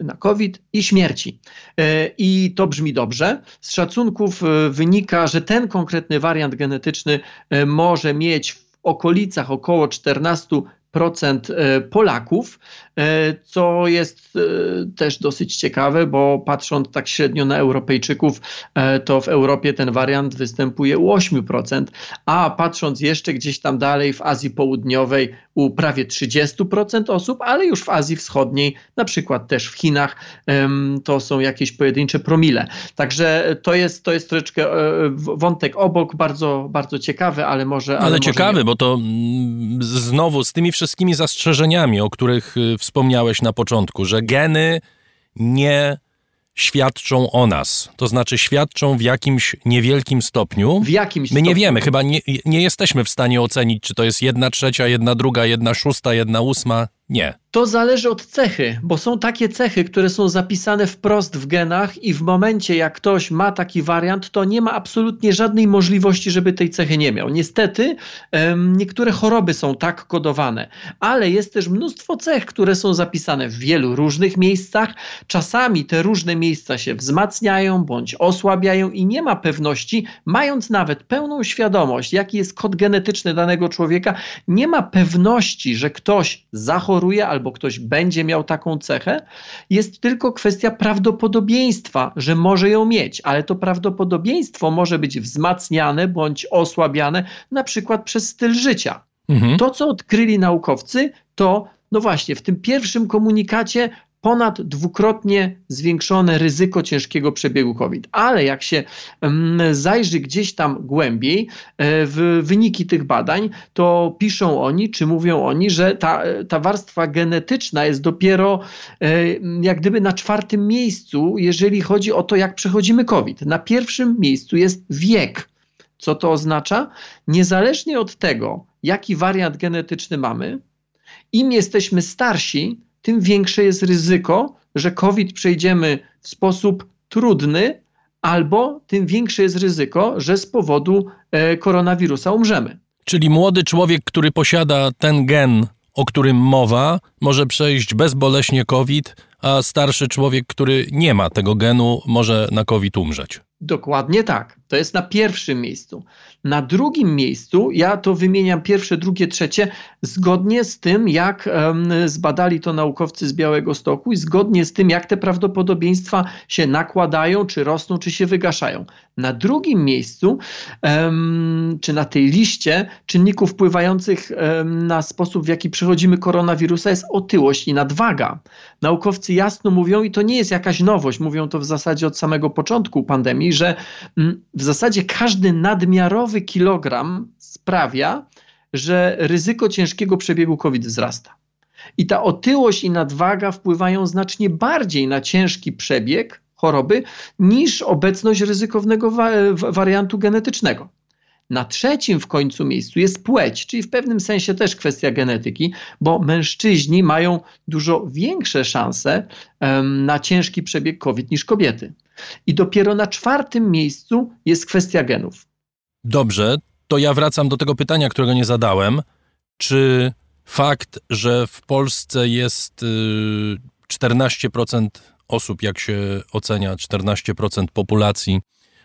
na COVID i śmierci. E, I to brzmi dobrze. Z szacunków e, wynika, że ten konkretny wariant genetyczny e, może mieć okolicach około 14% Polaków, E, co jest e, też dosyć ciekawe, bo patrząc tak średnio na Europejczyków, e, to w Europie ten wariant występuje u 8%, a patrząc jeszcze gdzieś tam dalej w Azji Południowej u prawie 30% osób, ale już w Azji Wschodniej, na przykład też w Chinach, to są jakieś pojedyncze promile. Także to jest, to jest troszeczkę wątek obok, bardzo, bardzo ciekawy, ale może. Ale, ale ciekawy, nie... bo to mm, znowu z tymi wszystkimi zastrzeżeniami, o których w wspomniałeś na początku, że geny nie świadczą o nas. To znaczy świadczą w jakimś niewielkim stopniu. W jakimś My nie stopniu. wiemy, chyba nie, nie jesteśmy w stanie ocenić, czy to jest jedna trzecia, jedna druga, jedna szósta, jedna ósma. Nie. To zależy od cechy, bo są takie cechy, które są zapisane wprost w genach i w momencie, jak ktoś ma taki wariant, to nie ma absolutnie żadnej możliwości, żeby tej cechy nie miał. Niestety, niektóre choroby są tak kodowane, ale jest też mnóstwo cech, które są zapisane w wielu różnych miejscach. Czasami te różne miejsca się wzmacniają bądź osłabiają i nie ma pewności, mając nawet pełną świadomość, jaki jest kod genetyczny danego człowieka, nie ma pewności, że ktoś zachoruje albo albo ktoś będzie miał taką cechę, jest tylko kwestia prawdopodobieństwa, że może ją mieć, ale to prawdopodobieństwo może być wzmacniane bądź osłabiane na przykład przez styl życia. Mhm. To, co odkryli naukowcy, to no właśnie, w tym pierwszym komunikacie ponad dwukrotnie zwiększone ryzyko ciężkiego przebiegu COVID. Ale jak się zajrzy gdzieś tam głębiej e, w wyniki tych badań, to piszą oni, czy mówią oni, że ta, ta warstwa genetyczna jest dopiero e, jak gdyby na czwartym miejscu, jeżeli chodzi o to, jak przechodzimy COVID. Na pierwszym miejscu jest wiek. Co to oznacza? Niezależnie od tego, jaki wariant genetyczny mamy, im jesteśmy starsi, tym większe jest ryzyko, że COVID przejdziemy w sposób trudny, albo tym większe jest ryzyko, że z powodu e, koronawirusa umrzemy. Czyli młody człowiek, który posiada ten gen, o którym mowa, może przejść bezboleśnie COVID, a starszy człowiek, który nie ma tego genu, może na COVID umrzeć. Dokładnie tak. To jest na pierwszym miejscu. Na drugim miejscu, ja to wymieniam pierwsze, drugie, trzecie, zgodnie z tym, jak zbadali to naukowcy z Białego Stoku i zgodnie z tym, jak te prawdopodobieństwa się nakładają, czy rosną, czy się wygaszają. Na drugim miejscu, czy na tej liście czynników wpływających na sposób, w jaki przechodzimy koronawirusa, jest otyłość i nadwaga. Naukowcy jasno mówią, i to nie jest jakaś nowość, mówią to w zasadzie od samego początku pandemii, że mm, w zasadzie każdy nadmiarowy kilogram sprawia, że ryzyko ciężkiego przebiegu COVID wzrasta. I ta otyłość i nadwaga wpływają znacznie bardziej na ciężki przebieg choroby niż obecność ryzykownego wa wariantu genetycznego. Na trzecim w końcu miejscu jest płeć, czyli w pewnym sensie też kwestia genetyki, bo mężczyźni mają dużo większe szanse um, na ciężki przebieg COVID niż kobiety. I dopiero na czwartym miejscu jest kwestia genów. Dobrze, to ja wracam do tego pytania, którego nie zadałem. Czy fakt, że w Polsce jest 14% y, osób, jak się ocenia, 14% populacji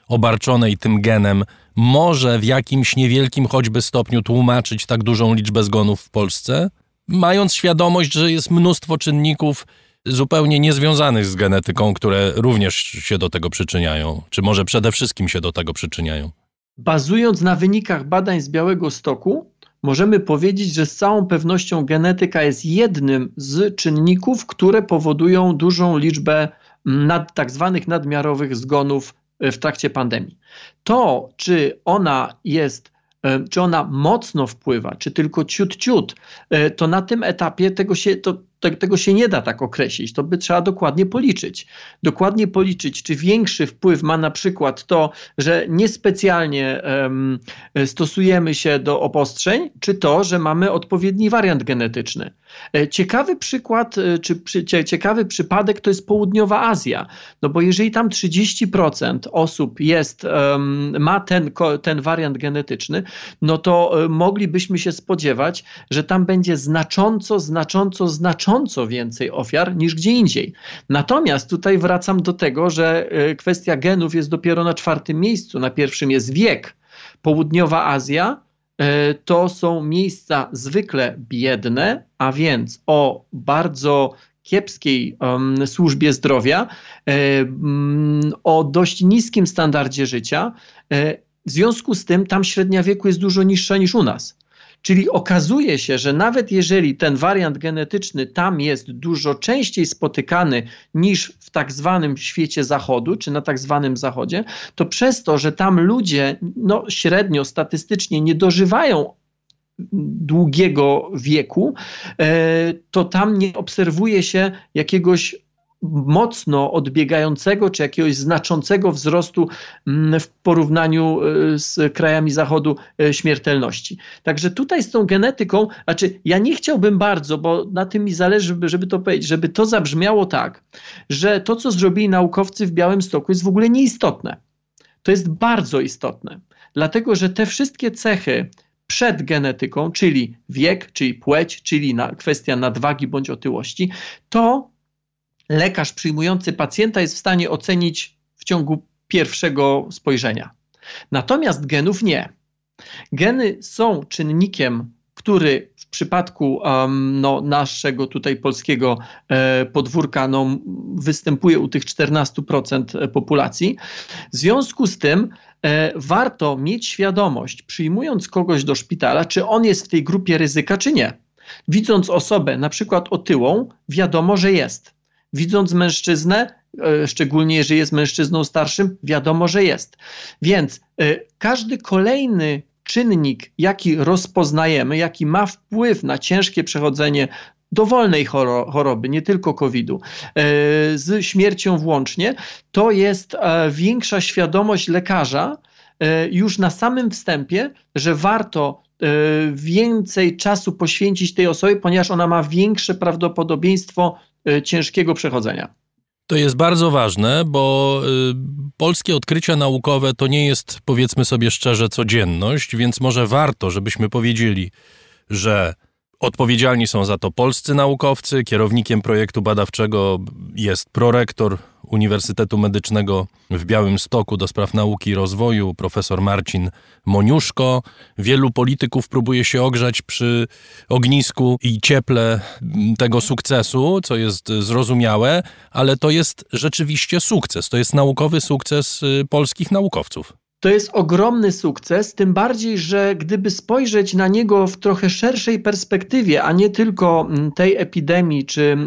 obarczonej tym genem może w jakimś niewielkim choćby stopniu tłumaczyć tak dużą liczbę zgonów w Polsce, mając świadomość, że jest mnóstwo czynników zupełnie niezwiązanych z genetyką, które również się do tego przyczyniają, czy może przede wszystkim się do tego przyczyniają. Bazując na wynikach badań z Białego Stoku, możemy powiedzieć, że z całą pewnością genetyka jest jednym z czynników, które powodują dużą liczbę nad, tak zwanych nadmiarowych zgonów e, w trakcie pandemii. To, czy ona jest, e, czy ona mocno wpływa, czy tylko ciut ciut, e, to na tym etapie tego się, to, tego się nie da tak określić. To by trzeba dokładnie policzyć. Dokładnie policzyć, czy większy wpływ ma na przykład to, że niespecjalnie um, stosujemy się do obostrzeń, czy to, że mamy odpowiedni wariant genetyczny. E, ciekawy przykład, e, czy ciekawy przypadek to jest południowa Azja. No bo jeżeli tam 30% osób jest, ma ten, ten wariant genetyczny, no to e, moglibyśmy się spodziewać, że tam będzie znacząco, znacząco, znacząco więcej ofiar niż gdzie indziej. Natomiast tutaj wracam do tego, że kwestia genów jest dopiero na czwartym miejscu. Na pierwszym jest wiek. Południowa Azja to są miejsca zwykle biedne, a więc o bardzo kiepskiej um, służbie zdrowia, um, o dość niskim standardzie życia. W związku z tym tam średnia wieku jest dużo niższa niż u nas. Czyli okazuje się, że nawet jeżeli ten wariant genetyczny tam jest dużo częściej spotykany niż w tak zwanym świecie zachodu, czy na tak zwanym zachodzie, to przez to, że tam ludzie no, średnio statystycznie nie dożywają długiego wieku, e, to tam nie obserwuje się jakiegoś mocno odbiegającego czy jakiegoś znaczącego wzrostu mm, w porównaniu e, z krajami Zachodu e, śmiertelności. Także tutaj z tą genetyką, znaczy ja nie chciałbym bardzo, bo na tym mi zależy, żeby to powiedzieć, żeby to zabrzmiało tak, że to, co zrobili naukowcy w Białym Stoku jest w ogóle nieistotne. To jest bardzo istotne, dlatego że te wszystkie cechy, przed genetyką, czyli wiek, czyli płeć, czyli na, kwestia nadwagi bądź otyłości, to lekarz przyjmujący pacjenta jest w stanie ocenić w ciągu pierwszego spojrzenia. Natomiast genów nie. Geny są czynnikiem, który w przypadku um, no, naszego tutaj polskiego e, podwórka no, występuje u tych 14% populacji. W związku z tym e, warto mieć świadomość, przyjmując kogoś do szpitala, czy on jest w tej grupie ryzyka, czy nie. Widząc osobę na przykład otyłą, wiadomo, że jest. Widząc mężczyznę, e, szczególnie jeżeli jest mężczyzną starszym, wiadomo, że jest. Więc e, każdy kolejny czynnik, jaki rozpoznajemy, jaki ma wpływ na ciężkie przechodzenie dowolnej choroby, nie tylko COVID-u, e, z śmiercią włącznie, to jest większa świadomość lekarza już na samym wstępie, że warto więcej czasu poświęcić tej osobie, ponieważ ona ma większe prawdopodobieństwo ciężkiego przechodzenia. To jest bardzo ważne, bo y, polskie odkrycia naukowe to nie jest, powiedzmy sobie szczerze, codzienność, więc może warto, żebyśmy powiedzieli, że Odpowiedzialni są za to polscy naukowcy. Kierownikiem projektu badawczego jest prorektor Uniwersytetu Medycznego w Białym Stoku do spraw nauki i rozwoju, profesor Marcin Moniuszko. Wielu polityków próbuje się ogrzać przy ognisku i cieple tego sukcesu, co jest zrozumiałe, ale to jest rzeczywiście sukces. To jest naukowy sukces y, polskich naukowców. To jest ogromny sukces, tym bardziej, że gdyby spojrzeć na niego w trochę szerszej perspektywie, a nie tylko mm, tej epidemii czy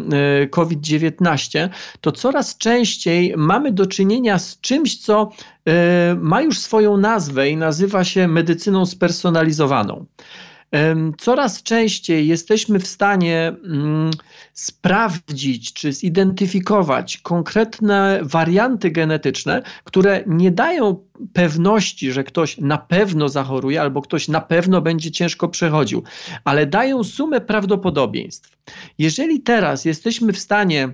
y, COVID-19, to coraz częściej mamy do czynienia z czymś, co y, ma już swoją nazwę i nazywa się medycyną spersonalizowaną. Coraz częściej jesteśmy w stanie mm, sprawdzić czy zidentyfikować konkretne warianty genetyczne, które nie dają pewności, że ktoś na pewno zachoruje albo ktoś na pewno będzie ciężko przechodził, ale dają sumę prawdopodobieństw. Jeżeli teraz jesteśmy w stanie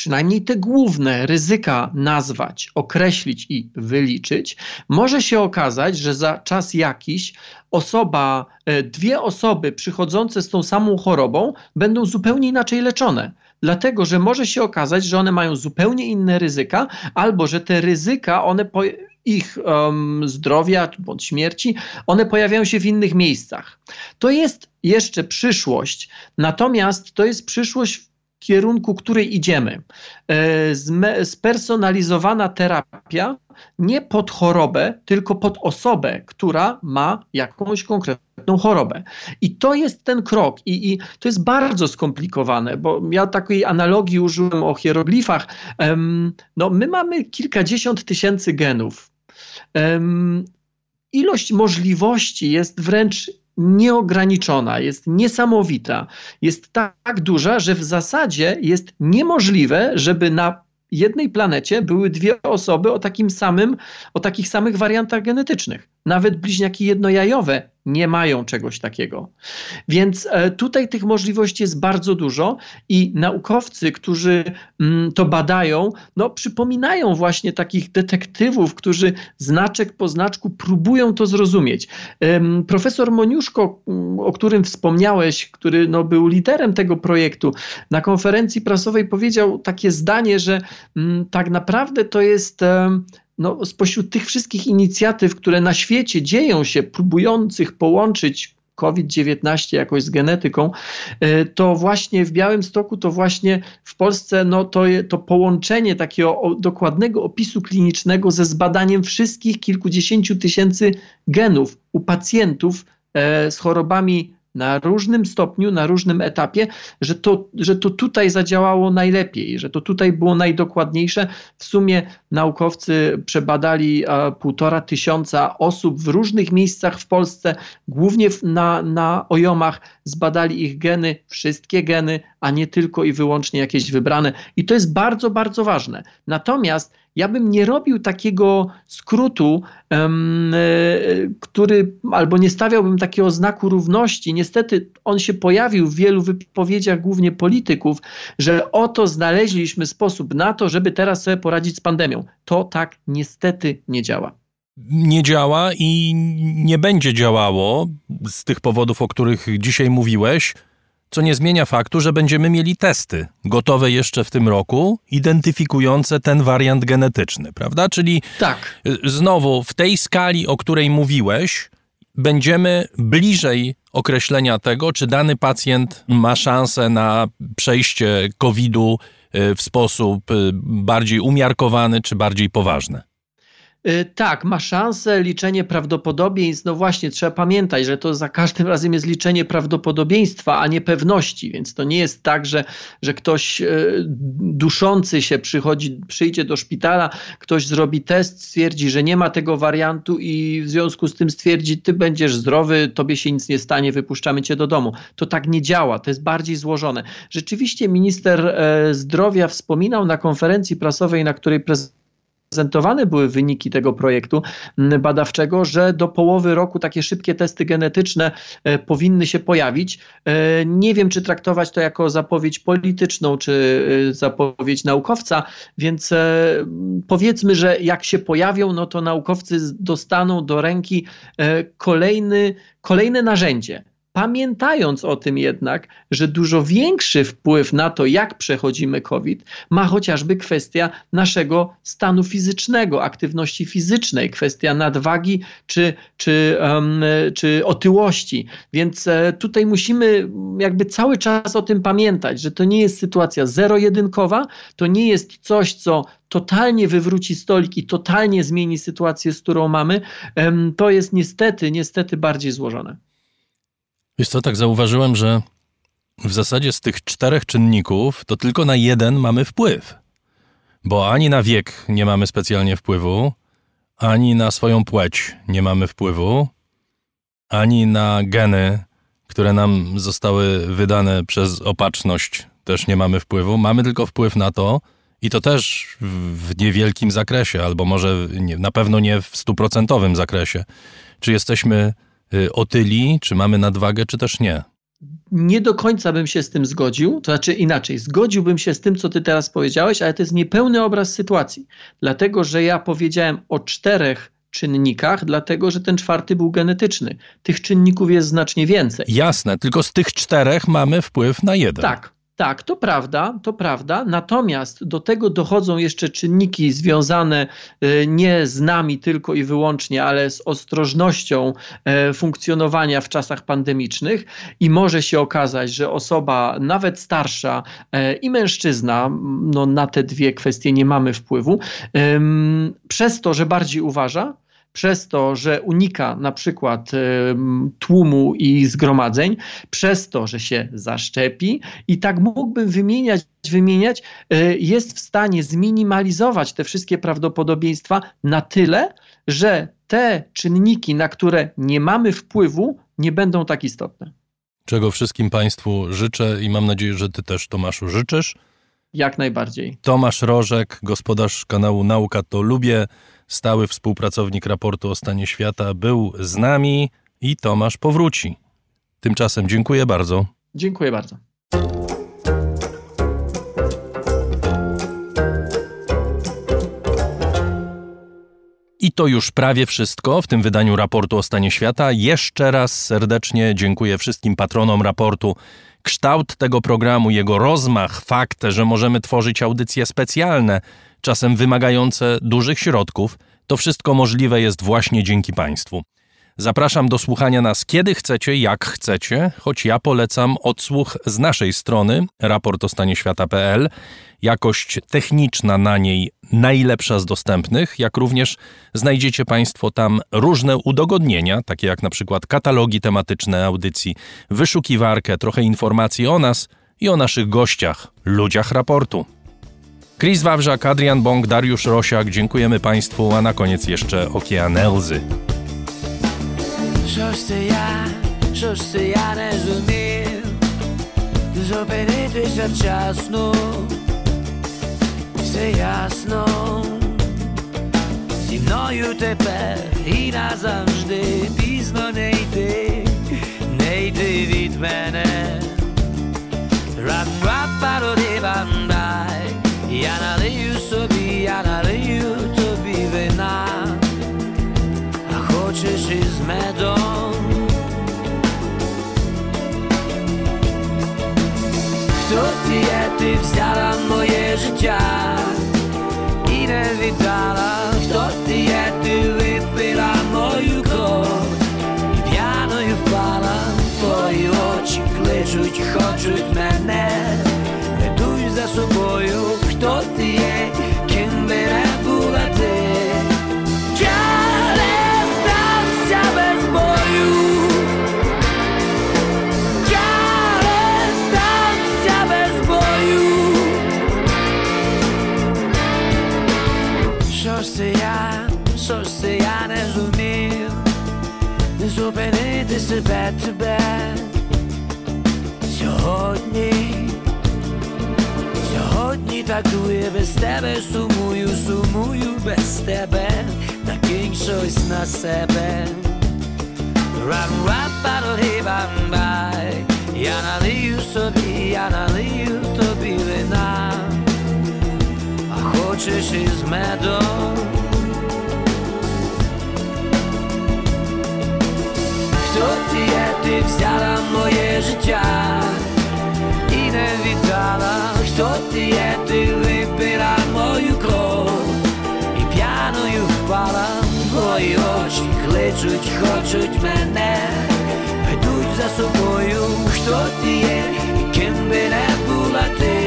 przynajmniej te główne ryzyka nazwać, określić i wyliczyć, może się okazać, że za czas jakiś osoba, e, dwie osoby przychodzące z tą samą chorobą będą zupełnie inaczej leczone. Dlatego, że może się okazać, że one mają zupełnie inne ryzyka, albo że te ryzyka one ich um, zdrowia bądź śmierci, one pojawiają się w innych miejscach. To jest jeszcze przyszłość, natomiast to jest przyszłość kierunku, której idziemy. E, spersonalizowana terapia nie pod chorobę, tylko pod osobę, która ma jakąś konkretną chorobę. I to jest ten krok, i, i to jest bardzo skomplikowane, bo ja takiej analogii użyłem o hieroglifach. No, my mamy kilkadziesiąt tysięcy genów. Ilość możliwości jest wręcz nieograniczona, jest niesamowita, jest tak duża, że w zasadzie jest niemożliwe, żeby na jednej planecie były dwie osoby o takim samym, o takich samych wariantach genetycznych. Nawet bliźniaki jednojajowe nie mają czegoś takiego. Więc e, tutaj tych możliwości jest bardzo dużo i naukowcy, którzy mm, to badają, no przypominają właśnie takich detektywów, którzy znaczek po znaczku próbują to zrozumieć. Profesor Moniuszko, mm, o którym wspomniałeś, który no, był liderem tego projektu, na konferencji prasowej powiedział takie zdanie, że mm, tak naprawdę to jest no, spośród tych wszystkich inicjatyw, które na świecie dzieją się, próbujących połączyć COVID-19 jakoś z genetyką, e, to właśnie w Białym Stoku, to właśnie w Polsce no, to, to połączenie takiego dokładnego opisu klinicznego ze zbadaniem wszystkich kilkudziesięciu tysięcy genów u pacjentów e, z chorobami na różnym stopniu, na różnym etapie, że to, że to tutaj zadziałało najlepiej, że to tutaj było najdokładniejsze. W sumie naukowcy przebadali półtora tysiąca osób w różnych miejscach w Polsce, głównie na, na ojomach, zbadali ich geny, wszystkie geny, a nie tylko i wyłącznie jakieś wybrane. I to jest bardzo, bardzo ważne. Natomiast ja bym nie robił takiego skrótu, um, który, albo nie stawiałbym takiego znaku równości. Niestety on się pojawił w wielu wypowiedziach, głównie polityków, że oto znaleźliśmy sposób na to, żeby teraz sobie poradzić z pandemią. To tak niestety nie działa nie działa i nie będzie działało z tych powodów, o których dzisiaj mówiłeś, co nie zmienia faktu, że będziemy mieli testy gotowe jeszcze w tym roku, identyfikujące ten wariant genetyczny, prawda? Czyli tak. znowu w tej skali, o której mówiłeś, będziemy bliżej określenia tego, czy dany pacjent ma szansę na przejście COVID-u y, w sposób y, bardziej umiarkowany czy bardziej poważny. Y, tak, ma szansę, liczenie prawdopodobieństw. No właśnie, trzeba pamiętać, że to za każdym razem jest liczenie prawdopodobieństwa, a nie pewności, więc to nie jest tak, że, że ktoś y, duszący się przychodzi, przyjdzie do szpitala, ktoś zrobi test, stwierdzi, że nie ma tego wariantu i w związku z tym stwierdzi, ty będziesz zdrowy, tobie się nic nie stanie, wypuszczamy cię do domu. To tak nie działa, to jest bardziej złożone. Rzeczywiście minister e, zdrowia wspominał na konferencji prasowej, na której prezydent prezentowane były wyniki tego projektu badawczego, że do połowy roku takie szybkie testy genetyczne e, powinny się pojawić. E, nie wiem, czy traktować to jako zapowiedź polityczną, czy e, zapowiedź naukowca, więc powiedzmy, że jak się pojawią, no to naukowcy dostaną do ręki kolejny, kolejne narzędzie Pamiętając o tym jednak, że dużo większy wpływ na to, jak przechodzimy COVID, ma chociażby kwestia naszego stanu fizycznego, aktywności fizycznej, kwestia nadwagi czy, czy, um, czy otyłości. Więc e, tutaj musimy jakby cały czas o tym pamiętać, że to nie jest sytuacja zero-jedynkowa, to nie jest coś, co totalnie wywróci stolik i totalnie zmieni sytuację, z którą mamy. To jest niestety, niestety bardziej złożone. Wiesz co, tak zauważyłem, że w zasadzie z tych czterech czynników to tylko na jeden mamy wpływ. Bo ani na wiek nie mamy specjalnie wpływu, ani na swoją płeć nie mamy wpływu, ani na geny, które nam zostały wydane przez opatrzność, też nie mamy wpływu. Mamy tylko wpływ na to, i to też w niewielkim zakresie, albo może nie, na pewno nie w stuprocentowym zakresie, czy jesteśmy otyli, czy mamy nadwagę, czy też nie? Nie do końca bym się z tym zgodził, to znaczy inaczej, zgodziłbym się z tym, co ty teraz powiedziałeś, ale to jest niepełny obraz sytuacji, dlatego że ja powiedziałem o czterech czynnikach, dlatego że ten czwarty był genetyczny. Tych czynników jest znacznie więcej. Jasne, tylko z tych czterech mamy wpływ na jeden. Tak, Tak, to prawda, to prawda. Natomiast do tego dochodzą jeszcze czynniki związane e, nie z nami tylko i wyłącznie, ale z ostrożnością e, funkcjonowania w czasach pandemicznych i może się okazać, że osoba nawet starsza e, i mężczyzna, no na te dwie kwestie nie mamy wpływu, przez to, że bardziej uważa, przez to, że unika na przykład tłumu i zgromadzeń, przez to, że się zaszczepi i tak mógłbym wymieniać, wymieniać, e, jest w stanie zminimalizować te wszystkie prawdopodobieństwa na tyle, że te czynniki, na które nie mamy wpływu, nie będą tak istotne. Czego wszystkim Państwu życzę i mam nadzieję, że Ty też, Tomaszu, życzysz. Jak najbardziej. Tomasz Rożek, gospodarz kanału Nauka to Lubię stały współpracownik raportu o stanie świata, był z nami i Tomasz powróci. Tymczasem dziękuję bardzo. Dziękuję bardzo. I to już prawie wszystko w tym wydaniu raportu o stanie świata. Jeszcze raz serdecznie dziękuję wszystkim patronom raportu. Kształt tego programu, jego rozmach, fakt, że możemy tworzyć audycje specjalne, czasem wymagające dużych środków, to wszystko możliwe jest właśnie dzięki Państwu. Zapraszam do słuchania nas kiedy chcecie, jak chcecie, choć ja polecam odsłuch z naszej strony raportostanieświata.pl. Jakość techniczna na niej najlepsza z dostępnych, jak również znajdziecie Państwo tam różne udogodnienia, takie jak na przykład katalogi tematyczne audycji, wyszukiwarkę, trochę informacji o nas i o naszych gościach, ludziach raportu. Chris Wawrzak, Adrian Bąk, Dariusz Rosiak, dziękujemy Państwu, a na koniec jeszcze Okean Elzy. Що ж це я, що ж це я не зумів Зупинитися вчасно, все ясно, зі мною тепер і назавжди. Пізно не йти, не йти від мене. Рап-рап-пародивандай Я налию собі, я налию тобі вина, хочеш із медом. Хто ти є, ти взяла моє життя і не віддала, хто ти є, ти випила мою кров. І п'яною впала, твої очі кличуть, хочуть мене, ведуть за собою. хто ти є, зупинити себе тебе сьогодні. Сьогодні такує без тебе, сумую, сумую без тебе, накинь щось на себе. Рам рам пароди бам бай Я налию собі, я налию тобі вина, а хочеш із медом. Хто ти взяла моє життя і не віддала, хто ти є, ти випила мою кров і п'яною впала, твої очі кличуть, хочуть мене, ведуть за собою, хто ти є, і ким би не була ти.